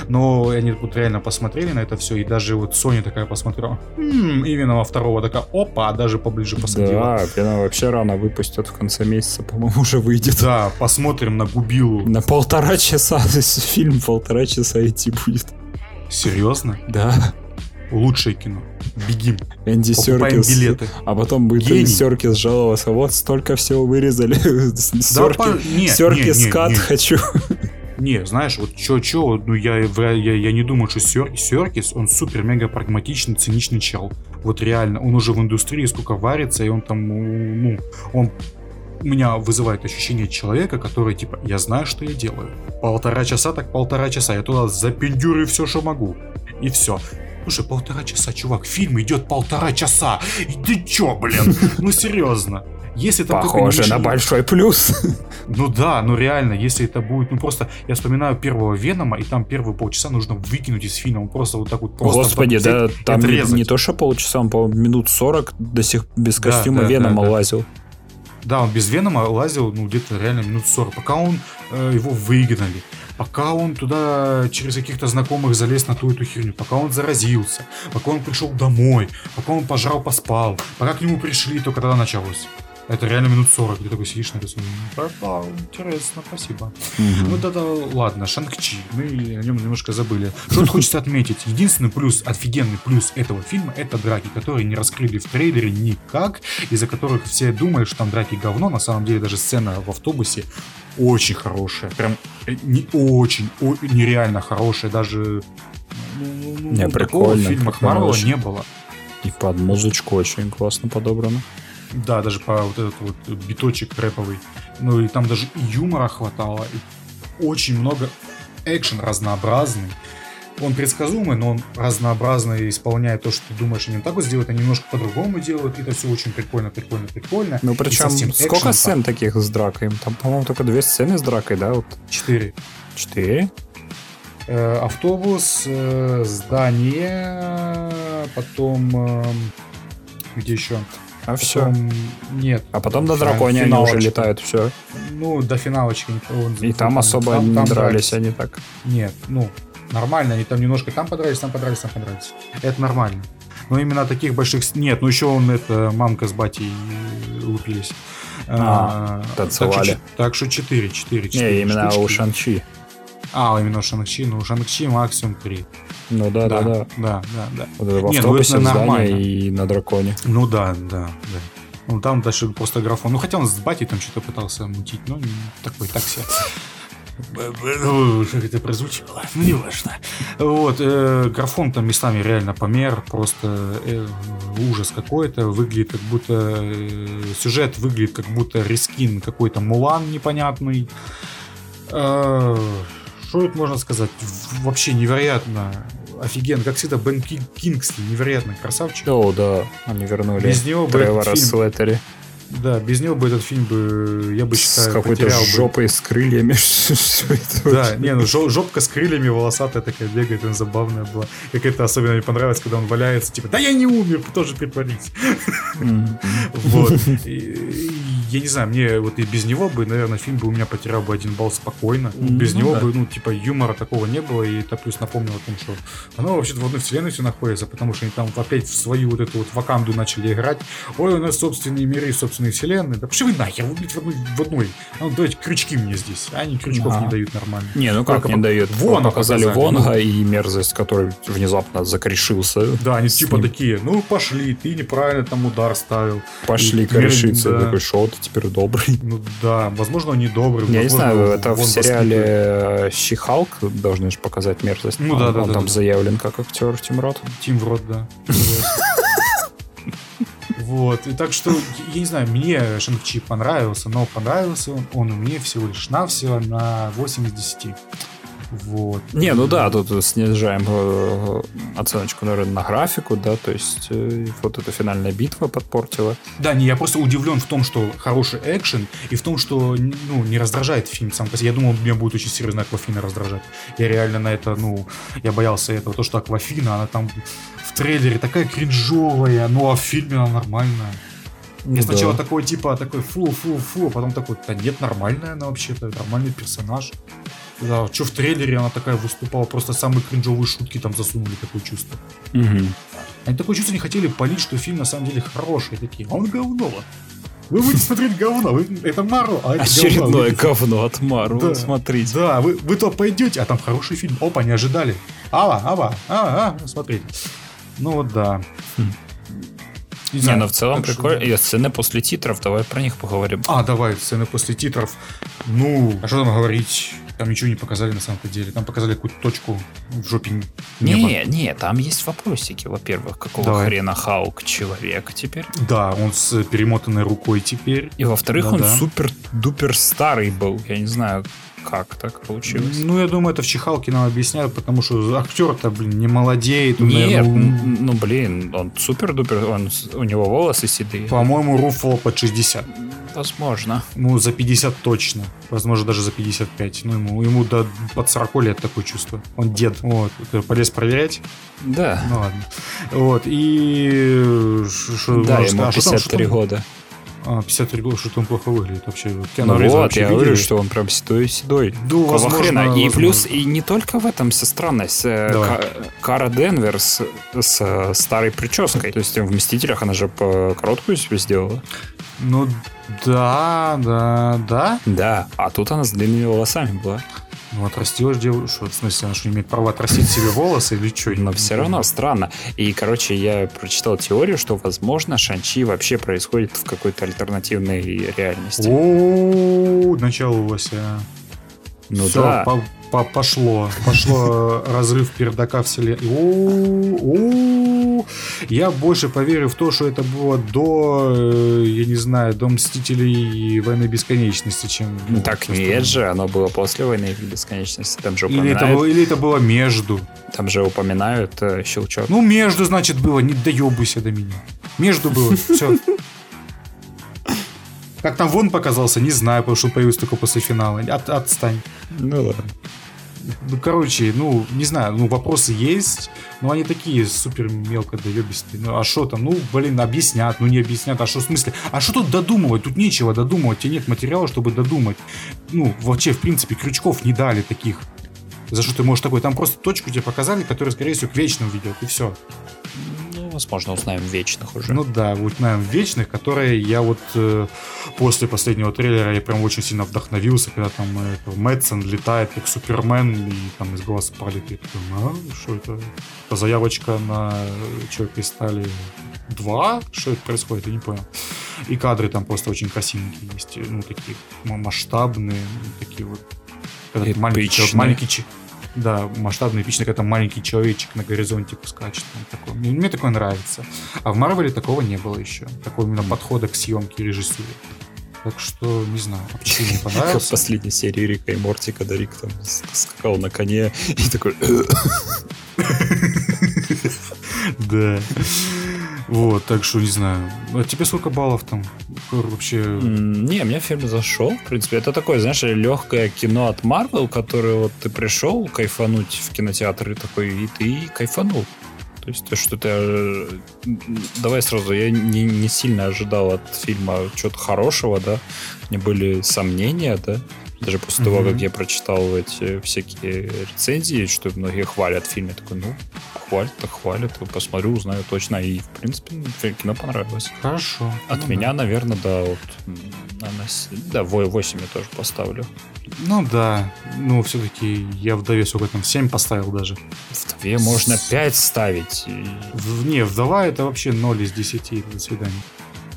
Но они вот реально посмотрели на это все, и даже вот Sony такая посмотрела, «М, именно во второго такая, опа, даже поближе посадила. Да, Веном вообще рано выпустят в конце месяца, по-моему, <laughs> уже выйдет. Да, посмотрим на Губилу. На полтора часа, то <laughs> есть фильм полтора часа идти будет. Серьезно? Да. Лучшее кино. Бегим. Энди Покупаем Серкис. билеты. А потом будет Гений. Энди Серкис жаловаться, вот столько всего вырезали. Серки, по- не, Серкис не, не, кат не. хочу. Не, знаешь, вот чё-чё, ну я, я, я не думаю, что Сер- Серкис, он супер-мега прагматичный, циничный чел. Вот реально, он уже в индустрии сколько варится, и он там, ну, он меня вызывает ощущение человека, который, типа, я знаю, что я делаю. Полтора часа, так полтора часа. Я туда запендюрю все, что могу. И все. Слушай, полтора часа, чувак, фильм идет полтора часа. И ты чё, блин? <laughs> Ну серьезно. Если там Похоже не на большой плюс. <laughs> ну да, ну реально, если это будет, ну просто, я вспоминаю первого Венома, и там первые полчаса нужно выкинуть из фильма, он просто вот так вот просто Господи, да, там не, не то, что полчаса, он, по минут 40 до сих без Да, костюма да, Венома да, да. лазил. Да, он без Венома лазил, ну, где-то реально минут 40, пока он э, его выгнали, пока он туда через каких-то знакомых залез на ту эту херню, пока он заразился, пока он пришел домой, пока он пожрал, поспал, пока к нему пришли, только тогда началось. Это реально минут 40, ты такой сидишь на да, да, интересно, спасибо. Мгм. Вот это ладно, Шанг-Чи, мы о нем немножко забыли. Что тут хочется отметить? Единственный плюс, офигенный плюс этого фильма, это драки, которые не раскрыли в трейлере никак, из-за которых все думали, что там драки говно. На самом деле даже сцена в автобусе очень хорошая. Прям э, не очень, о- нереально хорошая. Даже ну, ну, Не, такого прикольно, в фильмах Марвела не было. И под музычку очень классно подобрано. Да, даже по вот этот вот биточек рэповый. Ну и там даже и юмора хватало. и очень много экшен разнообразный. Он предсказуемый, но он разнообразно исполняет то, что ты думаешь, они так вот сделают, они немножко по-другому делают. И это все очень прикольно, прикольно, прикольно. Ну причем сколько экшен сцен таких с дракой? Там, по-моему, только две сцены с дракой, да? Вот Четыре. четыре. Э, автобус, э, здание, потом... эм, где еще? А все. Нет. А потом Фи- драконе они уже летают, все. Ну, до финалочки. он- И там особо там- не там дрались они так. Нет, ну, нормально, они там немножко там подрались, там подрались, там подрались. Это нормально. Но именно таких больших... Нет, ну еще он, это, мамка с батей лупились. А, что, танцевали. так что 4, 4, 4 Не, именно у Шанчи. А, именно у Шанг-Чи, ну у Шанг-Чи максимум 3. Ну да, да, да. да, да, да. Вот это в Не, ну это нормально. и на драконе. Ну да, да, да. Ну там дальше просто графон. Ну хотя он с батей там что-то пытался мутить, но такой так себе. Ну, Как это прозвучало? Ну, не важно. Вот, э, графон там местами реально помер, просто э, ужас какой-то. Выглядит как будто... э, сюжет выглядит как будто рискин какой-то Мулан непонятный. Э, Тут можно сказать? Вообще невероятно. Офигенно. Как всегда, Бен Ки- Кингсли невероятно красавчик. О, да, они вернули Без него Тревора Слеттери. Да, без него бы этот фильм бы, я бы С считаю, какой-то потерял бы. жопой с крыльями. <laughs> Это Да, вообще. не, ну жо- жопка с крыльями волосатая такая бегает, она забавная была. Как это особенно мне понравилось, когда он валяется, типа, да я не умер, тоже притворись. Вот. Я не знаю, мне вот и без него бы, наверное, фильм бы у меня потерял бы один балл спокойно. Ну без него да. бы, ну, типа, юмора такого не было, и это плюс напомнил о том, что оно вообще-то в одной вселенной все находится, потому что они там опять в свою вот эту вот ваканду начали играть. Ой, у нас собственные миры, собственные вселенные. Да пошли вы нахер, вы, блядь, в одной, в одной. А ну, давайте крючки мне здесь. А они крючков Ага. не дают нормально. Не, ну как Только не по- дает? Вона показали Вонга и мерзость, который внезапно закорешился. Да, они типа ним. такие, ну пошли, ты неправильно там удар ставил. Пошли И- корешиться. да. Такой, шо ты теперь добрый? Ну да, возможно, они добрые. Я не возможно, знаю, это в вон сериале Щи-Халк должны же показать мерзость. Ну да, да, Он да, там да. заявлен как актер Тим Рот. Тим рот, да. <laughs> Вот, и так что, я не знаю, мне Шанг-Чи понравился, но понравился он, он мне всего лишь навсего на 8 из 10. Вот. Не, ну да, тут снижаем э, оценочку, наверное, на графику, да, то есть э, вот эта финальная битва подпортила. Да, не, я просто удивлен в том, что хороший экшен, и в том, что ну, не раздражает фильм сам по себе. Я думал, меня будет очень серьезно Аквафина раздражать. Я реально на это, ну, я боялся этого. То, что Аквафина, она там трейлере такая кринжовая, ну а в фильме она нормальная. Я сначала Да. такой, типа, такой, фу, фу, фу, а потом такой, да нет, нормальная она вообще-то, нормальный персонаж. Да, что в трейлере она такая выступала, просто самые кринжовые шутки там засунули, такое чувство. Мгм. Они такое чувство не хотели полить, что фильм на самом деле хороший. Такие, а он говно. Вы будете смотреть говно, вы- это Мару, а это Очередное говно. говно от Марвел, Да. смотрите. Да, вы, вы то пойдете, а там хороший фильм. Опа, не ожидали. Ава, ава, а, а, смотрите. Ну вот да. Хм. Не Не, знаю, ну в целом что прикольно. да. И сцены после титров, давай про них поговорим. А, давай, сцены после титров. Ну, а что там говорить? Там ничего не показали на самом-то деле. Там показали какую-то точку в жопе неба. Не, не, там есть вопросики. Во-первых, какого Давай. хрена Хаук человек теперь? Да, он с перемотанной рукой теперь. И во-вторых, он Да-да. супер-дупер старый был. Я не знаю, как так получилось. Ну, я думаю, это в Чихалке нам объясняют, потому что актер-то, блин, не молодеет. он, Нет, наверное, ум- н- ну блин, он супер-дупер, он, у него волосы седые. По-моему, Руфо под 60. Возможно. Ну, за 50 точно. Возможно, даже за 55. Ну, ему, ему до, под 40 лет такое чувство. Он дед. Вот. Полез проверять? Да. Ну, ладно. Вот. И... ш- ш- да, ну, ему а что там- 53 что там? года. А, 53 года, что-то он плохо выглядит вообще. Ну вот, вообще я говорю, что он прям седой-седой. Ну, Какого возможно, хрена? И возможно. плюс, и не только в этом вся странность. Э, Давай. Ка- Кара Денвер с, э, старой прической. То есть в «Мстителях» она же по- короткую себе сделала. Ну, да, да, да. Да, а тут она с длинными волосами была. Ну, отрастилась девушка. В смысле, она что, имеет право отрастить себе волосы или что? Но все равно странно. И, короче, я прочитал теорию, что, возможно, Шанчи вообще происходит в какой-то альтернативной реальности. О, началось. а. Ну Всё, да. по- по- пошло. Пошло <laughs> разрыв пердака вселенной. О, о, Я больше поверю в то, что это было до, э, я не знаю, до Мстителей и Войны Бесконечности, чем... Ну, ну, Так нет же, оно было после войны бесконечности. Там же Или это, было, или это было между. там же упоминают э, щелчок. Ну, между, значит, было. Не доебайся до меня. Между было. Все. Как там вон показался, не знаю, потому что он появился только после финала. От- отстань. Ну ладно. Ну, короче, ну, не знаю, ну, вопросы есть, но они такие супер мелко доебистые. Ну, а что там? Ну, блин, объяснят, ну, не объяснят. А что в смысле? А что тут додумывать? Тут нечего додумывать. Тебе нет материала, чтобы додумать. Ну, вообще, в принципе, крючков не дали таких. За что ты можешь такой? Там просто точку тебе показали, которая, скорее всего, к вечному ведет, и все. Возможно, узнаем вечных уже. Ну да, вот знаем вечных, которые я вот э, после последнего трейлера я прям очень сильно вдохновился, когда там э, Мэтсон летает как Супермен и там из глаз палит. Я такой, а, что это? Это заявочка на Человека из стали 2? Что это происходит? Я не понял. И кадры там просто очень красивенькие есть, ну такие масштабные, ну, такие вот. Ты маленький, человек- маленький да, масштабно эпично, когда там маленький человечек на горизонте скачет. там такое. Мне, мне такое нравится. А в Марвеле такого не было еще. Такого именно подхода к съемке и режиссуре. Так что, не знаю, а почему мне Как в понравился. последней серии Рика и Морти, когда Рик там скакал на коне и такой... <laughs> Да. Вот, так что, не знаю. А тебе сколько баллов там? Вообще... Не, мне фильм зашел. В принципе, это такое, знаешь, легкое кино от Марвел, которое вот ты пришел кайфануть в кинотеатр и такой, и ты кайфанул. То есть то, что ты... э, Давай сразу, я не, не сильно ожидал от фильма чего-то хорошего, да? У меня были сомнения, да? Даже после того, Мгм. как я прочитал эти всякие рецензии, что многие хвалят фильм, я такой, ну, хвалят, так хвалят, посмотрю, узнаю точно. И, в принципе, кино понравилось. Хорошо. От Ну меня, да. наверное, да, вот, наверное, да, 8 я тоже поставлю. Ну да. Ну, все-таки я вдове сколько там, 7 поставил даже. В две можно 5 ставить. В- не, вдова это вообще 0 из 10. До свидания.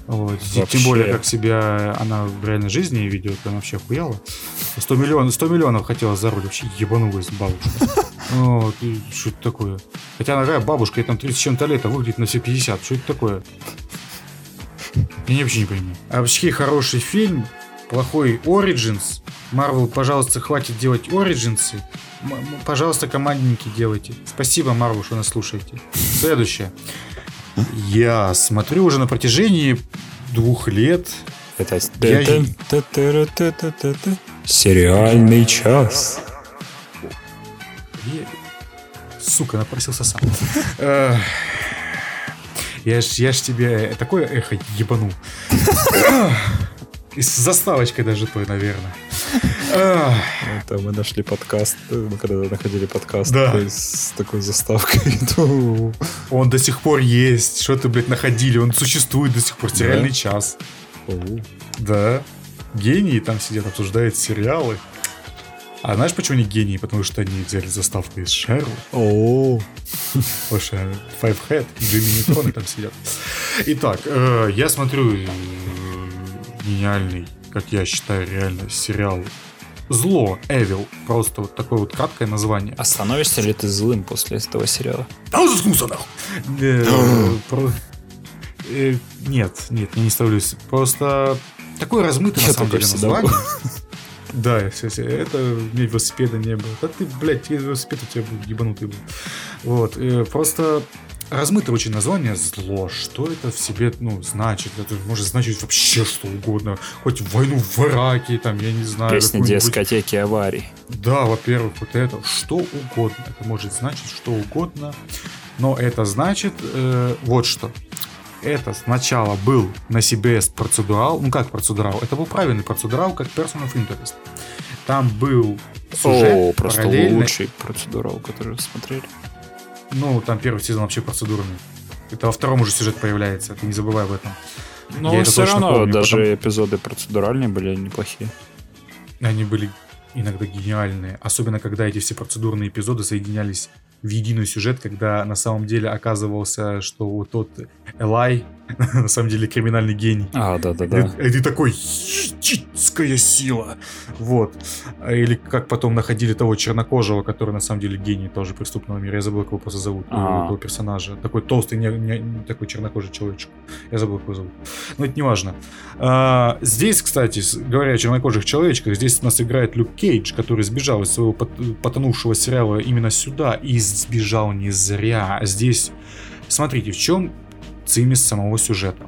Вот. Тем более, как себя она в реальной жизни ведет, она вообще охуела. 100 миллионов, 100 миллионов хотела за руль, вообще ебанулась бабушка. <laughs> Вот, что это такое? Хотя она такая бабушка, ей там 30 с чем-то лет, а выглядит на все 50. Что это такое? Я вообще не понимаю. А вообще хороший фильм, плохой Origins. Марвел, пожалуйста, хватит делать Origins. Пожалуйста, командники делайте. Спасибо, Марвел, что нас слушаете. Следующее. Я смотрю уже на протяжении двух лет. Это Я- сериальный час. Сука, напросился сам. Я ж, я ж тебе такое эхо ебанул. И с заставочкой даже той, наверное. Это мы нашли подкаст, мы когда находили подкаст Да. такой с такой заставкой. то- <laughs> Он до сих пор есть. Что ты, блядь, находили? Он существует до сих пор. Сериальный Да? час. Оу. Да. Гении там сидят, обсуждают сериалы. А знаешь, почему они гении? Потому что они взяли заставку из Шерлока. Потому что Five Head и Джимми Нейтрон там сидят. Итак, э, я смотрю э, гениальный, как я считаю, реально сериал Зло, Evil. Просто вот такое вот краткое название. А становишься ли ты злым после этого сериала? А он заткнулся нахуй! Э, э, Нет, нет, я не ставлюсь. Просто такое размытое на Я самом деле название. <laughs> Да, это у меня велосипеда не было. Да ты, блядь, тебе велосипед у тебя был ебанутый был. Вот, э, просто размытое очень название зло. Что это в себе, ну, значит? Это может значить вообще что угодно. Хоть войну в Ираке, там, я не знаю. Песня дискотеки аварий. да, во-первых, вот это что угодно. Это может значить что угодно. Но это значит э, вот что. Это сначала был на CBS процедурал. Ну как процедурал? Это был правильный процедурал, как Person of Interest. Там был сюжет О, просто параллельный. лучший процедурал, который смотрели. Ну, там первый сезон вообще процедурный. Это во втором уже сюжет появляется, ты не забывай об этом. Но Я все равно помню, даже потому- эпизоды процедуральные были неплохие. Они были иногда гениальные. Особенно, когда эти все процедурные эпизоды соединялись в единый сюжет, когда на самом деле оказывался, что вот тот Элай <laughs> на самом деле криминальный гений. А, да-да-да. И, и ты такой, «Ебическая сила. Вот. А Или как потом находили того чернокожего, который на самом деле гений тоже преступного мира. Я забыл, как его просто зовут, А. этого персонажа. Такой толстый, не, не- такой чернокожий человечек. Я забыл, как его зовут. Но это не важно. А, здесь, кстати, говоря о чернокожих человечках, здесь у нас играет Люк Кейдж, который сбежал из своего пот- потонувшего сериала именно сюда. И сбежал не зря. Здесь, смотрите, в чем цимис самого сюжета.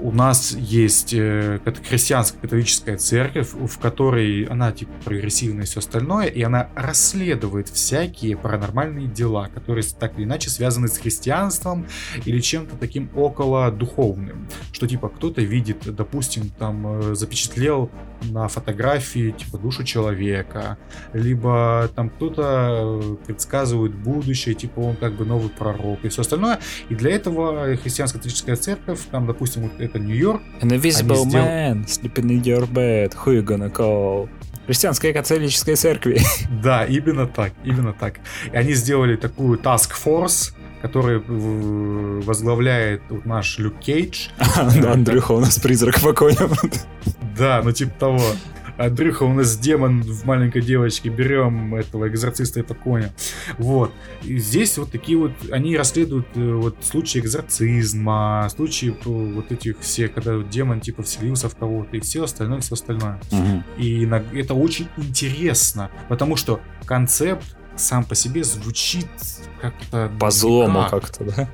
У нас есть э, христианская католическая церковь, в которой она типа прогрессивная и все остальное, и она расследует всякие паранормальные дела, которые так или иначе связаны с христианством или чем-то таким около духовным. Что типа кто-то видит, допустим, там э, запечатлел на фотографии типа душу человека, либо там кто-то э, предсказывает будущее, типа он как бы новый пророк и все остальное. И для этого христианская католическая церковь, там, допустим, вот это Нью-Йорк, An invisible сдел- man sleeping in your bed. Who you gonna call? Христианская католическая церкви. <laughs> Да, именно так, именно так. И они сделали такую task force, который в- возглавляет наш Люк Кейдж. <laughs> Андрюха, у нас призрак по коням. Да, ну типа того. Андрюха, у нас демон в маленькой девочке, берем этого экзорциста это коня. Вот. И здесь вот такие вот, они расследуют э, вот случаи экзорцизма, случаи э, вот этих всех, когда демон типа вселился в кого-то и все остальное, все остальное. И на- это очень интересно, потому что концепт сам по себе звучит как-то... По злому как-то, да?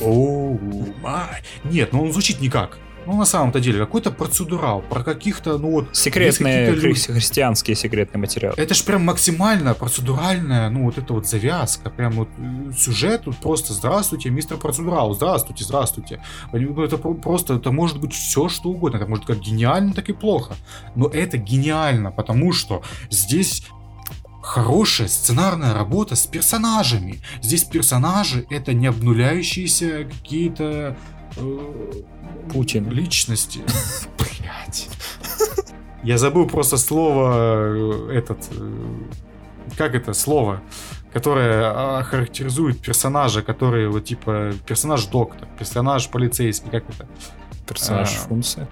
Оу, май. Нет, ну он звучит никак. Ну, на самом-то деле, какой-то процедурал, про каких-то, ну вот... Секретные, хри- христианские секретные материалы. Это ж прям максимально процедуральная, ну, вот эта вот завязка, прям вот э, сюжет, тут просто «Здравствуйте, мистер процедурал, здравствуйте, здравствуйте». Ну, это просто, это может быть все, что угодно, это может как гениально, так и плохо. Но это гениально, потому что здесь хорошая сценарная работа с персонажами. Здесь персонажи это не обнуляющиеся какие-то Путин. личности. <laughs> Блять. Я забыл просто слово э, этот. Э, как это слово? Которое характеризует персонажа, который вот типа персонаж доктор, персонаж полицейский, как это? Персонаж а, функция.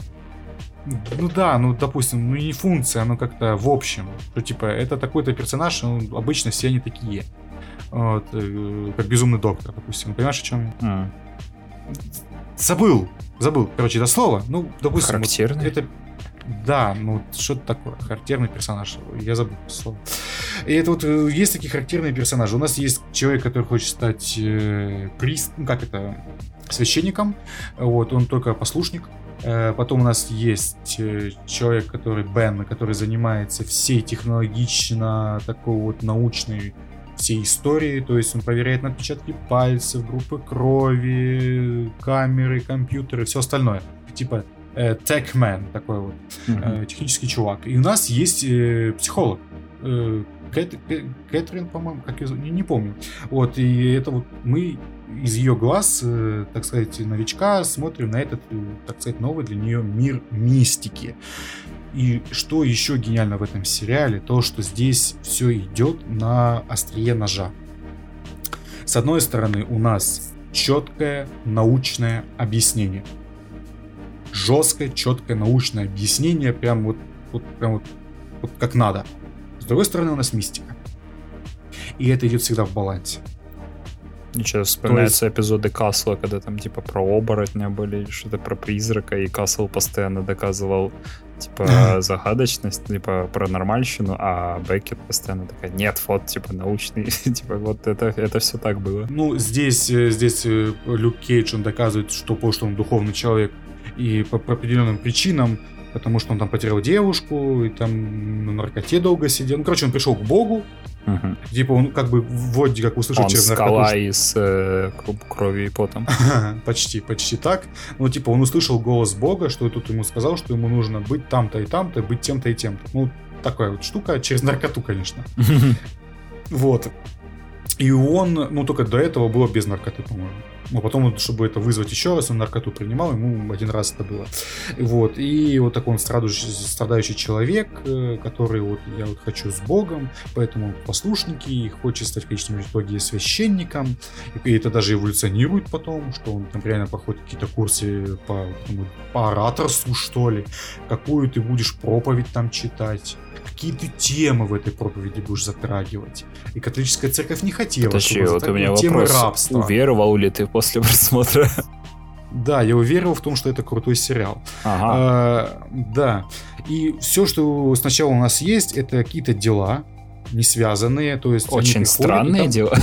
Ну да, ну допустим, ну не функция, но как-то в общем. Что типа это такой-то персонаж, ну, обычно все они такие. Вот, э, как безумный доктор, допустим. Понимаешь, о чем я? А. Забыл, забыл, короче, это слово. Ну, допустим, Характерный? Вот это да, ну что-то такое, характерный персонаж. Я забыл слово. И это вот э, есть такие характерные персонажи. У нас есть человек, который хочет стать э, прист, ну как это, священником. Вот, он только послушник. Э, потом у нас есть э, человек, который Бен, который занимается всей технологично такой вот научной всей истории, то есть он проверяет на отпечатки пальцев, группы крови, камеры, компьютеры, все остальное. Типа э, Techman такой вот, mm-hmm. э, технический чувак. И у нас есть э, психолог, э, Кэт, Кэтрин, по-моему, как я не, не помню. Вот, и это вот мы из ее глаз, э, так сказать, новичка смотрим на этот, э, так сказать, новый для нее мир мистики. И что еще гениально в этом сериале, то, что здесь все идет на острие ножа. С одной стороны, у нас четкое научное объяснение. Жесткое, четкое научное объяснение, прям вот, вот, прям вот, вот как надо. С другой стороны, у нас мистика. И это идет всегда в балансе. Ничего, вспоминаются есть... эпизоды Касла, когда там типа про оборотня были, что-то про призрака, и Касл постоянно доказывал типа <laughs> загадочность, типа про нормальщину, а Беккет постоянно такая, нет, вот, типа, научный, <laughs> типа, вот это, это все так было. Ну, здесь, э, здесь э, Люк Кейдж, он доказывает, что, что он духовный человек, и по, по определенным причинам потому что он там потерял девушку, и там на наркоте долго сидел. Ну, короче, он пришел к Богу, Угу. Типа он как бы вроде как услышал он через наркоту. скала из э, крови и потом. <laughs> почти, почти так. Ну, типа он услышал голос Бога, что тут ему сказал, что ему нужно быть там-то и там-то, быть тем-то и тем-то. Ну, такая вот штука, через наркоту, конечно. <laughs> вот. И он, ну, только до этого было без наркоты, по-моему. Но потом, чтобы это вызвать еще раз, он наркоту принимал, ему один раз это было. Вот. И вот такой он страдающий, страдающий человек, э, который вот я вот хочу с Богом, поэтому послушники, и хочет стать в конечном итоге священником. И это даже эволюционирует потом, что он там реально проходит какие-то курсы по, по ораторству, что ли. Какую ты будешь проповедь там читать какие ты темы в этой проповеди будешь затрагивать. И католическая церковь не хотела, Подожди, чтобы вот у меня темы вопрос. рабства. Уверовал ли ты после просмотра? Да, я уверовал в том, что это крутой сериал. Ага. А, да. И все, что сначала у нас есть, это какие-то дела, не связанные. То есть Очень странные там... дела.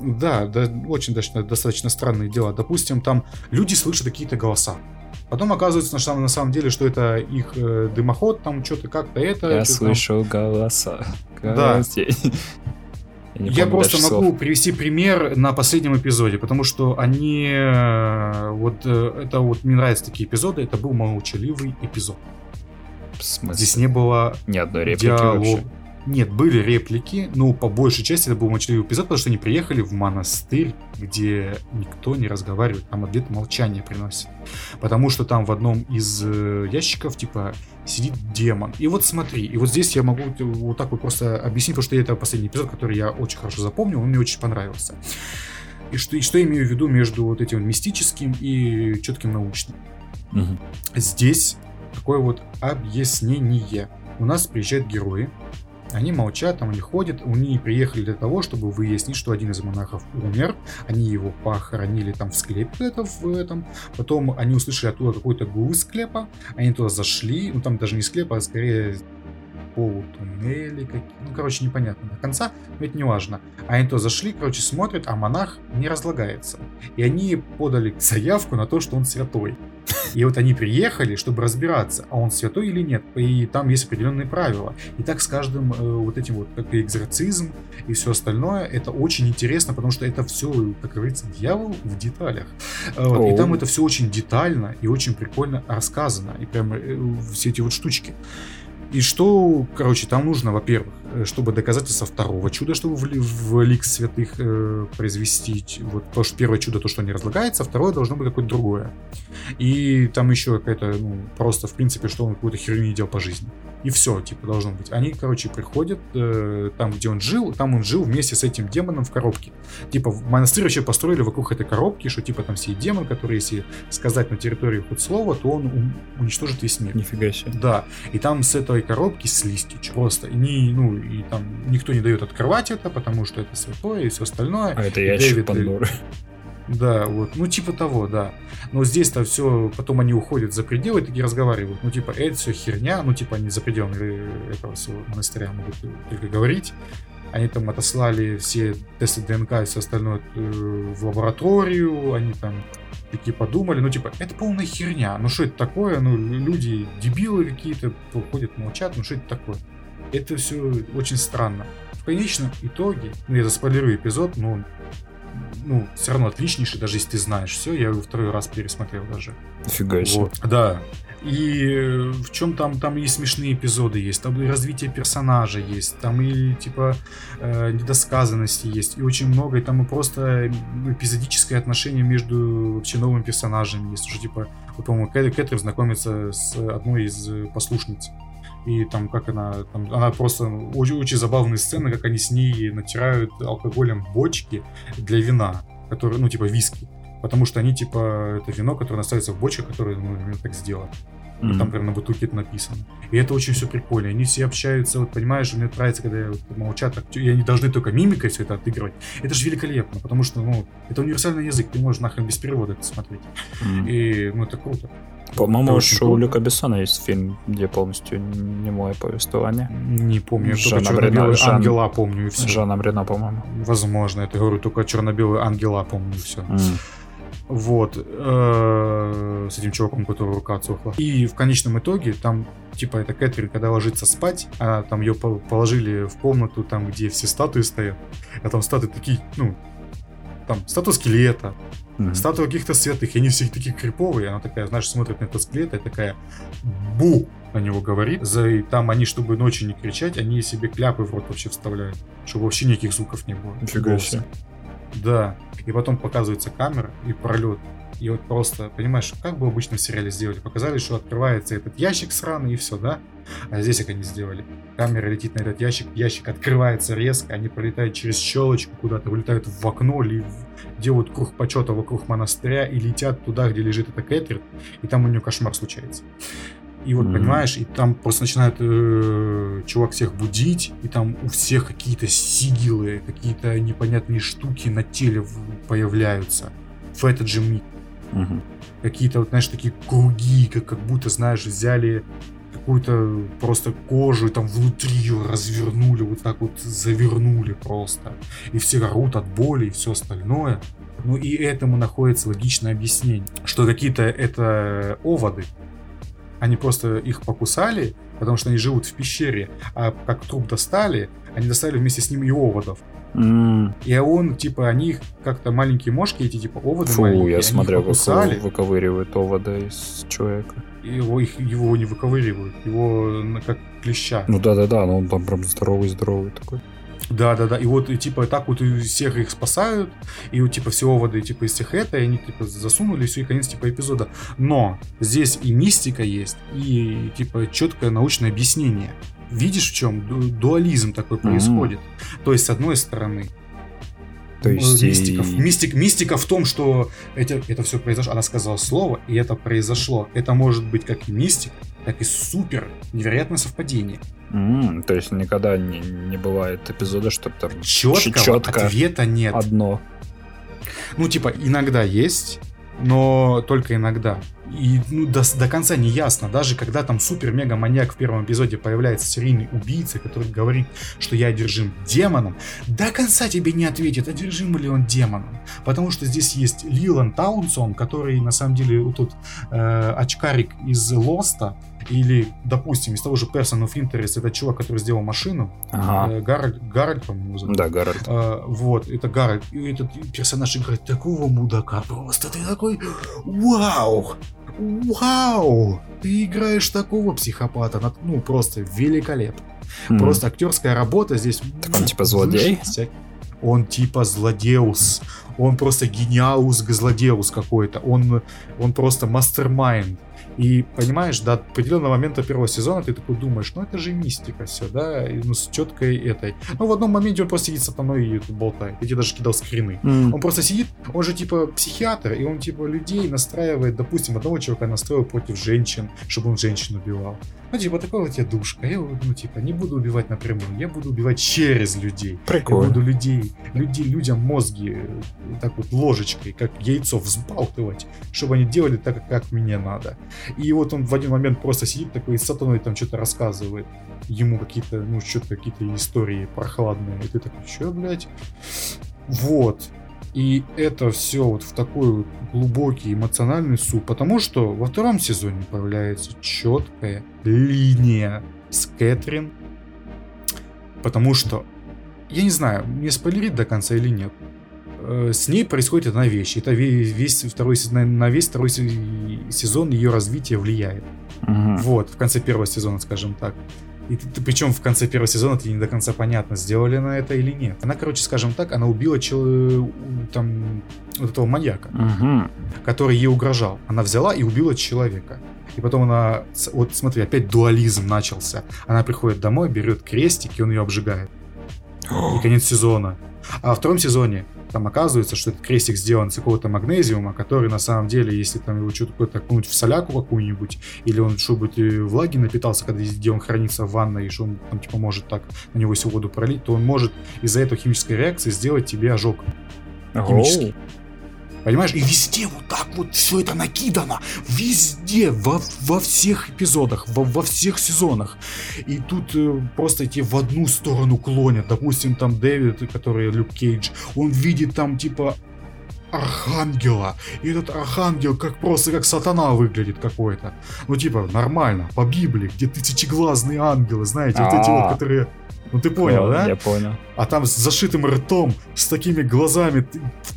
Да, да, очень достаточно, достаточно странные дела. Допустим, там люди слышат какие-то голоса. Потом оказывается самом, на самом деле, что это их э, дымоход, там что-то как-то это. Я слышал там... голоса. Да. Я, я просто могу слов. привести пример на последнем эпизоде, потому что они э, вот э, это вот мне нравятся такие эпизоды. Это был молчаливый эпизод. Здесь не было ни одной реплики диалог... вообще. Нет, были реплики, но по большей части это был молчаливый эпизод, потому что они приехали в монастырь, где никто не разговаривает, там ответ молчание приносит. Потому что там в одном из э, ящиков, типа, сидит демон. И вот смотри, и вот здесь я могу вот так вот просто объяснить, потому что это последний эпизод, который я очень хорошо запомнил, он мне очень понравился. И что, и что я имею в виду между вот этим мистическим и четким научным. Угу. Здесь такое вот объяснение. У нас приезжают герои, они молчат, там они ходят, они приехали для того, чтобы выяснить, что один из монахов умер, они его похоронили там в склепе это, в этом, потом они услышали оттуда какой-то гул из склепа, они туда зашли, ну там даже не склеп, а скорее полутуннели какие ну, короче, непонятно до конца, но это не важно. Они то зашли, короче, смотрят, а монах не разлагается. И они подали заявку на то, что он святой. И вот они приехали, чтобы разбираться, а он святой или нет. И там есть определенные правила. И так с каждым э, вот этим вот, как и экзорцизм и все остальное, это очень интересно, потому что это все, как говорится, дьявол в деталях. Э, вот. И там это все очень детально и очень прикольно рассказано. И прям э, все эти вот штучки. И что, короче, там нужно, во-первых, чтобы доказательства второго чуда, чтобы в, в лик святых э, произвести. Вот то, что первое чудо, то, что не разлагается, второе должно быть какое-то другое. И там еще какая-то, ну, просто, в принципе, что он какую-то херню не делал по жизни. И все, типа, должно быть. Они, короче, приходят э, там, где он жил, там он жил вместе с этим демоном в коробке. Типа, монастырь вообще построили вокруг этой коробки, что, типа, там все демон, который, если сказать на территории хоть слово, то он уничтожит весь мир. Нифига себе. Да. И там с этой коробки слизки просто. И, не, ну, и там никто не дает открывать это, потому что это святое и все остальное. А это ящик Дэвид, Пандоры. Да, вот, ну типа того, да. Но здесь-то все, потом они уходят за пределы и такие разговаривают. Ну типа, это все херня, ну типа они за пределами этого всего монастыря могут только говорить. Они там отослали все тесты ДНК и все остальное э, в лабораторию, они там такие подумали, ну типа, это полная херня, ну что это такое, ну люди дебилы какие-то, ходят, молчат, ну что это такое. Это все очень странно. В конечном итоге, ну я заспойлерую эпизод, но ну, все равно отличнейший, даже если ты знаешь все, я его второй раз пересмотрел даже. Нифига себе. Вот, да. И э, в чем там, там и смешные эпизоды есть, там и развитие персонажа есть, там и типа э, недосказанности есть, и очень много, и там и просто эпизодическое отношение между вообще новыми персонажами есть, уже типа, вот, по-моему, Кэтрин знакомится с одной из послушниц и там как она, там, она просто очень, очень забавные сцены, как они с ней натирают алкоголем бочки для вина, которые, ну, типа виски. Потому что они, типа, это вино, которое настаивается в бочках, которое, ну, так сделано. Mm-hmm. Там прям на бутылке это написано. И это очень все прикольно. Они все общаются, вот понимаешь, мне нравится, когда вот, молчат, и они должны только мимикой все это отыгрывать. Это же великолепно, потому что, ну, это универсальный язык, ты можешь нахрен без перевода это смотреть. Mm-hmm. И, ну, это круто. По-моему, что у Люка Бессона есть фильм, где полностью немое повествование. Не помню, я только черно-белый Жан... ангела помню и все. Жаном Рено, по-моему. Возможно, это говорю, только черно-белый ангела помню и все. Mm. Вот. Э, с этим чуваком, который рука отсохла. И в конечном итоге там типа это Кэтрин, когда ложится спать, а там ее положили в комнату, там, где все статуи стоят, а там статуи такие, ну, там, статуя скелета, mm-hmm. статуя каких-то святых, и они все такие криповые, она такая, знаешь, смотрит на этот скелет, и такая, бу, на него говорит. За, и там они, чтобы ночью не кричать, они себе кляпы в рот вообще вставляют, чтобы вообще никаких звуков не было. Нифига себе. Да. И потом показывается камера и пролет. И вот просто, понимаешь, как бы обычно в сериале сделали? Показали, что открывается этот ящик сраный и все, да? А здесь как они сделали? Камера летит на этот ящик, ящик открывается резко, они пролетают через щелочку куда-то, вылетают в окно, или делают круг почета вокруг монастыря и летят туда, где лежит эта Кэтрин, и там у нее кошмар случается. И вот, mm-hmm. понимаешь, и там просто начинает э, чувак всех будить, и там у всех какие-то сигилы, какие-то непонятные штуки на теле появляются в этот же миг. Mm-hmm. Какие-то, вот, знаешь, такие круги, как, как будто, знаешь, взяли какую-то просто кожу там внутри ее развернули, вот так вот завернули просто. И все орут от боли и все остальное. Ну и этому находится логичное объяснение, что какие-то это оводы, они просто их покусали, потому что они живут в пещере, а как труп достали, они достали вместе с ним и оводов. Mm. И он, типа, они их как-то маленькие мошки, эти типа оводы Фу, маленькие, я смотрел, покусали. выковыривают овода из человека. Его, их, его не выковыривают, его как клеща. Ну да-да-да, но он там прям здоровый-здоровый такой. Да, да, да. И вот, и, типа, так вот и всех их спасают, и вот, типа, все воды, типа, из всех это, и они, типа, засунули, все, и конец, типа, эпизода. Но здесь и мистика есть, и, типа, четкое научное объяснение. Видишь, в чем дуализм такой происходит? Mm-hmm. То есть, с одной стороны, то есть мистика, и... мистик, мистика в том, что это, это все произошло. Она сказала слово, и это произошло. Это может быть как и мистика, так и супер невероятное совпадение. Mm, то есть никогда не, не бывает эпизода, чтобы там четкого четко ответа нет. Одно. Ну, типа, иногда есть, но только иногда. И ну, до, до конца не ясно, даже когда там супер-мега-маньяк в первом эпизоде появляется серийный убийца, который говорит, что я одержим демоном, до конца тебе не ответит, одержим ли он демоном. Потому что здесь есть Лиланд Таунсенд, который на самом деле вот тут э, очкарик из Lost а, или, допустим, из того же Person of Interest, это чувак, который сделал машину. Ага. Э, Гарольд, Гарольд, по-моему, зовут. Да, Гарольд. Э, вот, это Гарольд. И этот персонаж играет такого мудака просто. Ты такой, вау! Вау! Ты играешь такого психопата. Ну, просто великолепно. Mm. Просто актерская работа здесь... Так он типа злодей? Он типа злодеус. Он просто гениалус злодеус какой-то. Он, он просто мастер-майнд. И понимаешь, до определенного момента первого сезона ты такой думаешь, ну это же мистика все, да, и, ну с четкой этой. Ну в одном моменте он просто сидит с сатаной и болтает. Я тебе даже кидал скрины. Mm. Он просто сидит, он же типа психиатр, и он типа людей настраивает, допустим, одного человека настроил против женщин, чтобы он женщин убивал. Ну, типа, такой вот я душка. Я, ну, типа, не буду убивать напрямую, я буду убивать через людей. Прикольно. Я буду людей, людей, людям мозги так вот ложечкой, как яйцо взбалтывать, чтобы они делали так, как мне надо. И вот он в один момент просто сидит такой и сатаной там что-то рассказывает. Ему какие-то, ну, что-то какие-то истории прохладные. И ты такой, что, блядь? Вот. И это все вот в такой глубокий эмоциональный суп, потому что во втором сезоне появляется четкая линия с Кэтрин, потому что, я не знаю, мне спойлерить до конца или нет, э, с ней происходит одна вещь. Это весь второй, на весь второй сезон ее развитие влияет. Угу. Вот, в конце первого сезона, скажем так. И ты, причем в конце первого сезона ты не до конца понятно, сделали она это или нет. Она, короче, скажем так, она убила чел... там вот этого маньяка, угу. который ей угрожал. Она взяла и убила человека. И потом она, вот смотри, опять дуализм начался. Она приходит домой, берет крестик, и он ее обжигает. И <gasps> конец сезона. А во втором сезоне там оказывается, что этот крестик сделан из какого-то магнезиума, который на самом деле, если там его что-то такое окунуть в соляку какую-нибудь, или он, чтобы влаги напитался, когда где он хранится в ванной, и что он там типа может так на него всю воду пролить, то он может из-за этой химической реакции сделать тебе ожог. Химический. Понимаешь? И везде вот так вот все это накидано. Везде, во, во всех эпизодах, во, во всех сезонах. И тут э, просто эти в одну сторону клонят. Допустим, там Дэвид, который Люк Кейдж, он видит там типа архангела. И этот архангел как просто как сатана выглядит какой-то. Ну типа нормально, по Библии, где тысячеглазные ангелы, знаете, вот эти вот, а. которые ну ты понял, да? Я понял. А там с зашитым ртом, с такими глазами,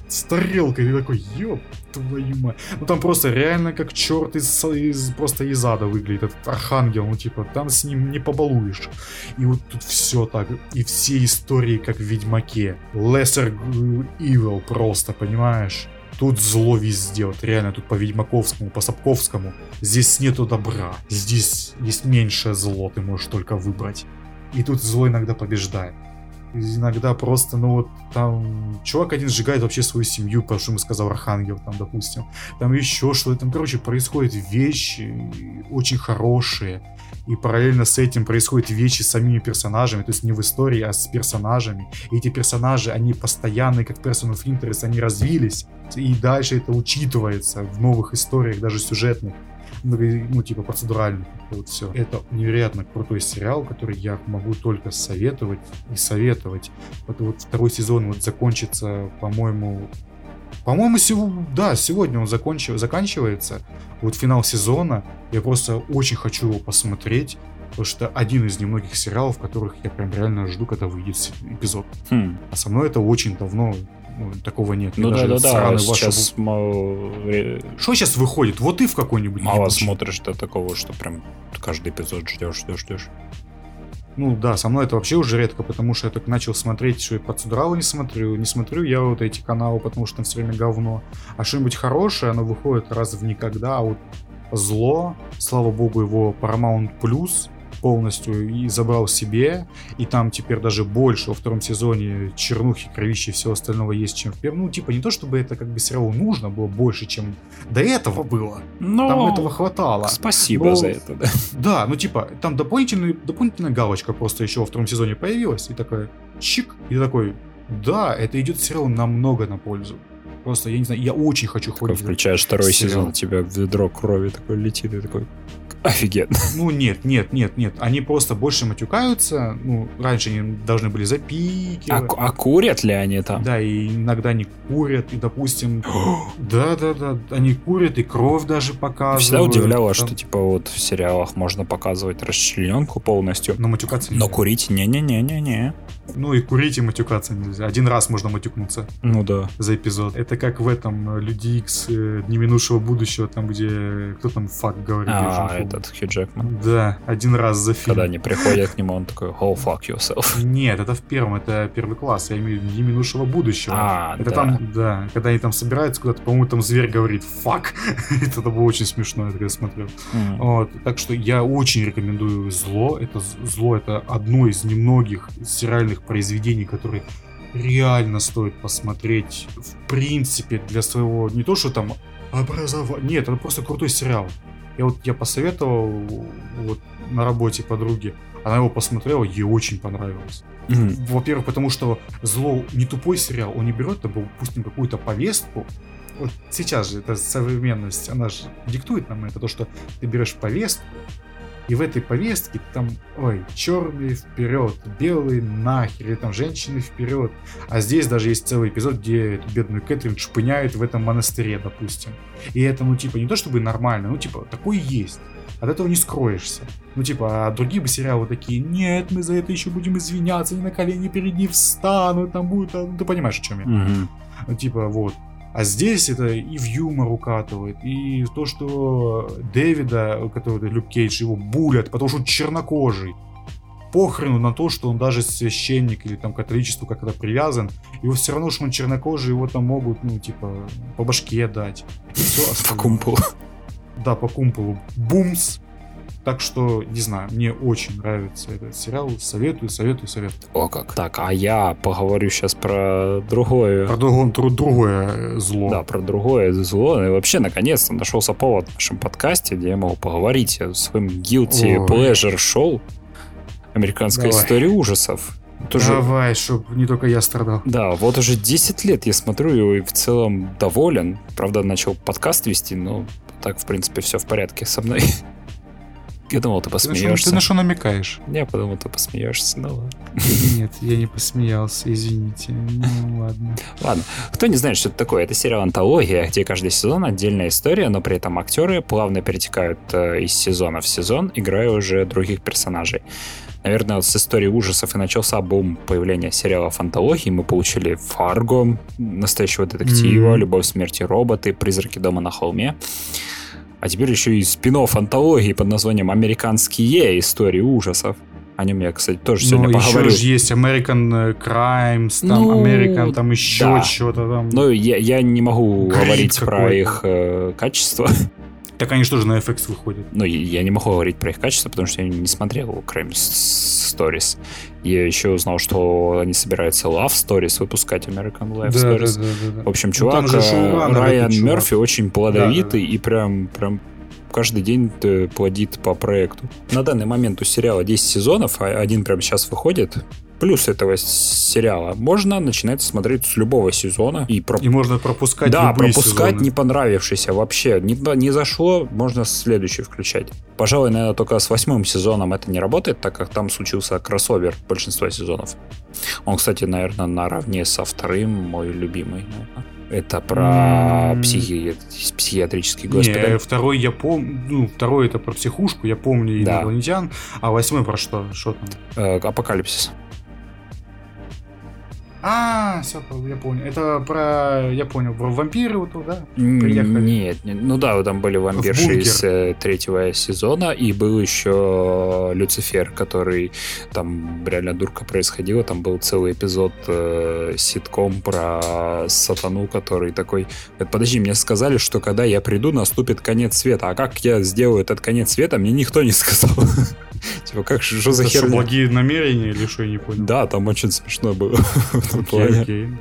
с тарелкой, ты такой, ёб твою мать. Ну там просто реально как черт из, из просто из ада выглядит, этот архангел, ну типа, там с ним не побалуешь. И вот тут все так, и все истории как в Ведьмаке. Lesser Evil просто, понимаешь? Тут зло везде, вот реально тут по Ведьмаковскому, по Сапковскому. Здесь нету добра, здесь есть меньшее зло, ты можешь только выбрать. И тут зло иногда побеждает. Иногда просто, ну вот, там, чувак один сжигает вообще свою семью, потому что ему сказал Архангел, там, допустим. Там еще что-то, там, короче, происходят вещи очень хорошие. И параллельно с этим происходят вещи с самими персонажами, то есть не в истории, а с персонажами. И эти персонажи, они постоянные, как Person of Interest, они развились. И дальше это учитывается в новых историях, даже сюжетных ну, типа, процедурально. Вот все. Это невероятно крутой сериал, который я могу только советовать и советовать. Вот, вот второй сезон вот закончится, по-моему, по-моему, сегодня, да, сегодня он закончив, заканчивается. Вот финал сезона. Я просто очень хочу его посмотреть. Потому что один из немногих сериалов, которых я прям реально жду, когда выйдет эпизод. Хм. А со мной это очень давно ну, такого нет. Ну да, да, да, сейчас мало... Что сейчас выходит? Вот и в какой-нибудь... Мало ебучий. смотришь до такого, что прям каждый эпизод ждешь, ждешь, ждешь. Ну да, со мной это вообще уже редко, потому что я так начал смотреть, что и процедуралы не смотрю. Не смотрю я вот эти каналы, потому что там все время говно. А что-нибудь хорошее, оно выходит раз в никогда. А вот зло, слава богу, его Paramount Plus полностью и забрал себе, и там теперь даже больше во втором сезоне чернухи, кровищи и всего остального есть, чем в первом. Ну, типа, не то чтобы это как бы сериалу нужно было больше, чем до этого было. Но... Там этого хватало. Спасибо Но... за это, да. Да, ну типа, там дополнительная галочка просто еще во втором сезоне появилась, и такая чик, и такой, да, это идет сериал намного на пользу. просто, я не знаю, я очень хочу Такой ходить. включаешь второй сериал. сезон, тебя ведро крови такое летит, и такой, офигенно. <laughs> Ну нет, нет, нет, нет. Они просто больше матюкаются. Ну, раньше они должны были А, запикивать. ку- а курят ли они там? Да, и иногда они курят, и, допустим, <gasps> да, да, да, они курят, и кровь даже показывают. Всегда удивляло, Там- что типа вот в сериалах можно показывать расчлененку полностью, Но матюкаться но нельзя. курить не-не-не-не-не. Ну и курить и матюкаться нельзя. Один раз можно матюкнуться Ну да. за эпизод. Это как в этом э, Люди Икс э, Дни минувшего будущего, там где кто там фак говорит. А, помню. Этот Хью Джекман. Да, один раз за фильм. Когда они приходят к нему, он такой, oh, fuck yourself. <laughs> Нет, это в первом, это первый класс, я имею в виду Дни минувшего будущего. А, это да. там, да, когда они там собираются куда-то, по-моему, там зверь говорит «фак». <laughs> это было очень смешно, я когда смотрел. М. Вот, так что я очень рекомендую «Зло». Это «Зло» — это одно из немногих сериальных произведений, которые реально стоит посмотреть, в принципе, для своего, не то, что там образования, нет, это просто крутой сериал. Я вот я посоветовал вот на работе подруге, она его посмотрела, ей очень понравилось. М. Во-первых, потому что Зло не тупой сериал, он не берет, допустим, какую-то повестку. Вот сейчас же это современность, она же диктует нам это, то, что ты берешь повестку, и в этой повестке там, ой, черный вперед, белый нахер, или там женщины вперед. А здесь даже есть целый эпизод, где эту бедную Кэтрин шпыняют в этом монастыре, допустим. И это, ну, типа, не то чтобы нормально, ну, типа, такое есть. От этого не скроешься. Ну, типа, а другие бы сериалы такие, нет, мы за это еще будем извиняться, они на колени перед ней встанут, там будет, ну, ты понимаешь, о чем я. Мгм. Ну, типа, вот. А здесь это и в юмор укатывает, и то, что Дэвида, который Люк Кейдж, его булят, потому что он чернокожий. Похрену на то, что он даже священник или там католичеству как-то привязан, его все равно, что он чернокожий, его там могут, ну, типа, по башке дать. И <laughs> всё По кумполу. Да, по кумполу. Бумс. Так что, не знаю, мне очень нравится этот сериал. Советую, советую, советую. О как. Так, а я поговорю сейчас про другое. Про друго- дру- другое зло. Да, про другое зло. И вообще, наконец-то нашелся повод в нашем подкасте, где я могу поговорить о своем guilty Ой. pleasure шоу «Американская Давай. история ужасов». Тоже Давай, чтобы не только я страдал. Да, вот уже 10 лет я смотрю его и в целом доволен. Правда, начал подкаст вести, но так, в принципе, все в порядке со мной. Я думал, ты посмеешься. Ты на что намекаешь? Я подумал, ты посмеешься. Ну ладно. Нет, я не посмеялся, извините. Ну ладно. Ладно, кто не знает, что это такое, это сериал «Антология», где каждый сезон отдельная история, но при этом актеры плавно перетекают э, из сезона в сезон, играя уже других персонажей. Наверное, вот с истории ужасов и начался бум появления сериалов антологии. Мы получили «Фарго», «Настоящего детектива», Мгм. «Любовь, смерти роботы», «Призраки дома на холме». А теперь еще и спин антологии под названием «Американские истории ужасов». О нем я, кстати, тоже сегодня Ну, поговорю. еще же есть American э, Crimes, там Ну, American, там еще да. что-то там. Ну, я, я не могу Гриб говорить про их э, качество. <laughs> Так они же тоже на FX выходят. Ну, я- я не могу говорить про их качество, потому что я не смотрел Crime Stories. Я еще узнал, что они собираются Love Stories выпускать, American Life Stories. да, В общем, Ну, чувак, там же э, Райан чувак. Мерфи очень плодовитый и прям, прям каждый день э, плодит по проекту. На данный момент у сериала 10 сезонов, а один прямо сейчас выходит. Плюс этого сериала можно начинать смотреть с любого сезона и про И можно пропускать да, пропускать сезоны. не понравившийся вообще. Не, не зашло, можно следующий включать. Пожалуй, наверное, только с восьмым сезоном это не работает, так как там случился кроссовер большинства сезонов. Он, кстати, наверное, наравне со вторым мой любимый. наверное. Это про М. психи... психиатрический Не, госпиталь. второй я помню, ну, второй это про психушку, я помню Да. инопланетян, а восьмой про что? Что там? Э, Апокалипсис. А, все, я понял. Это про, я понял, про вампиры вот да? М, Приехали. Нет, не- ну да, там были вампирши из э, третьего сезона, и был еще Люцифер, который там реально дурка происходила, там был целый эпизод э, ситком про сатану, который такой, «Говорит, подожди, мне сказали, что когда я приду, наступит конец света, а как я сделаю этот конец света, мне никто не сказал. <laughs> Типа, как, же- что за херня? благие намерения или что, я не понял. Да, там очень смешно было <laughs> в этом Окей, плане.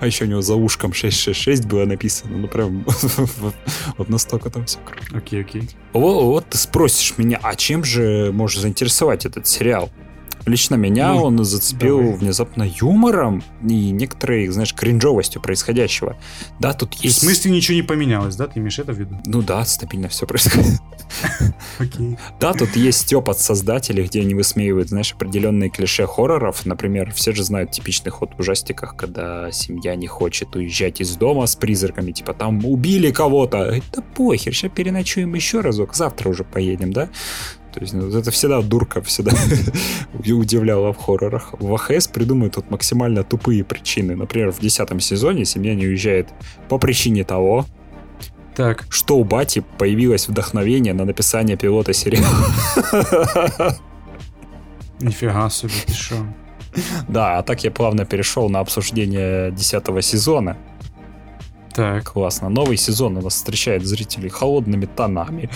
А еще у него за ушком 666 было написано. Ну, прям <laughs> вот, вот настолько там все круто. Окей, окей. Вот, вот ты спросишь меня, а чем же может заинтересовать этот сериал? Лично меня ну, он зацепил давай. внезапно юмором и некоторой, знаешь, кринжовостью происходящего. Да, тут есть... В смысле ничего не поменялось, да? Ты имеешь это в виду? Ну да, стабильно все происходит. <laughs> Окей. Да, тут есть степ от создателей, где они высмеивают, знаешь, определенные клише хорроров. Например, все же знают типичный ход в ужастиках, когда семья не хочет уезжать из дома с призраками, типа там убили кого-то. Да похер, сейчас переночуем еще разок, завтра уже поедем, да? То есть ну, это всегда дурка, всегда <laughs> удивляла в хоррорах. В АХС придумают тут максимально тупые причины. Например, в десятом сезоне семья не уезжает по причине того, так. что у Бати появилось вдохновение на написание пилота сериала. <laughs> Нифига себе, ты шо? Да, а так я плавно перешел на обсуждение десятого сезона. Так. Классно. Новый сезон у нас встречает зрителей холодными тонами.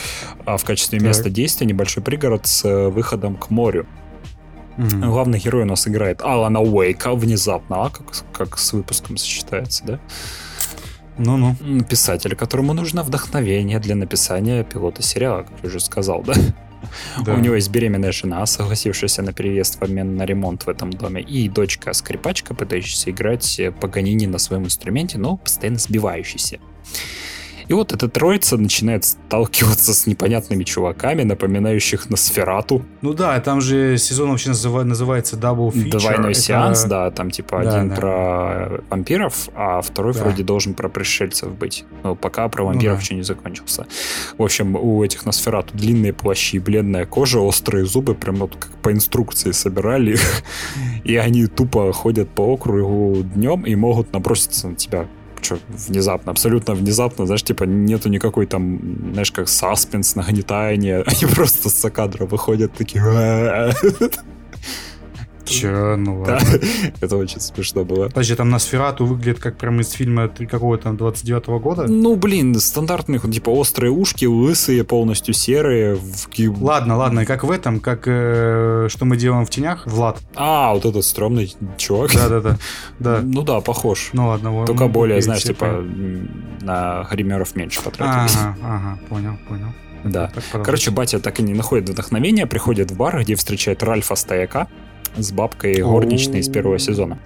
А в качестве так. места действия небольшой пригород с э, выходом к морю. Mm-hmm. Главный герой у нас играет Алана Уэйка внезапно, а как, как с выпуском сочетается, да? Ну-ну. Писатель, которому нужно вдохновение для написания пилота сериала, как я уже сказал, да? Да. У него есть беременная жена, согласившаяся на переезд в обмен на ремонт в этом доме, и дочка-скрипачка, пытающаяся играть Паганини на своем инструменте, но постоянно сбивающийся. И вот эта троица начинает сталкиваться с непонятными чуваками, напоминающих Носферату. Ну да, там же сезон вообще называется Double Feature. Двойной Это... сеанс, да, там типа да, один да. про вампиров, а второй да. вроде должен про пришельцев быть. Но пока про вампиров ну, да. еще не закончился. В общем, у этих Носферату длинные плащи, бледная кожа, острые зубы, прям вот как по инструкции собирали их. <laughs> И они тупо ходят по округу днем и могут наброситься на тебя что, внезапно, абсолютно внезапно, знаешь, типа нету никакой там, знаешь, как саспенс, нагнетания, <laughs> они просто с кадра выходят такие... Че, ну ладно. Да, <laughs> это очень смешно было. Подожди, там Носферату выглядит как прям из фильма какого там 29-го года? Ну, блин, стандартных, типа острые ушки, лысые, полностью серые. В... Ладно, ладно, как в этом, как э, что мы делаем в тенях, Влад. А, вот этот стрёмный чувак. Да-да-да. да. <laughs> Ну да, похож. Ну ладно. Только более, знаешь, типа на гримеров меньше потратились. Ага, <laughs> ага, понял, понял. Да. Короче, батя так и не находит вдохновения, приходит в бар, где встречает Ральфа Стояка, с бабкой горничной из первого сезона.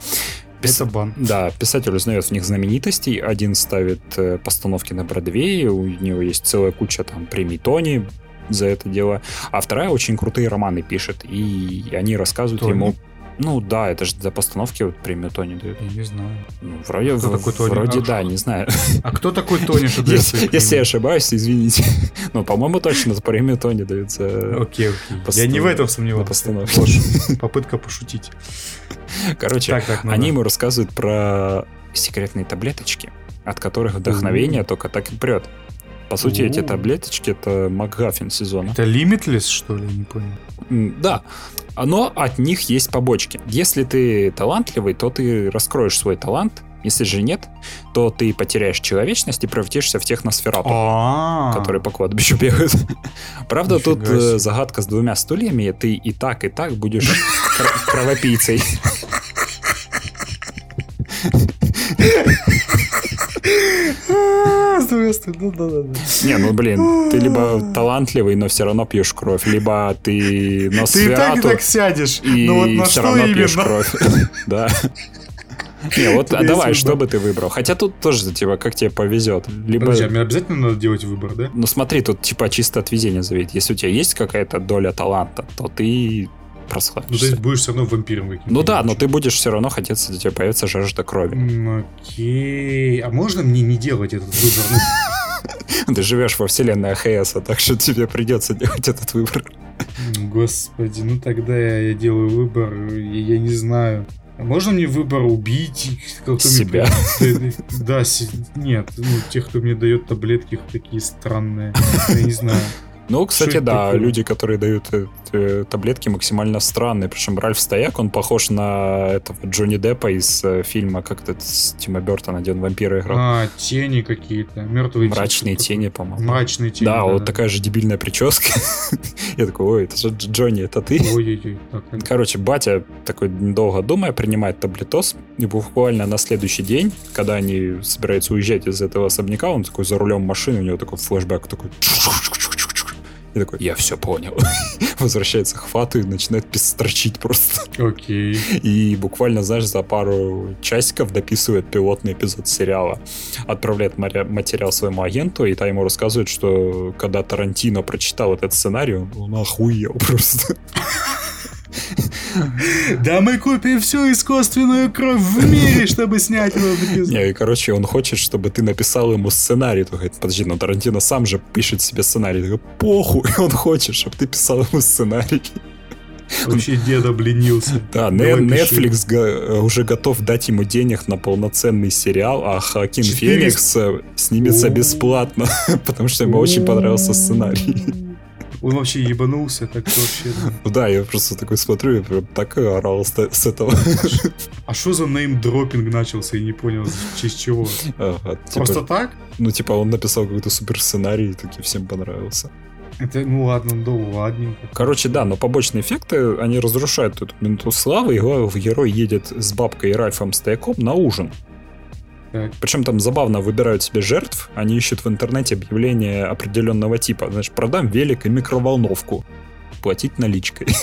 Пис... Это бан. Да, писатель узнает в них знаменитостей. Один ставит э, постановки на Бродвее, у него есть целая куча там премий Тони за это дело. А вторая очень крутые романы пишет, и они рассказывают Тони? ему ну да, это же за постановки вот премию Тони дают. Я не знаю. Ну, вроде, кто в, такой Тони? вроде а, да, не знаю. А кто такой Тони, <laughs> что дает если, если я ошибаюсь, извините. <laughs> Ну, по-моему, точно премию Тони дают за Окей, окей. Я не в этом сомневался. постановке. <laughs> Попытка пошутить. Короче, так, так, ну они да. ему рассказывают про секретные таблеточки, от которых вдохновение mm-hmm. только так и прет. По сути, эти таблеточки это МакГаффин сезона. Это Limitless, что ли? Не понял. Да. Но от них есть побочки. Если ты талантливый, то ты раскроешь свой талант. Если же нет, то ты потеряешь человечность и превратишься в техносферату, А-а-а. которые по кладбищу бегают. <laughs> Правда, тут себе. загадка с двумя стульями. Ты и так, и так будешь <laughs> кровопийцей. <laughs> Не, ну блин, ты либо талантливый, но все равно пьешь кровь, либо ты Ты и так и так сядешь, и ну все равно пьешь кровь. <laughs> Да. Не, вот а давай, что бы ты выбрал? Хотя тут тоже, типа, как тебе повезет. Либо... Подожди, а мне обязательно надо делать выбор, да? Ну смотри, тут типа чисто от везения зависит. Если у тебя есть какая-то доля таланта, то ты прославишься. Ну, то есть будешь все равно вампиром каким-то. Ну да, но ты будешь все равно хотеться, у тебя появится жажда крови. Окей. А можно мне не делать этот выбор? <laughs> Ты живешь во вселенной АХС, так что тебе придется делать этот выбор. Господи, ну тогда я, я делаю выбор, я, я не знаю. А можно мне выбор убить себя? Да, нет, ну, тех, кто мне дает таблетки, такие странные. Я не знаю. Ну, кстати, да, такое? люди, которые дают э, таблетки, максимально странные. Причем Ральф Стояк, он похож на этого Джонни Деппа из э, фильма, как то с Тима Бертона, где он вампира играл. А, тени какие-то, мертвые Мрачные тени, по-моему. Мрачные тени, да, да вот да. такая же дебильная прическа. <laughs> Я такой, ой, это же Джонни, это ты? Ой-ой-ой. Короче, батя такой недолго думая принимает таблетоз, и буквально на следующий день, когда они собираются уезжать из этого особняка, он такой за рулем машины, у него такой флешбэк такой И такой, я все понял. <laughs> Возвращается к Хвату и начинает пестрочить просто. Окей. И буквально, знаешь, за пару часиков дописывает пилотный эпизод сериала. Отправляет материал своему агенту, и та ему рассказывает, что когда Тарантино прочитал этот сценарий, он охуел <laughs> просто. <laughs> Да мы купим всю искусственную кровь в мире, чтобы снять его Не, и короче, он хочет, чтобы ты написал ему сценарий. То говорит, подожди, но Тарантино сам же пишет себе сценарий. Такой, похуй, <laughs> он хочет, чтобы ты писал ему сценарий. <laughs> Вообще дед обленился. Да, Netflix го- уже готов дать ему денег на полноценный сериал, а Хакин Феникс э, снимется бесплатно, потому что ему очень понравился сценарий. Он вообще ебанулся, так вообще. Ну да, я просто такой смотрю, я прям так орал с, этого. А что за неймдропинг начался, я не понял, в честь чего? Ага, типа, Просто так? Ну, типа, он написал какой-то супер сценарий, и таки всем понравился. Это, ну ладно, да, ладненько. Короче, да, но побочные эффекты, они разрушают эту минуту славы, и герой едет с бабкой и Ральфом Стояком на ужин. Причем там забавно выбирают себе жертв, они ищут в интернете объявления определенного типа. Знаешь, продам велик и микроволновку. Платить наличкой. <laughs>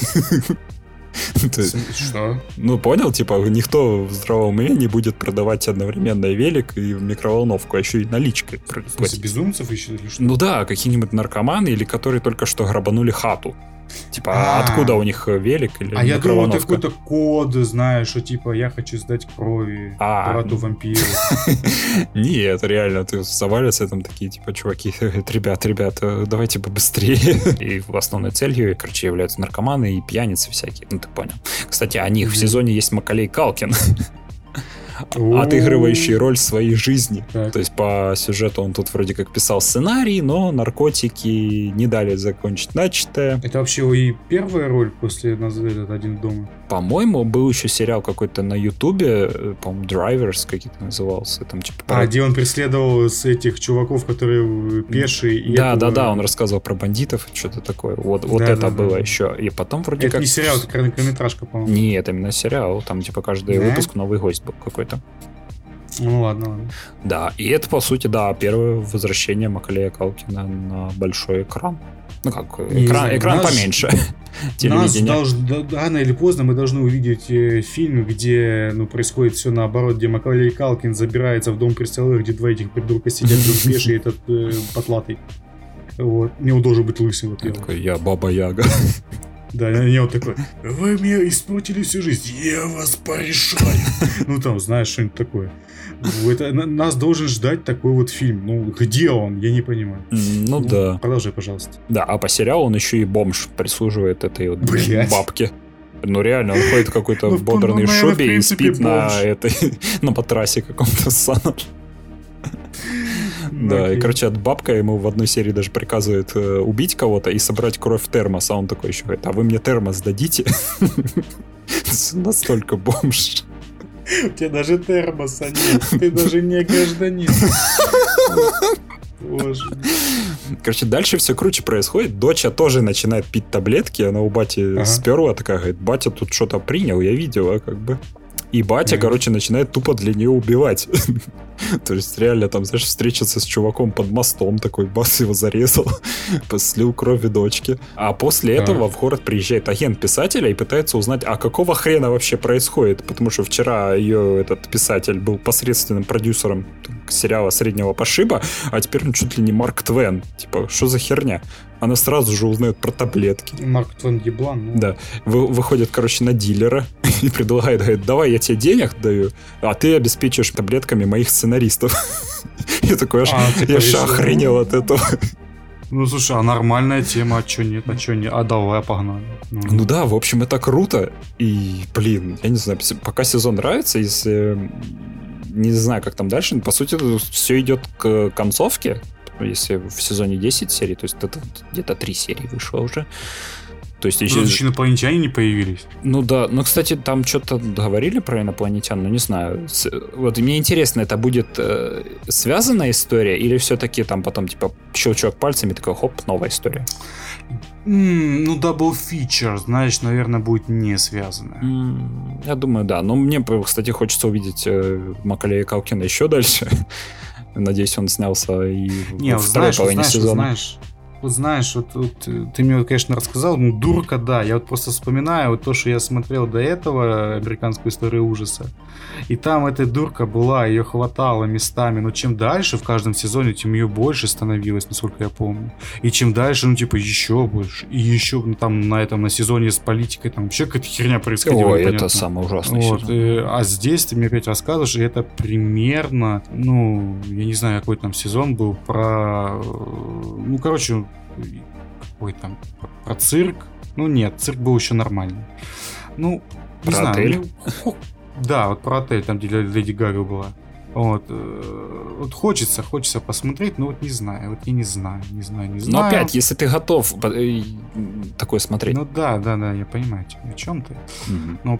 Что? Ну, понял, типа, никто в здравом уме не будет продавать одновременно велик и микроволновку, а еще и наличкой. В безумцев ищут или что? Ну да, какие-нибудь наркоманы или которые только что грабанули хату. Типа, а, откуда у них велик или А я думал, это какой-то код, знаешь, что типа я хочу сдать крови а, брату вампиру. <laughs> Нет, реально, ты завалился, там такие, типа, чуваки, <laughs> ребят, ребят, давайте побыстрее. <laughs> И основной целью, короче, являются наркоманы и пьяницы всякие, ну ты понял. Кстати, о них в сезоне есть Макалей Калкин. Отыгрывающий роль своей жизни. Так. То есть по сюжету он тут вроде как писал сценарий, но наркотики не дали закончить начатое. Это вообще и первая роль после этот «Один дома»? По-моему, был еще сериал какой-то на Ютубе, э, по-моему, Drivers какие-то назывался. Там, типа, про... А, где он преследовал с этих чуваков, которые пешие. Да, да, да, он рассказывал про бандитов, что-то такое. Вот, вот да, это да, было да. еще. И потом вроде это как... не сериал, это короткометражка, по-моему. Нет, именно сериал. Там, типа, каждый да? выпуск новый гость был какой-то. Ну ладно, ладно. Да, и это, по сути, да, первое возвращение Макалея Калкина на большой экран. Ну как, экран, экран нас, поменьше. <laughs> Нас долж, рано или поздно мы должны увидеть э, фильм, где ну, происходит все наоборот, где Макалей Калкин забирается в дом престолы, где два этих придурка сидят, тут <laughs> пеший этот э, потлатый. Вот. У него должен быть лысый. Вот я такой, я Баба Яга. <laughs> Да, я вот такой, вы мне испортили всю жизнь, я вас порешаю. <laughs> Ну там, знаешь, что-нибудь такое. Это, нас должен ждать такой вот фильм. Ну, где он? Я не понимаю. Ну, ну да. Продолжай, пожалуйста. Да, а по сериалу он еще и бомж прислуживает этой вот Блять. бабке. Ну реально, он ходит в какой-то ну, бодерной ну, шубе и спит на этой <laughs> на матрасе каком-то ссаном. Да, и, короче, от бабка ему в одной серии даже приказывает э, убить кого-то и собрать кровь в термос, а он такой еще говорит, а вы мне термос дадите? <laughs> Настолько бомж. У тебя даже термоса нет. Ты даже не гражданин. Боже. Короче, дальше все круче происходит. Доча тоже начинает пить таблетки. Она у бати ага. сперла такая, говорит, батя тут что-то принял, я видела, как бы. И батя, mm-hmm. короче, начинает тупо для нее убивать. <laughs> То есть реально там, знаешь, встречаться с чуваком под мостом, такой бас его зарезал, <laughs> слил крови дочки. А после этого в город приезжает агент писателя и пытается узнать, а какого хрена вообще происходит, потому что вчера ее этот писатель был посредственным продюсером сериала среднего пошиба, а теперь он чуть ли не Марк Твен. Типа, что за херня? Она сразу же узнает про таблетки. Марк Твен еблан. Ну. Да. Вы, выходит, короче, на дилера <laughs> и предлагает, говорит, давай я тебе денег даю, а ты обеспечиваешь таблетками моих сценаристов. <laughs> Я такой, аж, а, я аж охренел от этого. <laughs> Ну, слушай, а нормальная тема, а чё нет, а чё нет, а давай, погнали. Ну, ну да, в общем, это круто, и, блин, я не знаю, пока сезон нравится, если не знаю, как там дальше, но, по сути, все идет к концовке, если в сезоне 10 серий, то есть это где-то 3 серии вышло уже, то есть еще... еще инопланетяне не появились. Ну да, ну, кстати, там что-то говорили про инопланетян, но не знаю. Вот мне интересно, это будет э, связанная история или все-таки там потом, типа, щелчок пальцами, такой, хоп, новая история? Mm, ну, double feature, знаешь, наверное, будет не связано. Mm, я думаю, да. Но мне, кстати, хочется увидеть э, Макалея Калкина еще дальше. Надеюсь, он снялся и не, в второй знаешь, половине знаешь, сезона. Знаешь, Вот знаешь, вот, вот э, ты мне, конечно, рассказал, ну, дурка, да. Я вот просто вспоминаю вот то, что я смотрел до этого, американскую историю ужаса. И там эта дурка была, ее хватало местами. Но чем дальше в каждом сезоне, тем ее больше становилось, насколько я помню. И чем дальше, ну, типа, еще больше. И еще ну, там на этом, на сезоне с политикой, там вообще какая-то херня происходила. Ой, это самое ужасное. Вот, и, э, а здесь ты мне опять рассказываешь, и это примерно, ну, я не знаю, какой там сезон был про... Э, ну, короче, какой там, про цирк. Ну нет, цирк был еще нормальный. Ну, не про знаю. Отель? Ну, да, вот про отель, там, где Леди Гага была. Вот, э, вот хочется, хочется посмотреть, но вот не знаю, вот я не знаю, не знаю, не знаю. Но опять, если ты готов э, такое смотреть. Ну да, да, да, я понимаю, о чем ты. Угу. Но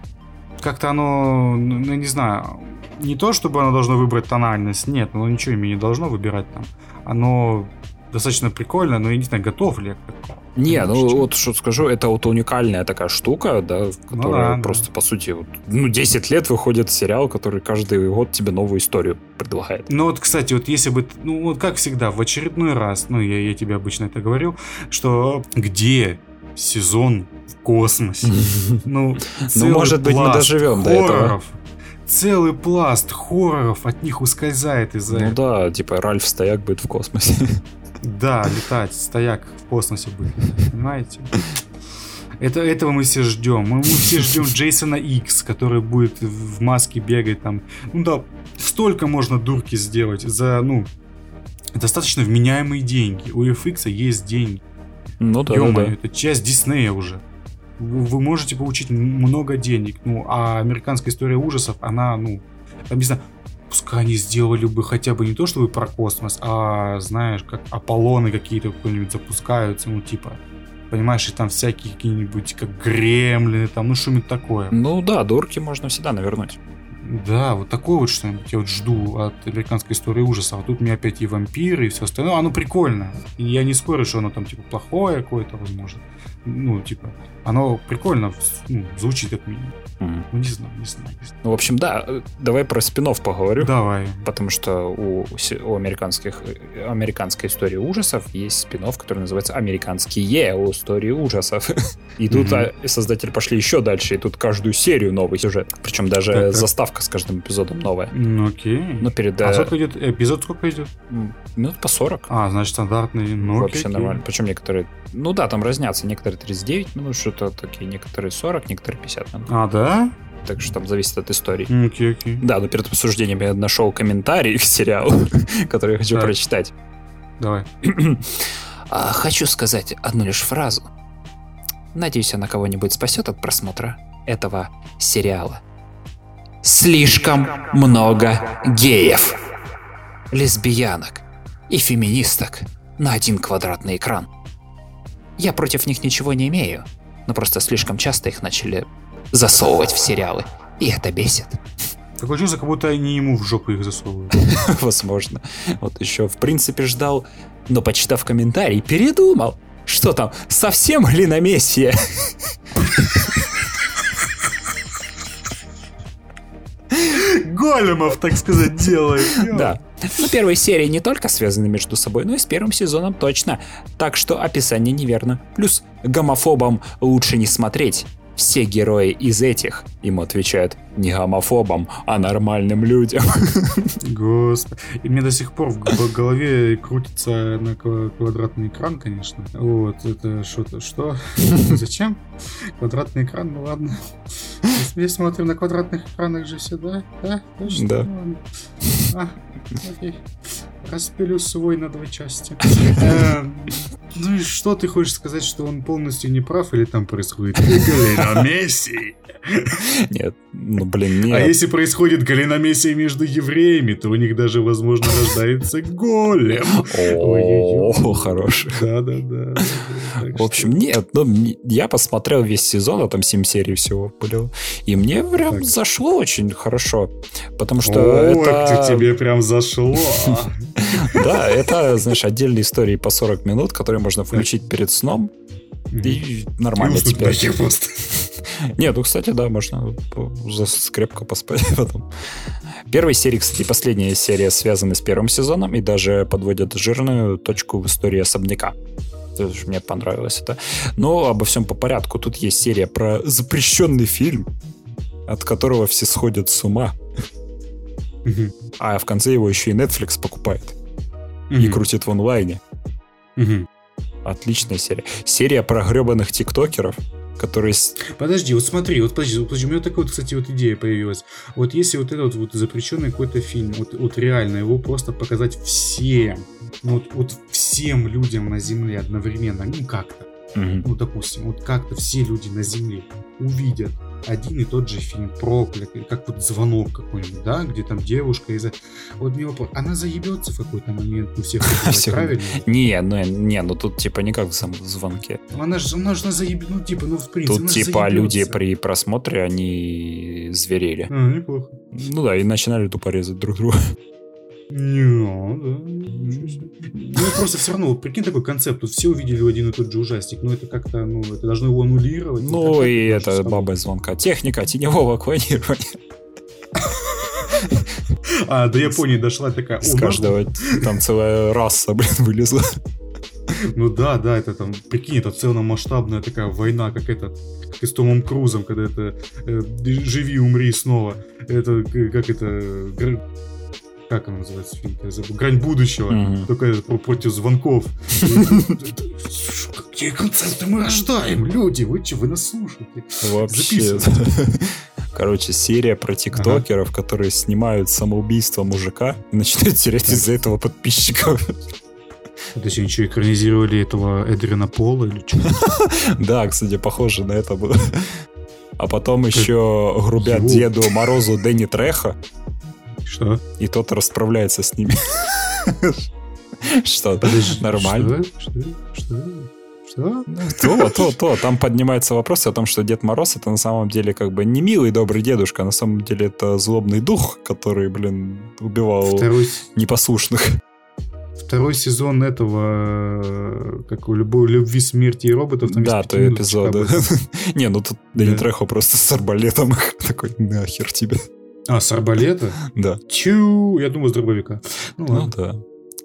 как-то оно, ну, я не знаю, не то, чтобы оно должно выбрать тональность, нет, оно ничего ими не должно выбирать там. Оно достаточно прикольно, но я не знаю, готов ли я к. Не, ну вот что скажу, это вот уникальная такая штука, да, которая ну, да, просто, да. по сути, вот, ну, 10 лет выходит сериал, который каждый год тебе новую историю предлагает. Ну вот, кстати, вот если бы, ну вот как всегда, в очередной раз, ну я, я тебе обычно это говорил, что где сезон в космосе? <laughs> Ну, ну может быть, мы доживем до этого целый пласт хорроров от них ускользает из-за Ну да, типа Ральф Стояк будет в космосе. <laughs> Да, летать, стояк в космосе будет, понимаете? Это, этого мы все ждем. Мы, мы все ждем Джейсона Икс, который будет в маске бегать там. Ну да, столько можно дурки сделать за, ну, достаточно вменяемые деньги. У FX есть деньги. Ну да, Ё-моё, да, да. это часть Диснея уже. Вы можете получить много денег. Ну, а американская история ужасов, она, ну, там, не знаю, пускай они сделали бы хотя бы не то, чтобы про космос, а, знаешь, как Аполлоны какие-то какие-нибудь запускаются, ну, типа, понимаешь, и там всякие какие-нибудь, как гремлины, там, ну, что-нибудь такое. Ну да, дурки можно всегда навернуть. Да, вот такое вот что-нибудь я вот жду от американской истории ужасов. А тут мне опять и вампиры, и все остальное. Оно прикольно. И я не спорю, что оно там, типа, плохое какое-то, возможно. Ну, типа, оно прикольно ну, звучит как минимум. Mm. Ну, не знаю, не знаю, не знаю. Ну, в общем, да, э, давай про спин поговорю. Давай. Потому что у, у американских, э, американской истории ужасов есть спин который называется «Американские истории ужасов». <laughs> И тут mm-hmm. создатели пошли еще дальше, и тут каждую серию новый сюжет. Причем даже так, так. заставка с каждым эпизодом новая. Ну, окей. Ну, перед... А сколько идет? Эпизод сколько идет? Минут по 40. А, значит, стандартный. Ну, Вообще окей. нормально. Причем некоторые... Ну да, там разнятся. Некоторые 39 минут, что-то такие, некоторые 40, некоторые 50 минут. А, да? Так что там зависит от истории. Окей, окей. Да, но перед обсуждением я нашел комментарий к сериалу, <laughs> который я хочу так. прочитать. Давай. <clears throat> А, хочу сказать одну лишь фразу. Надеюсь, она кого-нибудь спасет от просмотра этого сериала. Слишком много геев, лесбиянок и феминисток на один квадратный экран. Я против них ничего не имею, но просто слишком часто их начали засовывать в сериалы. И это бесит. Такое чувство, как будто они ему в жопу их засовывают. <laughs> Возможно. Вот еще в принципе ждал, но почитав комментарий, передумал. Что там, совсем глиномесье? <laughs> Големов, так сказать, делает. <laughs> Да. Но первые серии не только связаны между собой, но и с первым сезоном точно. Так что описание неверно. Плюс гомофобам лучше не смотреть все герои из этих, ему отвечают, не гомофобам, а нормальным людям. <laughs> Господи. И мне до сих пор в голове крутится на квадратный экран, конечно. Вот, это что-то, что? <laughs> Зачем? Квадратный экран, ну ладно. Мы смотрим на квадратных экранах же все, да? Да? Точно? Да. А, окей. Распилю свой на две части. <laughs> Эм, ну и что ты хочешь сказать, что он полностью не прав или там происходит <laughs> галиномесия? Нет, ну блин, нет. А если происходит галиномесия между евреями, то у них даже, возможно, рождается голем. О, хороший. Да-да-да. В общем, нет, ну я посмотрел весь сезон, а там 7 серий всего было. И мне прям зашло очень хорошо. Потому что это... тебе прям зашло. <laughs> <laughs> Да, это, знаешь, отдельные истории по 40 минут, которые можно включить перед сном. И нормально теперь. <laughs> Нет, ну, кстати, да, можно скрепко поспать <laughs> потом. Первая серия, кстати, последняя серия связаны с первым сезоном и даже подводят жирную точку в истории особняка. Мне понравилось это. Но обо всем по порядку. Тут есть серия про запрещенный фильм, от которого все сходят с ума. А в конце его еще и Netflix покупает. И крутит в онлайне. Отличная серия. Серия про гребаных тиктокеров, которые... Подожди, вот смотри, вот подожди, вот подожди, у меня такая вот, кстати, вот идея появилась. Вот если вот этот вот запрещенный какой-то фильм, вот, вот реально его просто показать всем, ну вот, вот всем людям на Земле одновременно, ну как-то, угу. ну допустим, вот как-то все люди на Земле увидят один и тот же фильм проклятый, как вот звонок какой-нибудь, да, где там девушка из-за... Вот мне вопрос, она заебется в какой-то момент, ну <laughs> всех правильно? Не, ну, не, ну тут типа не как в звонке. Она же, она же заеб... ну типа, ну в принципе, Тут типа люди при просмотре, они зверели. А, неплохо. Ну да, и начинали тупо резать друг друга. <laughs> Не, да. Ну, просто все равно, прикинь такой концепт, тут все увидели один и тот же ужастик, но это как-то, ну, это должно его аннулировать. Ну, и это баба звонка. Техника теневого клонирования. А, до Японии дошла такая... С каждого там целая раса, блин, вылезла. Ну да, да, это там, прикинь, это целомасштабная такая война, как этот, как и с Томом Крузом, когда это э, «Живи, умри снова». Это, как это, как она называется фильм, я забыл, «Грань будущего», mm-hmm. только против звонков. Какие концепты мы рождаем, люди, вы что, вы нас слушаете? Вообще. Короче, серия про тиктокеров, ага. которые снимают самоубийство мужика и начинают терять из-за этого подписчиков. То есть они что, экранизировали этого Эдрина Пола или что? <laughs> Да, кстати, похоже на это было. А потом еще грубят Деду Морозу Дэнни Треха. Что? И тот расправляется с ними. <laughs> Что? Нормально. Что? Что? Что? То, то, то. Там поднимается вопрос о том, что Дед Мороз это на самом деле как бы не милый добрый дедушка, а на самом деле это злобный дух, который, блин, убивал Второй... непослушных. Второй сезон этого, как у любой любви, смерти и роботов, там Да, то эпизод. <laughs> Не, ну тут Дэнни Трехо просто с арбалетом <laughs> такой, нахер тебе. А, с арбалета? Да. Чу, я думаю, с дробовика. Ну, ну да.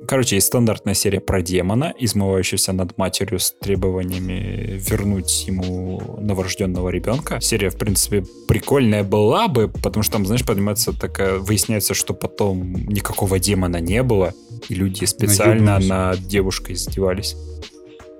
Короче, есть стандартная серия про демона, измывающегося над матерью с требованиями вернуть ему новорожденного ребенка. Серия, в принципе, прикольная была бы, потому что там, знаешь, поднимается такая... Выясняется, что потом никакого демона не было, и люди специально над девушкой издевались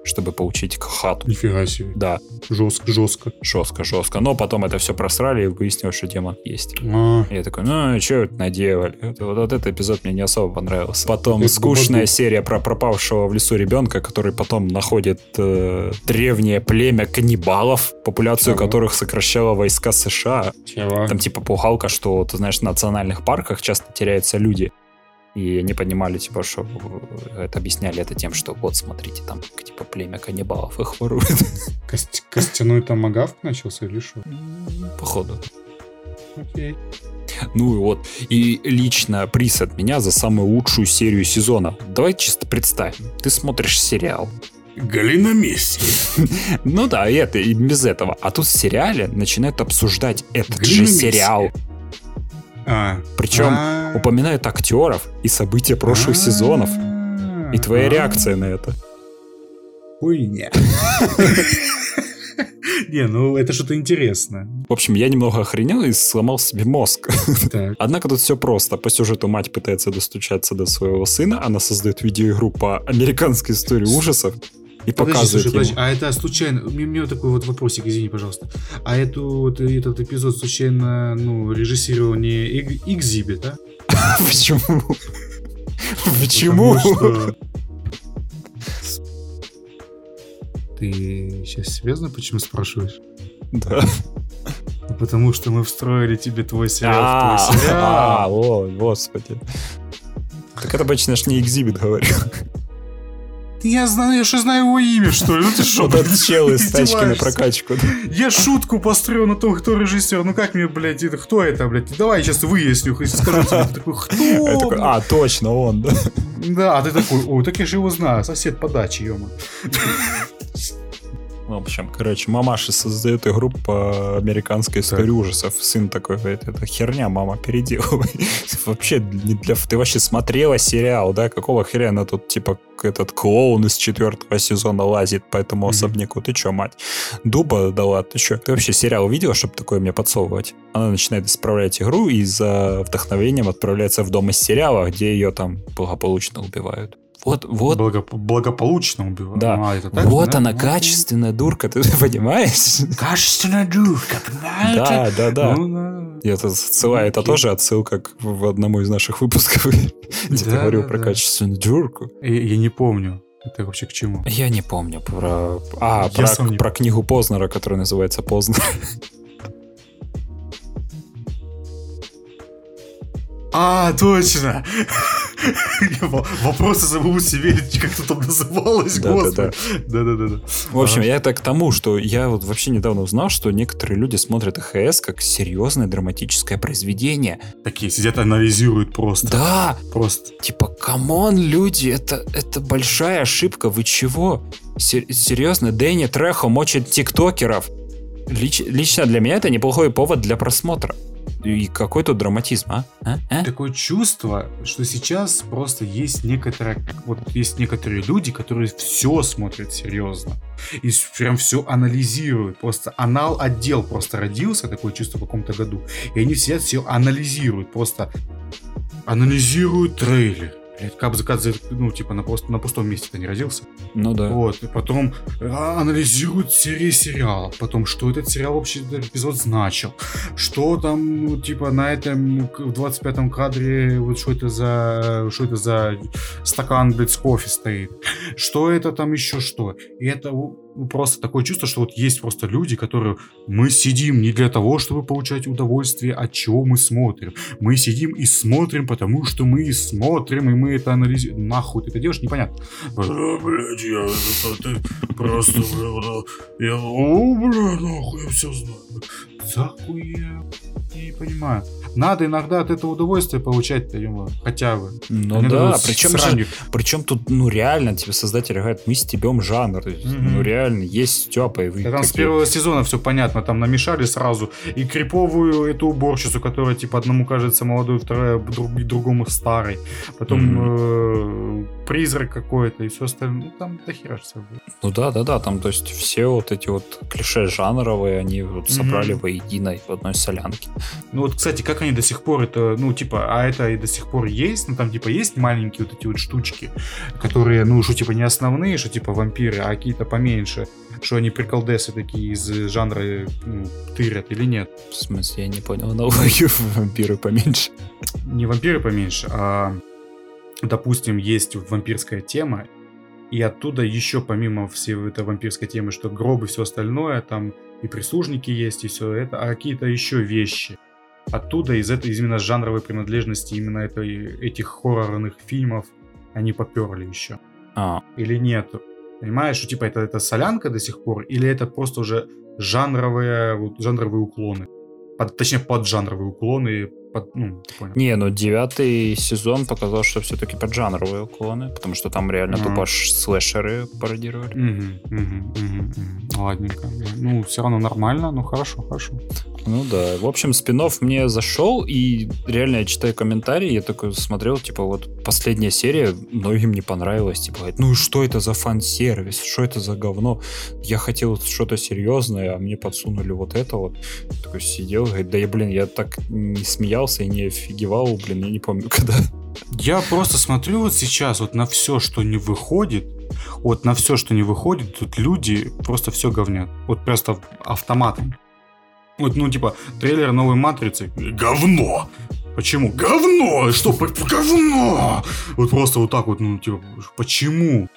чтобы получить хату. Нифига себе. Да. Жестко, жестко. Жестко, жестко. Но потом это все просрали и выяснилось, что демон есть. А. Я такой, ну, что это наделали? Вот, вот этот эпизод мне не особо понравился. Потом это скучная бабу. серия про пропавшего в лесу ребенка, который потом находит э, древнее племя каннибалов, популяцию Чего? которых сокращала войска США. Чего? Там типа пугалка, что, ты знаешь, в национальных парках часто теряются люди. И они понимали, типа, что э, это объясняли это тем, что вот, смотрите, там, типа, племя каннибалов их ворует. <laughs> Кость, костяной там агавк начался или что? Походу. Окей. Ну и вот, и лично приз от меня за самую лучшую серию сезона. Давай чисто представим. Ты смотришь сериал, Галина Месси. <laughs> ну да, это, и без этого. А тут в сериале начинают обсуждать этот же сериал. А. Причем а. упоминают актеров и события прошлых сезонов. И твоя реакция на это. Хуйня. <laughs> Не, ну это что-то интересное. В общем, я немного охренел и сломал себе мозг. Так. <laughs> Однако тут все просто. По сюжету мать пытается достучаться до своего сына, она создает видеоигру по американской истории ужасов, и подожди, показывает слушай, подожди, а это случайно, мне, мне вот такой вот вопросик, извини, пожалуйста. А эту, вот, этот эпизод случайно, ну, режиссировал не Экзибит, а? <laughs> Почему? Почему? Ты сейчас серьезно почему спрашиваешь? Да. Ну, потому что мы встроили тебе твой сериал в твой сериал. А, о, господи. Так это обычно ж не экзибит говорю. Я знаю, я же знаю его имя, что ли? Ну ты что? Вот этот чел из <laughs> тачки на прокачку. Я шутку построю на том, кто режиссер. Ну как мне, блядь, это, кто это, блядь? Давай я сейчас выясню, скажу тебе. такой, кто? <laughs> а, точно, он, да? Да, а ты такой, о, так я же его знаю, сосед по даче, ё <laughs> В общем, короче, мамаша создает игру по американской истории так. ужасов. Сын такой говорит, это херня, мама, переделывай. <laughs> вообще, не для... ты вообще смотрела сериал, да? Какого хрена тут, типа, этот клоун из четвертого сезона лазит по этому особняку? Ты чё, мать? Дуба дала, ты чё? Ты вообще сериал видела, чтобы такое мне подсовывать? Она начинает исправлять игру и за вдохновением отправляется в дом из сериала, где ее там благополучно убивают. Вот, вот. Благо, благополучно убивают. Да. А, это так, вот да? она, ну, качественная дурка, ты <laughs> понимаешь? Качественная дурка, понимаете? Да, да, да. Ну, да. И это ссыла, это тоже отсылка к, в одному из наших выпусков, <laughs> где да, ты говорил да, про да. качественную дурку. Я, я не помню. Это вообще к чему? Я не помню про... А, про, про книгу Познера, которая называется Познер. <laughs> А, точно! <laughs> Вопросы самому себе, как это там называлось, да, господи. Да-да-да. В общем, я это к тому, что я вот вообще недавно узнал, что некоторые люди смотрят ХС как серьезное драматическое произведение. Такие сидят, анализируют просто. Да! Просто. Типа, come on, люди, это, это большая ошибка, вы чего? Серьезно, Дэнни Трехо мочит тиктокеров. Лич, лично для меня это неплохой повод для просмотра. И какой тут драматизм, а? а? а? Такое чувство, что сейчас просто есть некоторые, вот есть некоторые люди, которые все смотрят серьезно. И прям все анализируют. Просто анал отдел просто родился, такое чувство в каком-то году. И они все все анализируют. Просто анализируют трейлер Блять, Кабзакадзе, ну, типа, на, просто, на пустом месте ты не родился. Ну да. Вот, и потом а, анализируют серии сериала, потом, что этот сериал вообще этот эпизод значил, что там, ну, типа, на этом, в 25-м кадре, вот что это за, что это за стакан, блядь, с кофе стоит, что это там еще что. И это просто такое чувство, что вот есть просто люди, которые мы сидим не для того, чтобы получать удовольствие, от чего мы смотрим. Мы сидим и смотрим, потому что мы смотрим, и мы это анализируем. Нахуй ты это делаешь, непонятно. Да, блядь, я это, просто, я, о, бля, нахуй, я все знаю. Захуя, не понимаю. Надо иногда от этого удовольствие получать, хотя бы. Ну Они да, причем, же, причем тут, ну реально, тебе создатели говорят, мы стебем жанр. Mm-hmm. Ну реально, есть Степа. И вы да, там такие... с первого сезона все понятно, там намешали сразу и криповую эту уборщицу, которая типа одному кажется молодой, вторая друг, другому старой. Потом mm-hmm. э, призрак какой-то и все остальное. Ну там дохера все будет. Ну да, да, да, там то есть все вот эти вот клише жанровые, они вот собрали mm-hmm. воедино в одной солянке. Ну вот, кстати, как они до сих пор это, ну типа, а это и до сих пор есть, ну там типа есть маленькие вот эти вот штучки, которые, ну, что типа не основные, что типа вампиры, а какие-то поменьше что они приколдесы такие из жанра ну, тырят или нет? В смысле, я не понял аналогию <laughs> вампиры поменьше. Не вампиры поменьше, а допустим, есть вампирская тема, и оттуда еще помимо всей этой вампирской темы, что гробы и все остальное, там и прислужники есть, и все это, а какие-то еще вещи. Оттуда, из этой из именно жанровой принадлежности именно этой, этих хоррорных фильмов, они поперли еще. А. Или нет? Понимаешь, что типа это, это солянка до сих пор, или это просто уже жанровые, вот, жанровые уклоны? Под, точнее, поджанровые уклоны под, ну, понял. Не, ну девятый сезон показал, что все-таки под жанровые уклоны, потому что там реально тупо слэшеры пародировали. Угу, угу, угу, угу. Ладненько. Ну, все равно нормально, ну хорошо, хорошо. Ну да. В общем, спин мне зашел, и реально я читаю комментарии, я такой смотрел, типа, вот последняя серия многим не понравилась, типа, ну что это за фан-сервис, что это за говно? Я хотел что-то серьезное, а мне подсунули вот это вот. такой сидел, говорит, да я, блин, я так не смеялся и не офигевал, блин, я не помню, <laughs> когда. Я просто смотрю вот сейчас вот на все, что не выходит, вот на все, что не выходит, тут люди просто все говнят. Вот просто автоматом. Вот, ну, типа, трейлер новой Матрицы. Говно! Почему? Говно! Что, говно! Вот просто вот так вот, ну, типа, почему?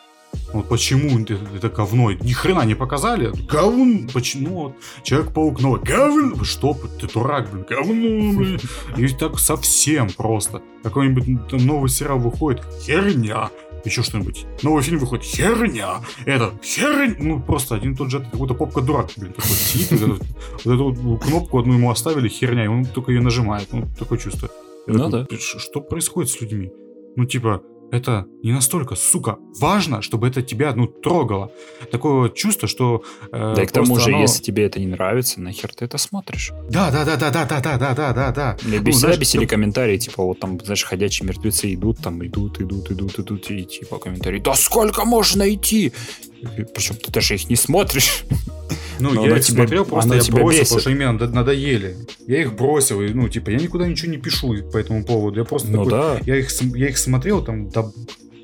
Вот почему это, это говно? Ни хрена не показали. Говно. Почему? Вот, Человек-паук новый. Говно. Что? Ты дурак, блин. Говно, блин. И так совсем просто. Какой-нибудь новый сериал выходит. Херня еще что-нибудь. Новый фильм выходит, херня, это, херня, ну, просто один и тот же, какой-то попка-дурак, блин, такой сидит, вот, вот эту вот кнопку одну ему оставили, херня, и он только ее нажимает, ну, такое чувство. Я ну такой, да. Что происходит с людьми? Ну, типа, это не настолько, сука, важно, чтобы это тебя, ну, трогало. Такое чувство, что... Э, да и к тому же, оно... если тебе это не нравится, нахер ты это смотришь? Да, да, да, да, да, да, да, да, да, да, да. Мне ну, всегда бесили ты... комментарии, типа, вот там, знаешь, ходячие мертвецы идут, там, идут, идут, идут, идут, и типа комментарии, да сколько можно идти? Причем ты даже их не смотришь. <laughs> Ну, Но я их тебе, смотрел, просто я бросил, бесит. потому что мне надоели. Я их бросил, и, ну, типа, я никуда ничего не пишу по этому поводу. Я просто ну, такой, да. я, их, я их смотрел там до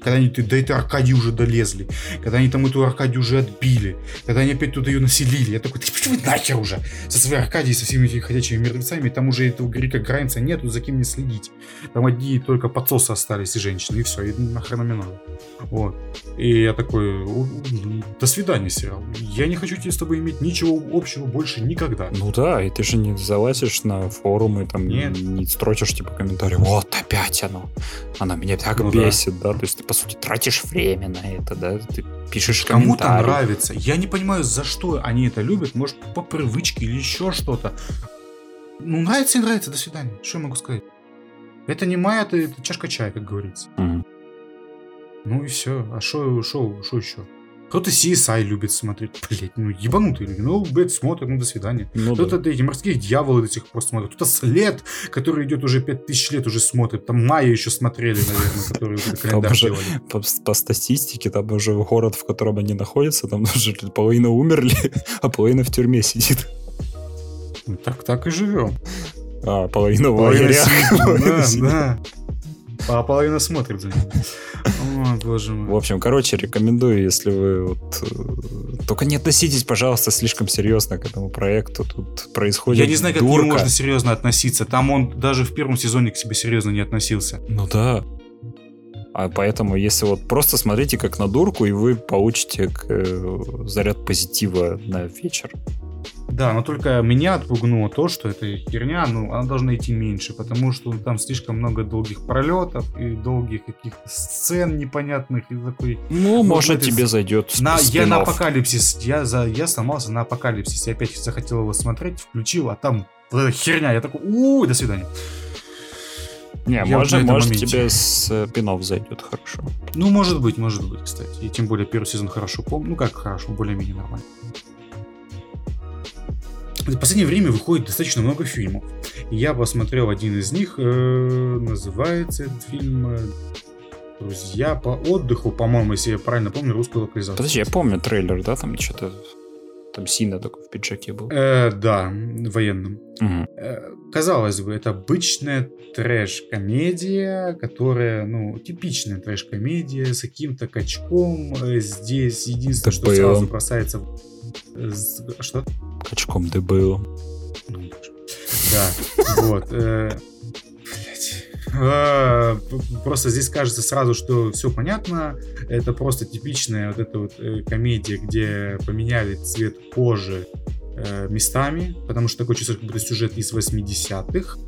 когда они до этой Аркадии уже долезли, когда они там эту Аркадию уже отбили, когда они опять туда ее населили. Я такой, ты почему нахер уже со своей Аркадией, со всеми этими ходячими мертвецами, там уже этого Грика Граймса нету, за кем не следить. Там одни только подсосы остались и женщины, и все, и нахрена мне надо. Вот. И я такой, до свидания, сериал. Я не хочу тебе с тобой иметь ничего общего больше никогда. Ну да, и ты же не залазишь на форумы, там Нет. не строчишь типа комментарии, вот опять оно, она меня так ну, бесит, да. да, то есть ты сути, тратишь время на это, да, ты пишешь Кому-то нравится. Я не понимаю, за что они это любят. Может, по привычке или еще что-то. Ну, нравится и нравится, до свидания. Что я могу сказать? Это не моя, это, это чашка чая, как говорится. Mm. Ну и все. А что еще? Кто-то CSI любит смотреть. Блять, ну ебанутые люди. Ну, блядь, смотрят, ну до свидания. Ну, Кто-то да. эти морские дьяволы до сих пор смотрят. Кто-то след, который идет уже 5000 лет, уже смотрит. Там Майя еще смотрели, наверное, которые уже календарь уже, делали. По, по статистике, там уже город, в котором они находятся, там уже половина умерли, <laughs> а половина в тюрьме сидит. Ну, так, так и живем. А, половина в лагерях. <laughs> Да, да. А половина смотрит за ним. О, боже мой. В общем, короче, рекомендую, если вы вот... Э, только не относитесь, пожалуйста, слишком серьезно к этому проекту. Тут происходит Я не знаю, как к нему можно серьезно относиться. Там он даже в первом сезоне к себе серьезно не относился. Ну да. А поэтому, если вот просто смотрите как на дурку, и вы получите э, заряд позитива на вечер. Да, но только меня отпугнуло то, что эта херня, ну, она должна идти меньше, потому что там слишком много долгих пролетов и долгих каких-то сцен непонятных и такой... Ну, может, тебе это... зайдет на, Я на апокалипсис, я, за, я сломался на апокалипсис, я опять захотел его смотреть, включил, а там вот эта херня, я такой, у до свидания. Не, я может, может тебе с э, пинов зайдет хорошо. Ну, может быть, может быть, кстати. И тем более первый сезон хорошо помню. Ну, как хорошо, более-менее нормально. В последнее время выходит достаточно много фильмов. Я посмотрел один из них, э, называется этот фильм э, «Друзья по отдыху», по-моему, если я правильно помню русскую локализацию. Подожди, я помню трейлер, да, там что-то там Сина такой в пиджаке был. Э, да, военным. Угу. Э, казалось бы, это обычная трэш-комедия, которая, ну, типичная трэш-комедия с каким-то качком. Э, здесь единственное, что сразу бросается... Что? Качком ДБО. Ну, да, вот. А, просто здесь кажется сразу, что все понятно. Это просто типичная вот эта вот э, комедия, где поменяли цвет кожи э, местами, потому что такой чувство, как будто сюжет из 80-х.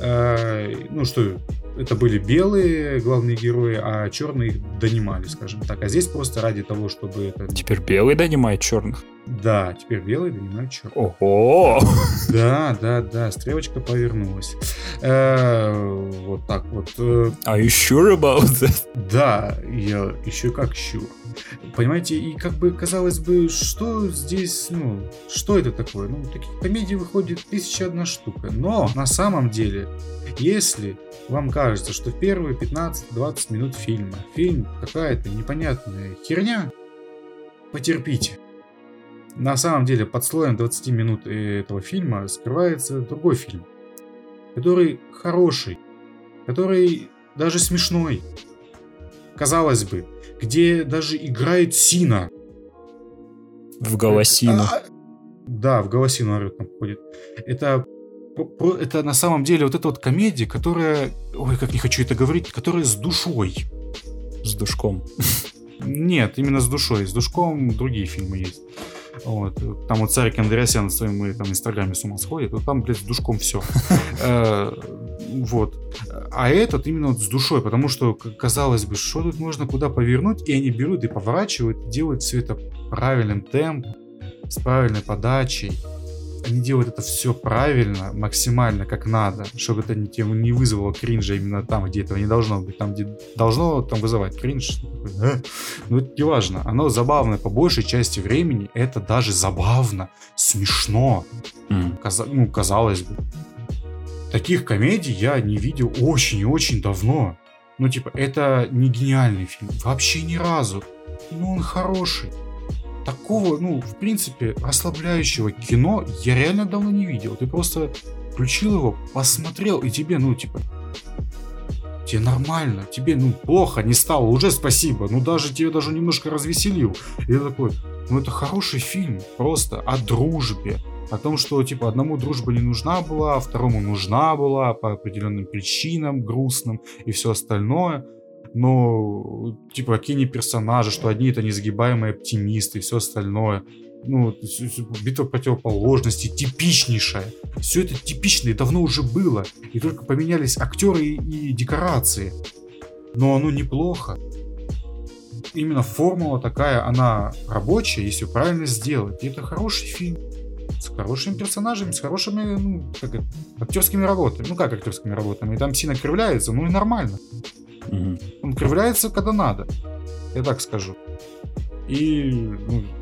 Э, ну что, это были белые главные герои, а черные донимали, скажем так. А здесь просто ради того, чтобы это... Теперь белый донимает черных? Да, теперь белый донимает черных. Ого! Да, да, да, стрелочка повернулась. Э, вот так вот. Are you sure about that? Да, я еще как sure. Понимаете, и как бы казалось бы, что здесь, ну, что это такое? Ну, таких комедий выходит тысяча одна штука. Но на самом деле, если вам кажется, что в первые 15-20 минут фильма фильм какая-то непонятная херня, потерпите. На самом деле, под слоем 20 минут этого фильма скрывается другой фильм, который хороший, который даже смешной. Казалось бы, где даже играет Сина. В голосину. А, да, в голосину орет там ходит. Это это на самом деле вот эта вот комедия, которая, ой, как не хочу это говорить, которая с душой. С душком. Нет, именно с душой. С душком другие фильмы есть. Вот. Там вот Царик Андреасян на своем там, инстаграме с ума сходит, вот там, блядь, с душком все. <laughs> Э, вот. А этот именно вот с душой, потому что, казалось бы, что тут можно куда повернуть, и они берут и поворачивают, делают все это правильным темпом, с правильной подачей. Они делают это все правильно, максимально, как надо, чтобы это не, не вызвало кринжа именно там, где этого не должно быть, там, где должно там вызывать кринж. Э? Ну, это не важно. Оно забавное по большей части времени, это даже забавно, смешно. М. Каза- ну, казалось бы. Таких комедий я не видел очень и очень давно. Ну, типа, это не гениальный фильм. Вообще ни разу. Но он хороший. Такого, ну, в принципе, расслабляющего кино я реально давно не видел. Ты просто включил его, посмотрел, и тебе, ну, типа, тебе нормально, тебе, ну, плохо не стало, уже спасибо, ну, даже тебе даже немножко развеселил. И я такой, ну, это хороший фильм, просто о дружбе, о том, что, типа, одному дружба не нужна была, а второму нужна была по определенным причинам, грустным и все остальное. Но, типа, какие они персонажи, что одни это несгибаемые оптимисты и все остальное. Ну, битва противоположностей типичнейшая. Все это типично и давно уже было. И только поменялись актеры и, и декорации. Но оно неплохо. Именно формула такая, она рабочая, если правильно сделать. И это хороший фильм с хорошими персонажами, с хорошими, ну, как это, актерскими работами. Ну, как актерскими работами? И там сильно кривляется, ну и нормально. Мгм. Он кривляется, когда надо. Я так скажу. И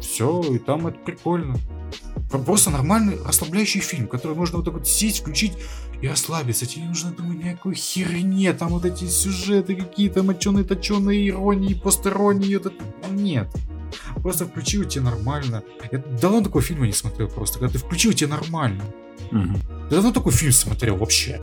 все, и там это прикольно. Про- Просто нормальный расслабляющий фильм, который можно вот так вот сесть, включить и расслабиться. Тебе не нужно думать никакой херне, там вот эти сюжеты какие-то моченые, точеные иронии, посторонние. Вот это... Нет. Просто включил тебе нормально. Я давно такого фильма не смотрел просто. Когда ты включил тебе нормально. Мгм. Я давно такой фильм смотрел вообще.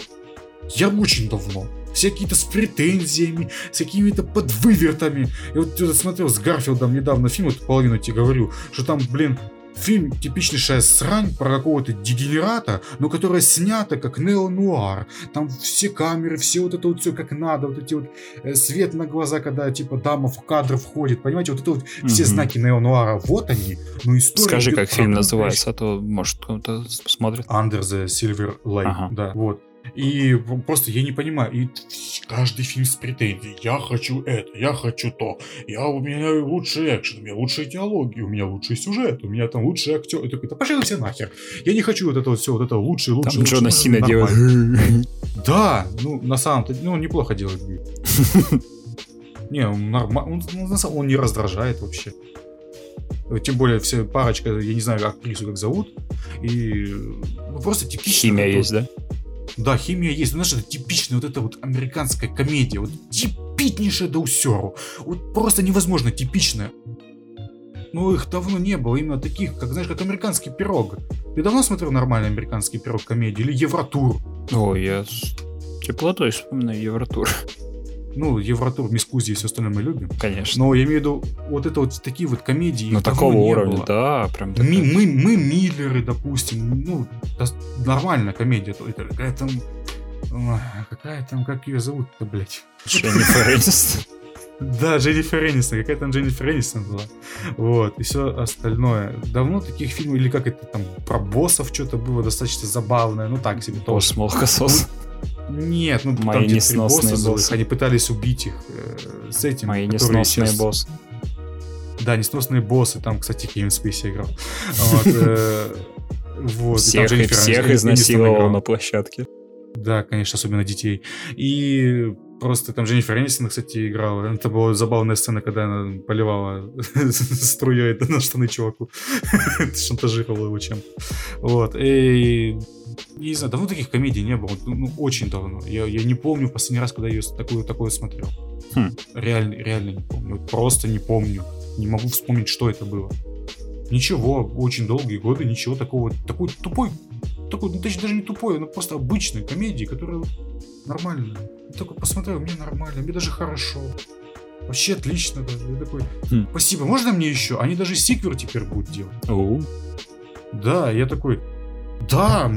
Я очень давно. Все какие-то с претензиями, с какими-то подвывертами. Я вот что-то смотрел с Гарфилдом недавно фильм, вот половину тебе говорю, что там, блин, фильм типичнейшая срань про какого-то дегенерата, но которая снята как нео-нуар. Там все камеры, все вот это вот все как надо, вот эти вот э, свет на глаза, когда типа дама в кадр входит, понимаете, вот это вот все Мгм. знаки нео-нуара, вот они, но история... Скажи, как фильм называется, а то, может, кто-то посмотрит. Under the Silver Lake, Ага. да, вот. И просто я не понимаю, и каждый фильм с претензией. Я хочу это, я хочу то. Я, у меня лучший экшен, у меня лучшие диалоги, у меня лучший сюжет, у меня там лучший актер. И такой, да пошли все нахер. Я не хочу вот это вот все, вот это лучший, лучший, Там. Джона Ну, Сина делает. <laughs> Да, ну, на самом-то, ну, неплохо делает. <laughs> Не, он нормально, он, на самом- он не раздражает вообще. Тем более, все парочка, я не знаю, актрису как зовут, и ну, просто типично. Химия есть, да? Да, химия есть. Знаешь, это типичная вот эта вот американская комедия. Вот типичнейшая до усеру. Вот просто невозможно типичная. Ну, их давно не было, именно таких, как, знаешь, как американский пирог. Ты давно смотрел нормальный американский пирог комедии? Или Евротур? О, я с теплотой вспоминаю Евротур. Ну, Евротур, Мискузи и все остальное мы любим. Конечно. Но я имею в виду, вот это вот такие вот комедии. Ну, давно такого уровня, было. да, прям Мы, такая. мы, мы Миллеры, допустим, ну, нормальная комедия. то- Это какая там... ой, Какая там, как ее зовут-то, блядь? Дженнифер <laughs> Энистон. Да, Дженнифер Энистон, какая там Дженнифер Энистон была. Вот, и все остальное. Давно таких фильмов, или как это там, про боссов что-то было достаточно забавное, ну так себе тоже. Босс молокосос. Нет, ну Мои там где три несносные босса боссы. они пытались убить их э, с этим. Мои несносные сейчас- боссы. Да, несносные боссы, там, кстати, Кевин Спейси играл. Вот, э, вот, Всех, и Дженнифер всех Энистон изнасиловал на площадке. Да, конечно, особенно детей. И просто там Дженнифер Энистон, кстати, играла. Это была забавная сцена, когда она поливала <laughs> струей на штаны чуваку. <laughs> Шантажировала его чем. Вот. И не знаю, давно таких комедий не было. Ну, ну, очень давно. Я, я не помню в последний раз, когда я такую, такое смотрел. Хм. Реально, реально не помню. Просто не помню. Не могу вспомнить, что это было. Ничего, очень долгие годы, ничего такого. Такой тупой, такой, ну точнее даже не тупой, но просто обычной комедии, которая нормальная. Я такой посмотрел, мне нормально, мне даже хорошо. Вообще отлично даже. Я такой, Хм. спасибо, можно мне еще? Они даже сиквер теперь будут делать. Оу. Да, я такой, да,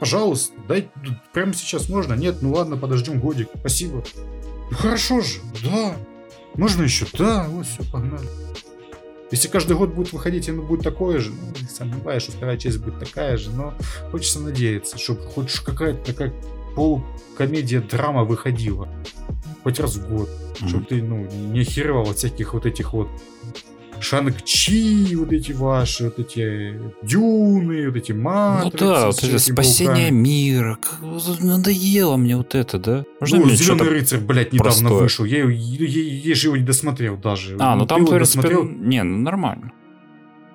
пожалуйста, дай прямо сейчас можно. Нет, ну ладно, подождем годик, спасибо. Ну хорошо же, да. Можно еще? Да, вот все, погнали. Если каждый год будет выходить, оно будет такое же, ну, сомневаюсь, что вторая часть будет такая же, но хочется надеяться, чтобы хоть какая-то такая полукомедия, драма выходила. Хоть раз в год. Чтобы ты, ну, не охеревал от всяких вот этих вот Шанг-Чи, вот эти ваши, вот эти Дюны, вот эти матрицы. Ну да, вот это спасение мира. Вот Надоело мне вот это, да? Можно Ну, Зеленый рыцарь, блядь, недавно простое? вышел. Я, я, я- я же его не досмотрел даже. А, ну там, в принципе, не, ну нормально.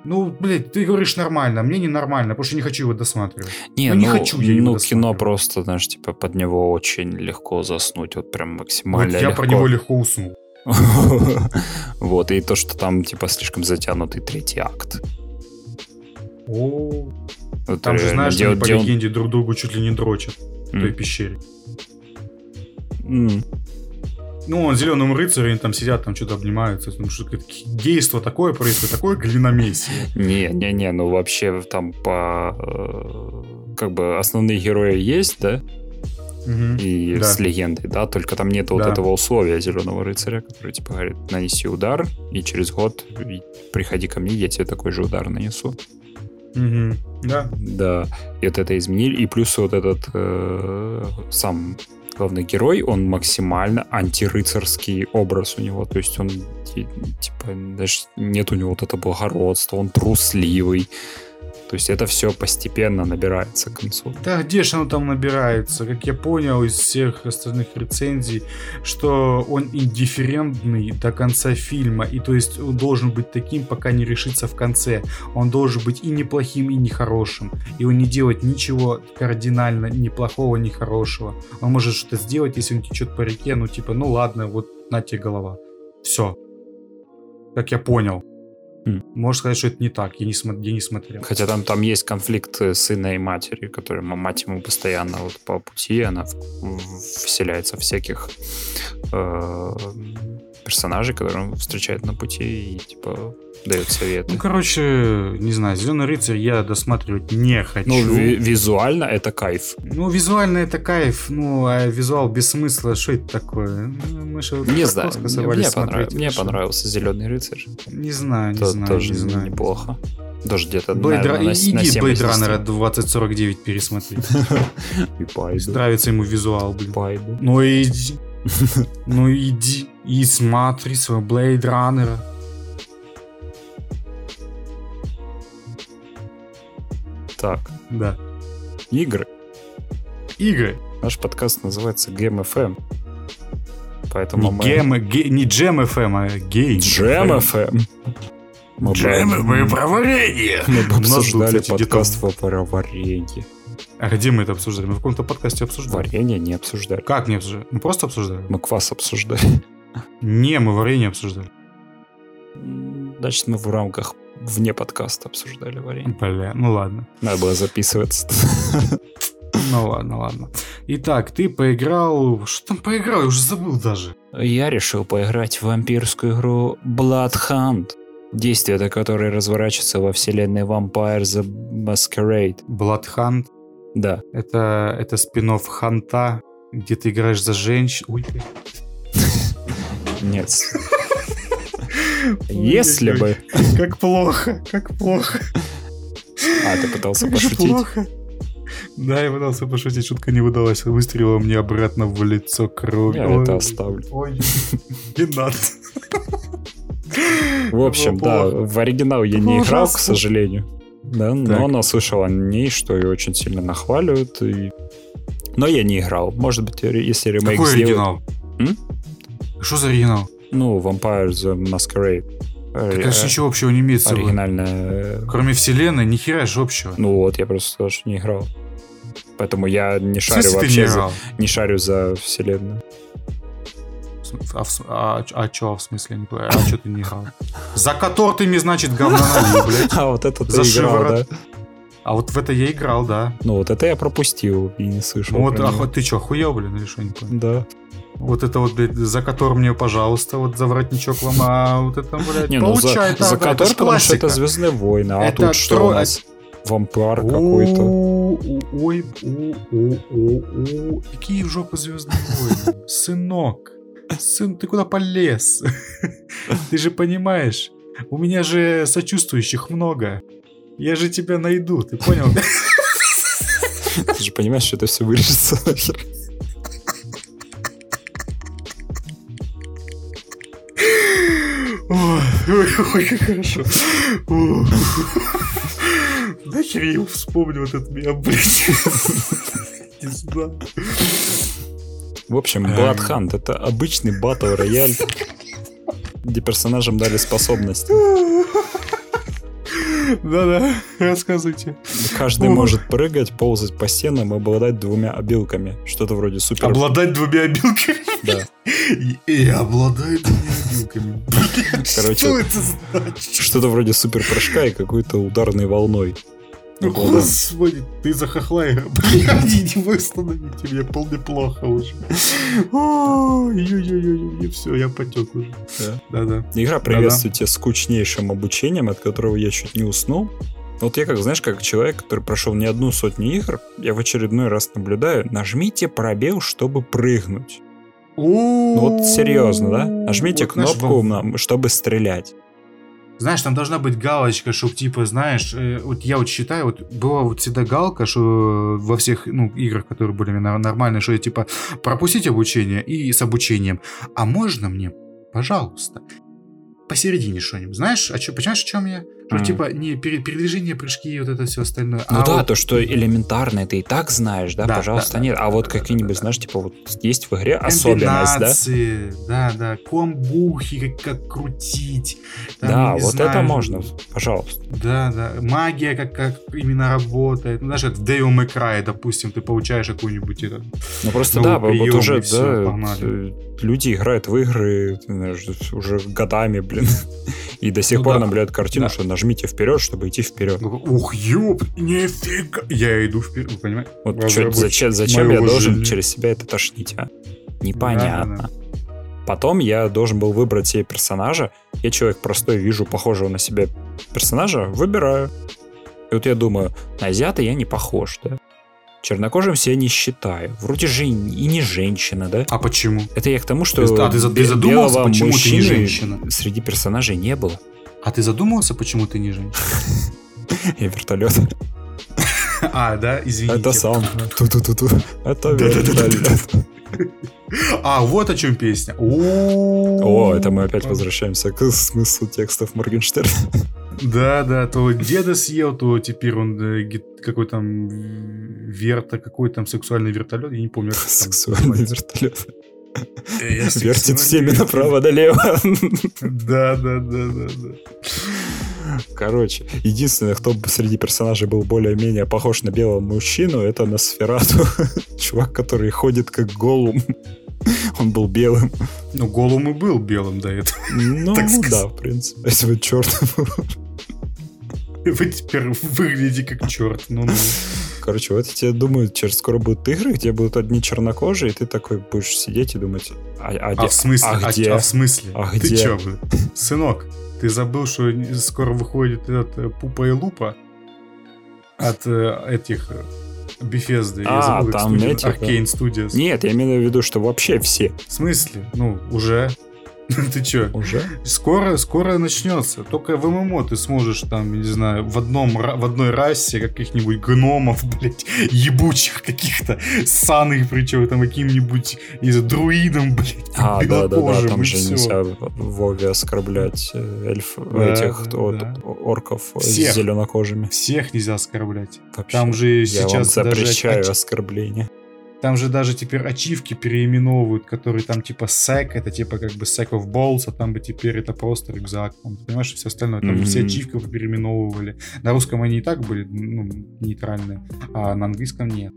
Ну, блядь, ты говоришь нормально, а мне не нормально, потому что не хочу его досматривать. Не, Ну, ну, не хочу я его ну кино просто, знаешь, типа под него очень легко заснуть, вот прям максимально Вот я легко. про него легко уснул. <laughs> Вот, и то, что там, типа, слишком затянутый третий акт. Там же, реально, знаешь, они по легенде друг другу чуть ли не дрочат в той пещере. Ну, он зеленым рыцарем, они там сидят, там что-то обнимаются, потому что какое-то гейство такое происходит, такое глиномесие. <laughs> Не, не, не, ну вообще там по э, как бы основные герои есть, да, И Да. с легендой, да, только там нет вот Да. этого условия зеленого рыцаря, который типа говорит, нанеси удар, и через год приходи ко мне, я тебе такой же удар нанесу. Мгм. Да. Да, и вот это изменили, и плюс вот этот э, сам главный герой, он максимально антирыцарский образ у него, то есть он ти- типа даже нет у него вот этого благородства, он трусливый, то есть это все постепенно набирается к концу. Да где же оно там набирается? Как я понял из всех остальных рецензий, что он индифферентный до конца фильма. И то есть он должен быть таким, пока не решится в конце. Он должен быть и неплохим, и нехорошим. И он не делать ничего кардинально ни плохого, ни хорошего. Он может что-то сделать, если он течет по реке, ну типа, ну ладно, вот на тебе голова. Все. Как я понял. Хм. Можешь сказать, что это не так. Я не, смо- я не смотрел. Хотя там, там есть конфликт э, сына и матери, который мать ему постоянно вот по пути, она в- в- вселяется всяких э, персонажей, которые он встречает на пути и типа дает советы. Ну, короче, не знаю, Зеленый рыцарь я досматривать не хочу. Ну, ви- визуально это кайф. Ну, визуально это кайф, ну, а визуал без смысла, что это такое? Ну, Мы же Не знаю, мне, мне понрав- мне понравился Зеленый рыцарь. Не знаю, не То- знаю, тоже не знаю. неплохо. Даже где-то, Blade наверное, Ra- на, Иди на 7 Blade из 10. Runner 2049 пересмотри. <laughs> И пойду, Нравится ему визуал, блин. пойду. Ну иди. Ну иди и смотри своего Blade Runner. Так, Да. игры. Игры. Наш подкаст называется Game FM. Поэтому Не мы... Гем, ге- не Джем FM, а Гей. Джем FM. Мы бы- про варенье. Мы обсуждали подкаст про варенье. А где мы это обсуждали? Мы в каком-то подкасте обсуждали. Варенье не обсуждали. Как не обсуждали? Мы просто обсуждали? Мы квас обсуждали. Не, мы варенье обсуждали. Значит, мы в рамках вне подкаста обсуждали варенье. Бля, ну ладно. Надо было записываться. Ну ладно, ладно. Итак, ты поиграл... Что там поиграл? Я уже забыл даже. Я решил поиграть в вампирскую игру Blood Hunt. Действие, до которой разворачивается во вселенной Vampire the Masquerade. Blood Hunt. Да. Это, это спин Ханта, где ты играешь за женщин. Ой. Нет. Если бы... Как плохо, как плохо. А, ты пытался пошутить? плохо. Да, я пытался пошутить, шутка не выдалась. Выстрелила мне обратно в лицо кровью. Я это оставлю. Ой, не надо. В общем, да, в оригинал я не играл, к сожалению. Да, но наслышал о ней, что ее очень сильно нахваливают. И... Но я не играл. Может быть, если ремейк Какой сделают... оригинал? М? Что за оригинал? Ну, Vampire the Masquerade. Так это же ничего общего не имеет с. Оригинальная... э, Кроме вселенной, ни хера же общего. Ну вот, я просто что не играл. Поэтому я не шарю смысле вообще не за, не шарю за вселенную. А, в а, а чё в смысле? А чё ты не играл? За котор ты мне, значит, говно налил, блядь. <laughs> А вот это ты За играл, шиворот. да? А вот в это я играл, да. Ну вот это я пропустил и не слышал. Ну вот, а ты чё, охуел, блин, или что, не понял? Да. Вот это вот, блядь, за котор мне, пожалуйста, вот за воротничок вам, а вот это, блядь, Не, ну за, получай, за Котор, потому что это. Звездные войны, а Это тут что у нас? Вампир какой-то. Ой. Какие в жопу звездные войны? Сынок, сын, ты куда полез? <laughs> Ты же понимаешь, у меня же сочувствующих много. Я же тебя найду, ты понял? Ты же понимаешь, что это все вырежется нахер. Ой, как хорошо. Нахер я его вспомнил, вот этот меня, блядь. Не знаю. В общем, Bloodhunt — это обычный батл рояль, где персонажам дали способность. <laughs> Да-да, <laughs> рассказывайте. Каждый может прыгать, ползать по стенам и обладать двумя обилками. Что-то вроде супер... Обладать двумя обилками. Да. <laughs> И, и обладает двумя обилками. Короче, Что это значит? Что-то вроде супер прыжка и какой-то ударной волной. Ну, господи, ты за хохла, <laughs> блядь, не восстановите, мне полнеплохо уже. Ой-ой-ой, все, я потек уже. Да. Да-да. Игра приветствует тебя скучнейшим обучением, от которого я чуть не уснул. Вот я как, знаешь, как человек, который прошел не одну сотню игр, я в очередной раз наблюдаю, нажмите пробел, чтобы прыгнуть. Ну вот серьезно, да? Нажмите кнопку, на- чтобы стрелять. Знаешь, там должна быть галочка, чтобы типа, знаешь, э, вот я вот считаю, вот была вот всегда галка, что во всех ну, играх, которые были нормальные, что я типа пропустить обучение и с обучением. А можно мне, пожалуйста, посередине что-нибудь? Знаешь, а чё, понимаешь, о чем я? Что Мгм. типа не пере- передвижение, прыжки и вот это все остальное. Ну а да, вот- то, что элементарно, ты и так знаешь, да, Да, пожалуйста, да, нет. да, а вот да, да, какие-нибудь, да, знаешь, да. типа вот есть в игре особенность, да? Да, да, комбухи, как, как крутить. там, Да, вот знаю, это можно, пожалуйста. Да, да. Магия, как, как именно работает. Ну, знаешь, как в Devil May Cry, допустим, ты получаешь какую-нибудь это. Ну просто да, вот прием, уже, и всё, да, погнали. э, люди играют в игры знаешь, уже годами, блин, и до сих Ну пор да. наблюдают картину, Да. что нажмите вперед, чтобы идти вперед. Ух, ёп, нифига. Я иду вперед, вы понимаете? Вот чё- зачем, зачем я должен железа. через себя это тошнить, а? Непонятно. Да, Потом я должен был выбрать себе персонажа. Я человек простой, вижу похожего на себя персонажа, выбираю. И вот я думаю, на азиата я не похож, да? Чернокожим себя не считаю. Вроде же и не женщина, да? А почему? Это я к тому, что Ты- а ты задумался, почему ты не женщина? среди персонажей не было. А ты задумывался, почему ты не женщина? <laughs> И вертолет. <laughs> А, да, извините. Это сам. Ту-ту-ту-ту. Это вертолет. <laughs> А, вот о чем песня. О, это мы опять возвращаемся к смыслу текстов Моргенштерна. Да, да, то деда съел, то теперь он э, какой там верта, какой там сексуальный вертолет, я не помню. Сексуальный вертолет. Э, Вертит всеми направо-налево. Да, да, да, да, да. Короче, единственный, кто среди персонажей был более-менее похож на белого мужчину, это Носферату. <laughs> Чувак, который ходит как голум. Он был белым. Ну, Голум и был белым до этого. Ну, <laughs> да, в принципе. Если бы черным был. <laughs> Вы теперь выглядите как черт. Ну, ну. <laughs> Короче, вот я тебе думаю, через скоро будут игры, где будут одни чернокожие, и ты такой будешь сидеть и думать, а, а А где- в смысле? а А, где? а в смысле? А Ты где? блин? Сынок, ты забыл, что скоро выходит этот э, Пупа и Лупа от э, этих Бефезды. А, там эти, да. Arcane Studios. Нет, я имею в виду, что вообще все В смысле? Ну, уже. <laughs> Ты чё? уже. Скоро, скоро начнется. Только в ММО ты сможешь там, не знаю, в одном в одной расе каких-нибудь гномов, <laughs> блядь, ебучих каких-то саных, причем там каким-нибудь из друидом, блядь, А, <laughs> да, да, да, белокожим, там же всё. нельзя в Вове оскорблять э, эльф, Да, этих да, да. орков Всех. с зеленокожими. Всех нельзя оскорблять. Вообще. Там же я вам сейчас даже запрещаю оч- оскорбления. Там же даже теперь ачивки переименовывают, которые там типа сек, это типа как бы sec of balls, а там бы теперь это просто рюкзак. Ну, Понимаешь, и все остальное. Там же все ачивки переименовывали. На русском они и так были ну, нейтральные, а на английском нет.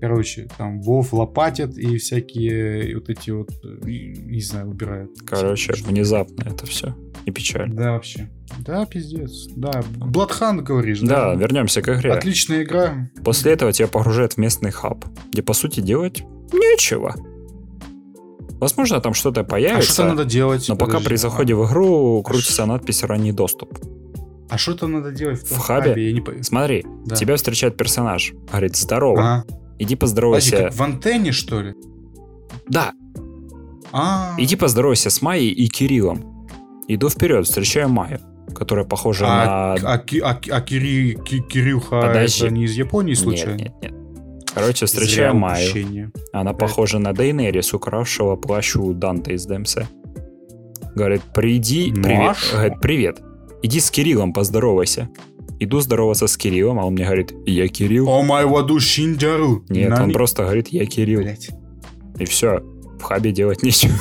Короче, там Вов лопатят и всякие вот эти вот, не знаю, убирают. Короче, внезапно это все. И печаль. Да, вообще. Да, пиздец. Да, Bloodhound говоришь, Да, вернемся к игре. Отличная игра. После этого тебя погружают в местный хаб, где, по сути, делать нечего. Возможно, там что-то А появится, что надо делать? но пока Подожди. при заходе в игру крутится надпись «Ранний доступ». А что там надо делать в, В хабе? Я не Смотри, Да. тебя встречает персонаж. Говорит, здорово. А, Иди подожди, поздоровайся. как в антенне, что ли? Да, А, иди поздоровайся с Майей и Кириллом. Иду вперед, встречаю Майю, которая похожа а, на... а, а, а Кири- Ки- Кирюха Подожди. это не из Японии случайно? Нет, нет, нет. Короче, Зря встречаю Майю. упущение. Она похожа на Дейнерис, укравшего плащ у Данте из ДМС. Говорит, приди, привет. Маша? Говорит, привет. Иди с Кириллом поздоровайся. Иду здороваться с Кириллом, а он мне говорит, я Кирилл. О май воду шиндяру. Нет, он просто говорит, я Кирилл. Блять. И все. В хабе делать нечего.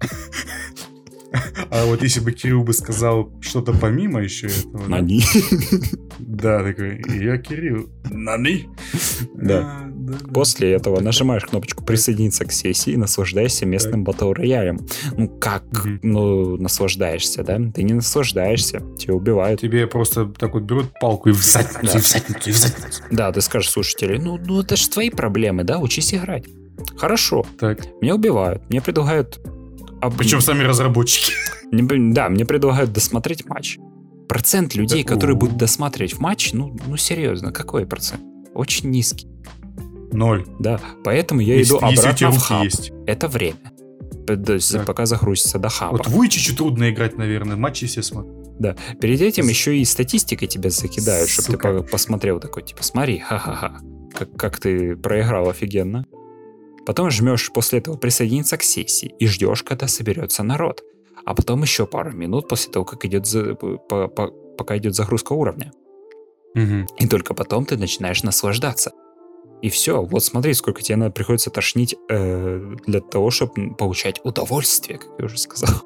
<laughs> <laughs> А вот если бы Кирилл бы сказал что-то помимо еще этого. да? Они. <laughs> Да, такой, я Кирилл. Нани? Да. А. После этого нажимаешь кнопочку «Присоединиться к сессии» и наслаждаешься местным батл роялем. Ну как, ну, наслаждаешься, да? Ты не наслаждаешься, тебя убивают. Тебе просто так вот берут палку и в задницу, и в задницу, и в задницу. Да, ты скажешь слушателю, ну, ну это же твои проблемы, да? Учись играть. Хорошо, Так. меня убивают, мне предлагают... об- Причем сами разработчики. Да, мне предлагают досмотреть матч. Процент людей, Да, которые будут досматривать в матч, ну, ну серьезно, какой процент? Очень низкий. Ноль. Да, поэтому я Если- иду если обратно в руки хаб. есть. Это время. То есть Так. Пока загрузится до хаба. Вот Вуйчичу трудно играть, наверное. Матчи все смотрят. Перед этим С- еще и статистикой тебя закидают, чтобы ты посмотрел такой, типа, смотри, ха-ха-ха, как, как ты проиграл офигенно. Потом жмешь после этого присоединиться к сессии и ждешь, когда соберется народ. А потом еще пару минут после того, как идет за- по- по- пока идет загрузка уровня. Мгм. И только потом ты начинаешь наслаждаться. И все, вот смотри, сколько тебе надо приходится тошнить э, для того, чтобы получать удовольствие, как я уже сказал.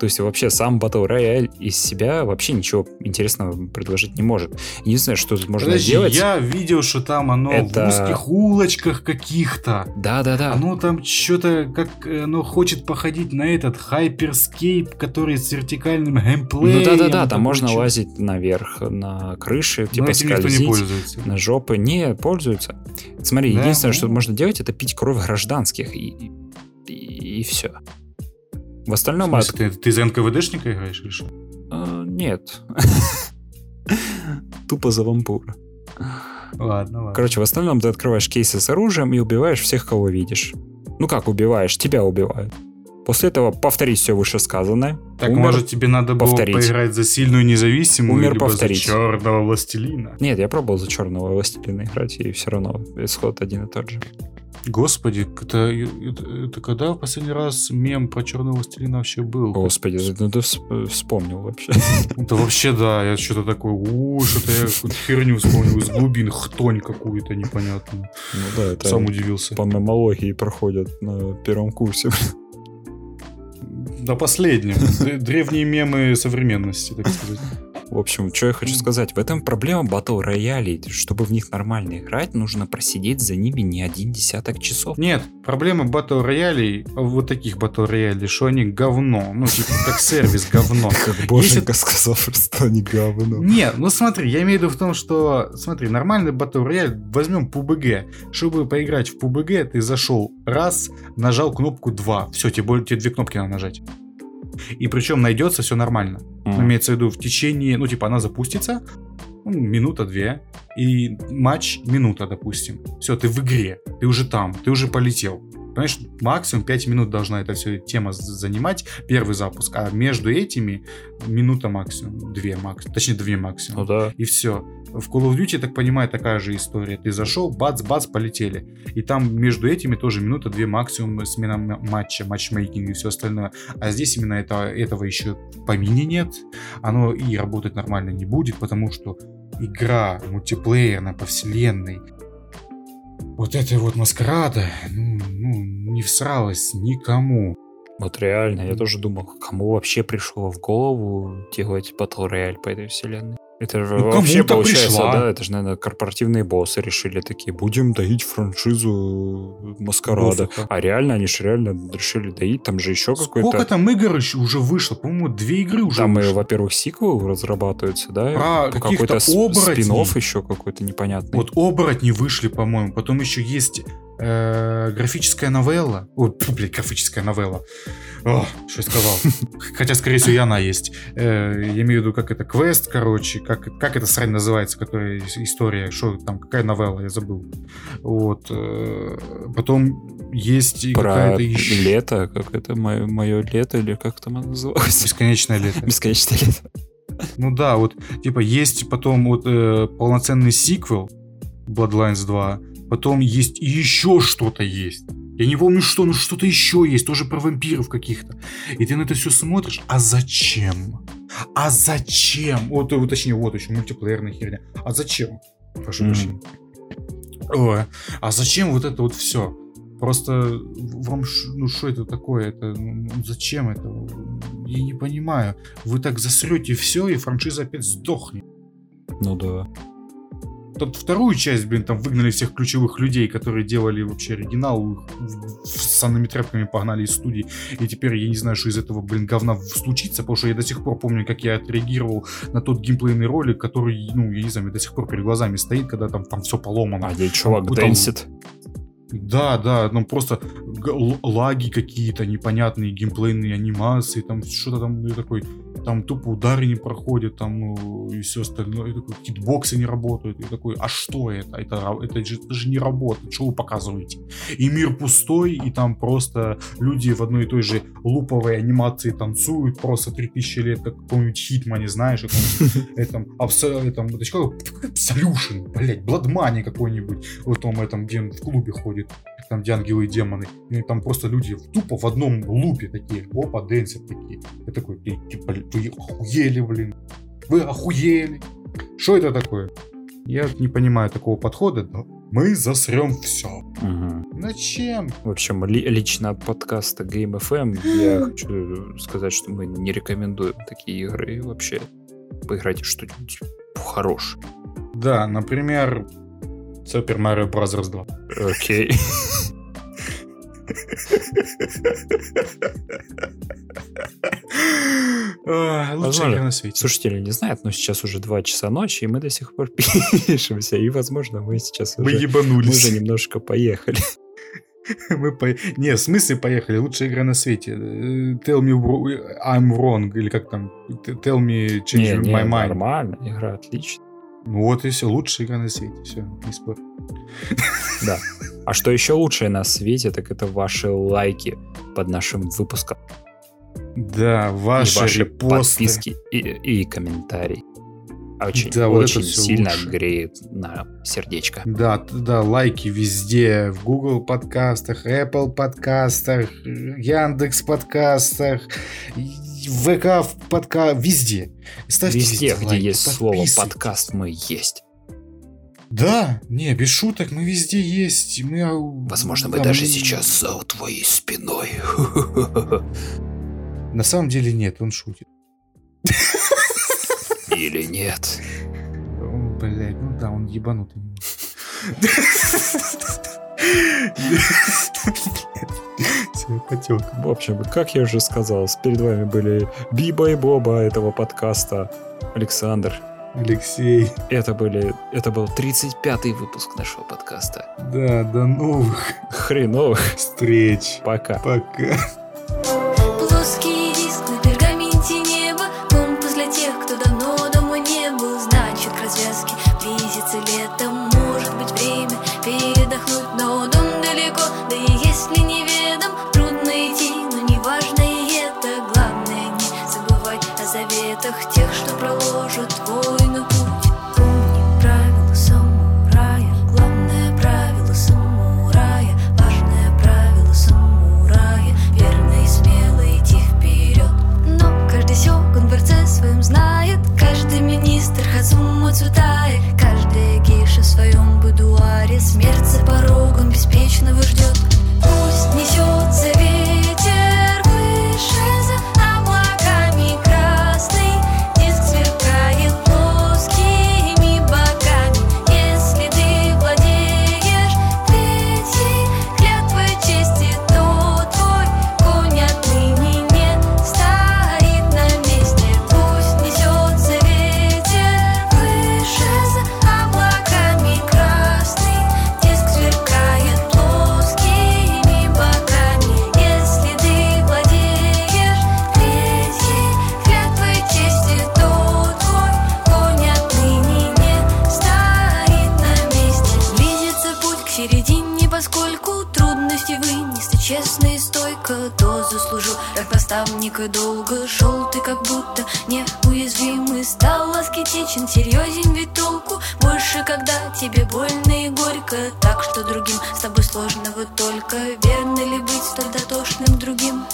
То есть вообще сам Battle Royale из себя вообще ничего интересного предложить не может. Единственное, что тут можно Подожди, делать... я видел, что там оно Это- в узких улочках каких-то. Да-да-да. Оно там что-то, как э, оно хочет походить на этот Hyperscape, который с вертикальным геймплеем. ну да-да-да, и там можно чё- лазить наверх на крыши, Но типа этим никто не скользить. пользуется. на жопы не пользуются. Смотри, Да, единственное, что можно делать, это пить кровь гражданских и, и, все. В В остальном... смысле, ты, ты за НКВДшника играешь или что? от- э, нет. <laughs> Тупо за вампура. Ладно, ладно. Короче, в остальном ты открываешь кейсы с оружием и убиваешь всех, кого видишь. Ну как убиваешь? Тебя убивают. После этого повторить все вышесказанное. так, Умер. может, тебе надо было повторить. поиграть за сильную независимую, Умер либо повторить. за черного властелина? Нет, я пробовал за черного властелина играть, и все равно исход один и тот же. Господи, это, это, это когда в последний раз мем про черного властелина вообще был? Господи, ну ты всп- вспомнил вообще. Это вообще, да, я что-то такое, у, что-то я какую-то херню вспомнил из глубин, хтонь какую-то непонятную. Ну да, это Сам удивился. по мемологии проходят на первом курсе. На последнем. Древние мемы современности, так сказать. В общем, что я хочу сказать. В этом проблема батл роялей. Чтобы в них нормально играть, нужно просидеть за ними не один десяток часов. Нет, проблема батл роялей, вот таких батл роялей, что они говно. Ну, типа, как сервис говно. <laughs> Как Боженька сказал, что они говно. Нет, ну смотри, я имею в виду в том, что, смотри, нормальный батл рояль, возьмем PUBG. Чтобы поиграть в PUBG, ты зашел раз, нажал кнопку 2. Все, тебе, более- тебе две кнопки надо нажать. И причем найдется все нормально. Ну, Имеется в виду в течение, ну, типа, она запустится, ну, минута-две, и матч минута, допустим. Все, ты в игре, ты уже там, ты уже полетел. Понимаешь, максимум 5 минут должна эта вся тема занимать, первый запуск, а между этими минута максимум, две максимум, точнее, две максимум. Ну да. И все. В Call of Duty, так понимаю, такая же история. Ты зашел, бац-бац, полетели. И там между этими тоже минута-две максимум смена матча, матчмейкинг и все остальное. А здесь именно это, этого еще помине нет. Оно и работать нормально не будет, потому что игра мультиплеерная по вселенной, вот этой вот маскарада, ну, ну, не всралась никому. Вот реально, я тоже думал, кому вообще пришло в голову делать батл рояль по этой вселенной. Это же Ну, вообще получается, пришла. да, это же, наверное, корпоративные боссы решили такие, будем доить франшизу Маскарада. Боссов, да. А реально, они же реально решили доить, там же еще Сколько какой-то... там игр еще уже вышло? По-моему, две игры уже Там, вышло. во-первых, сиквел разрабатывается, да? Про и каких-то какой-то оборотней. спин еще какой-то непонятный. Вот оборотни вышли, по-моему. Потом еще есть э, графическая новелла. Ой, блядь, графическая новелла. О, что я сказал. <laughs> Хотя, скорее всего, и она есть. Э, я имею в виду, как это, квест, короче. Как, как эта срань называется, которая ис- история. Что там, какая новелла, я забыл. Вот. э, потом есть и какая-то еще... лето, как это, мое, мое лето, или как там оно называлось? Бесконечное лето. <laughs> Бесконечное лето. Ну да, вот, типа, есть потом вот э, полноценный сиквел Bloodlines 2, потом есть и еще что-то есть. Я не помню что, ну что-то еще есть, тоже про вампиров каких-то. И ты на это все смотришь, а зачем? А зачем? Вот, вот точнее, вот еще мультиплеерная херня. А зачем? Прошу Мгм. прощения. Ой, а зачем вот это вот все? Просто вам, ну что это такое? Это, ну, зачем это? Я не понимаю. Вы так засрете все, и франшиза опять сдохнет. Ну да. Тут вторую часть, блин, там выгнали всех ключевых людей, которые делали вообще оригинал, с санными тряпками погнали из студии. И теперь я не знаю, что из этого, блин, говна случится, потому что я до сих пор помню, как я отреагировал на тот геймплейный ролик, который, ну, я не знаю, до сих пор перед глазами стоит, когда там, там все поломано. А где чувак там- дэнсит. Да, да, ну просто лаги какие-то непонятные, геймплейные анимации, там что-то там, я такой, там тупо удары не проходят, там, ну, и все остальное, и такой, хитбоксы не работают, и такой, а что это? Это, ра- это, же, это же не работает, что вы показываете? И мир пустой, и там просто люди в одной и той же луповой анимации танцуют просто 3000 лет, как в каком-нибудь хитмане, знаешь, этом, этом, это Absolution, блять, Бладмани какой-нибудь, вот том этом, где он в клубе ходит, там где ангелы и демоны, и там просто люди тупо в одном лупе такие, опа, дэнсят такие. Я такой, ты, типа, вы охуели, блин, вы охуели. Что это такое? Я не понимаю такого подхода, но мы засрем все. Мгм. Зачем? В общем, ли- лично от подкаста Game FM я <gasps> хочу сказать, что мы не рекомендуем такие игры вообще поиграйте в что-нибудь хорошее. Да, например, Super Mario Bros. 2. Окей. Лучшая Возможно. игра на свете. Слушатели не знают, но сейчас уже 2 часа ночи, и мы до сих пор <laughs> пишемся. И, возможно, мы сейчас Мы уже, мы ебанулись. уже немножко поехали. <laughs> Мы по... Не, в смысле поехали? Лучшая игра на свете. Э, Tell me I'm wrong. Или как там? Tell me change Не, не, my mind. нормально, игра отличная. Ну вот и все. Лучшая игра на свете. Все, не спорь. <laughs> Да. А что еще лучшее на свете, так это ваши лайки под нашим выпуском. Да, и ваши, ваши репосты. подписки и, и комментарий. Очень, Да, вот очень сильно лучше. греет на сердечко. Да, да, лайки везде. В Google подкастах, Apple подкастах, Яндекс подкастах, и- ВК в подка... Везде. Ставьте Везде, где лайки, есть слово подкаст, мы есть. Да, не, без шуток, мы везде есть. Мы, а, Возможно, мы да, даже мы- сейчас за твоей спиной. <laughs> На самом деле нет, он шутит. Или нет. Блять, ну да, он ебанутый. <laughs> Потек. В общем, как я уже сказал, перед вами были Биба и Боба этого подкаста. Александр. Алексей, Это были, это был 35-й выпуск нашего подкаста. да, до новых Хреновых. встреч. Пока. Пока. Плоский наставника долго Шел ты как будто неуязвимый Стал аскетичен, серьезен ведь толку Больше, когда тебе больно и горько Так что другим с тобой сложно вот только Верно ли быть столь дотошным другим?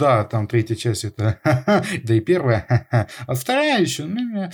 да, там третья часть это, <laughs> да и первая, а вторая еще, ну,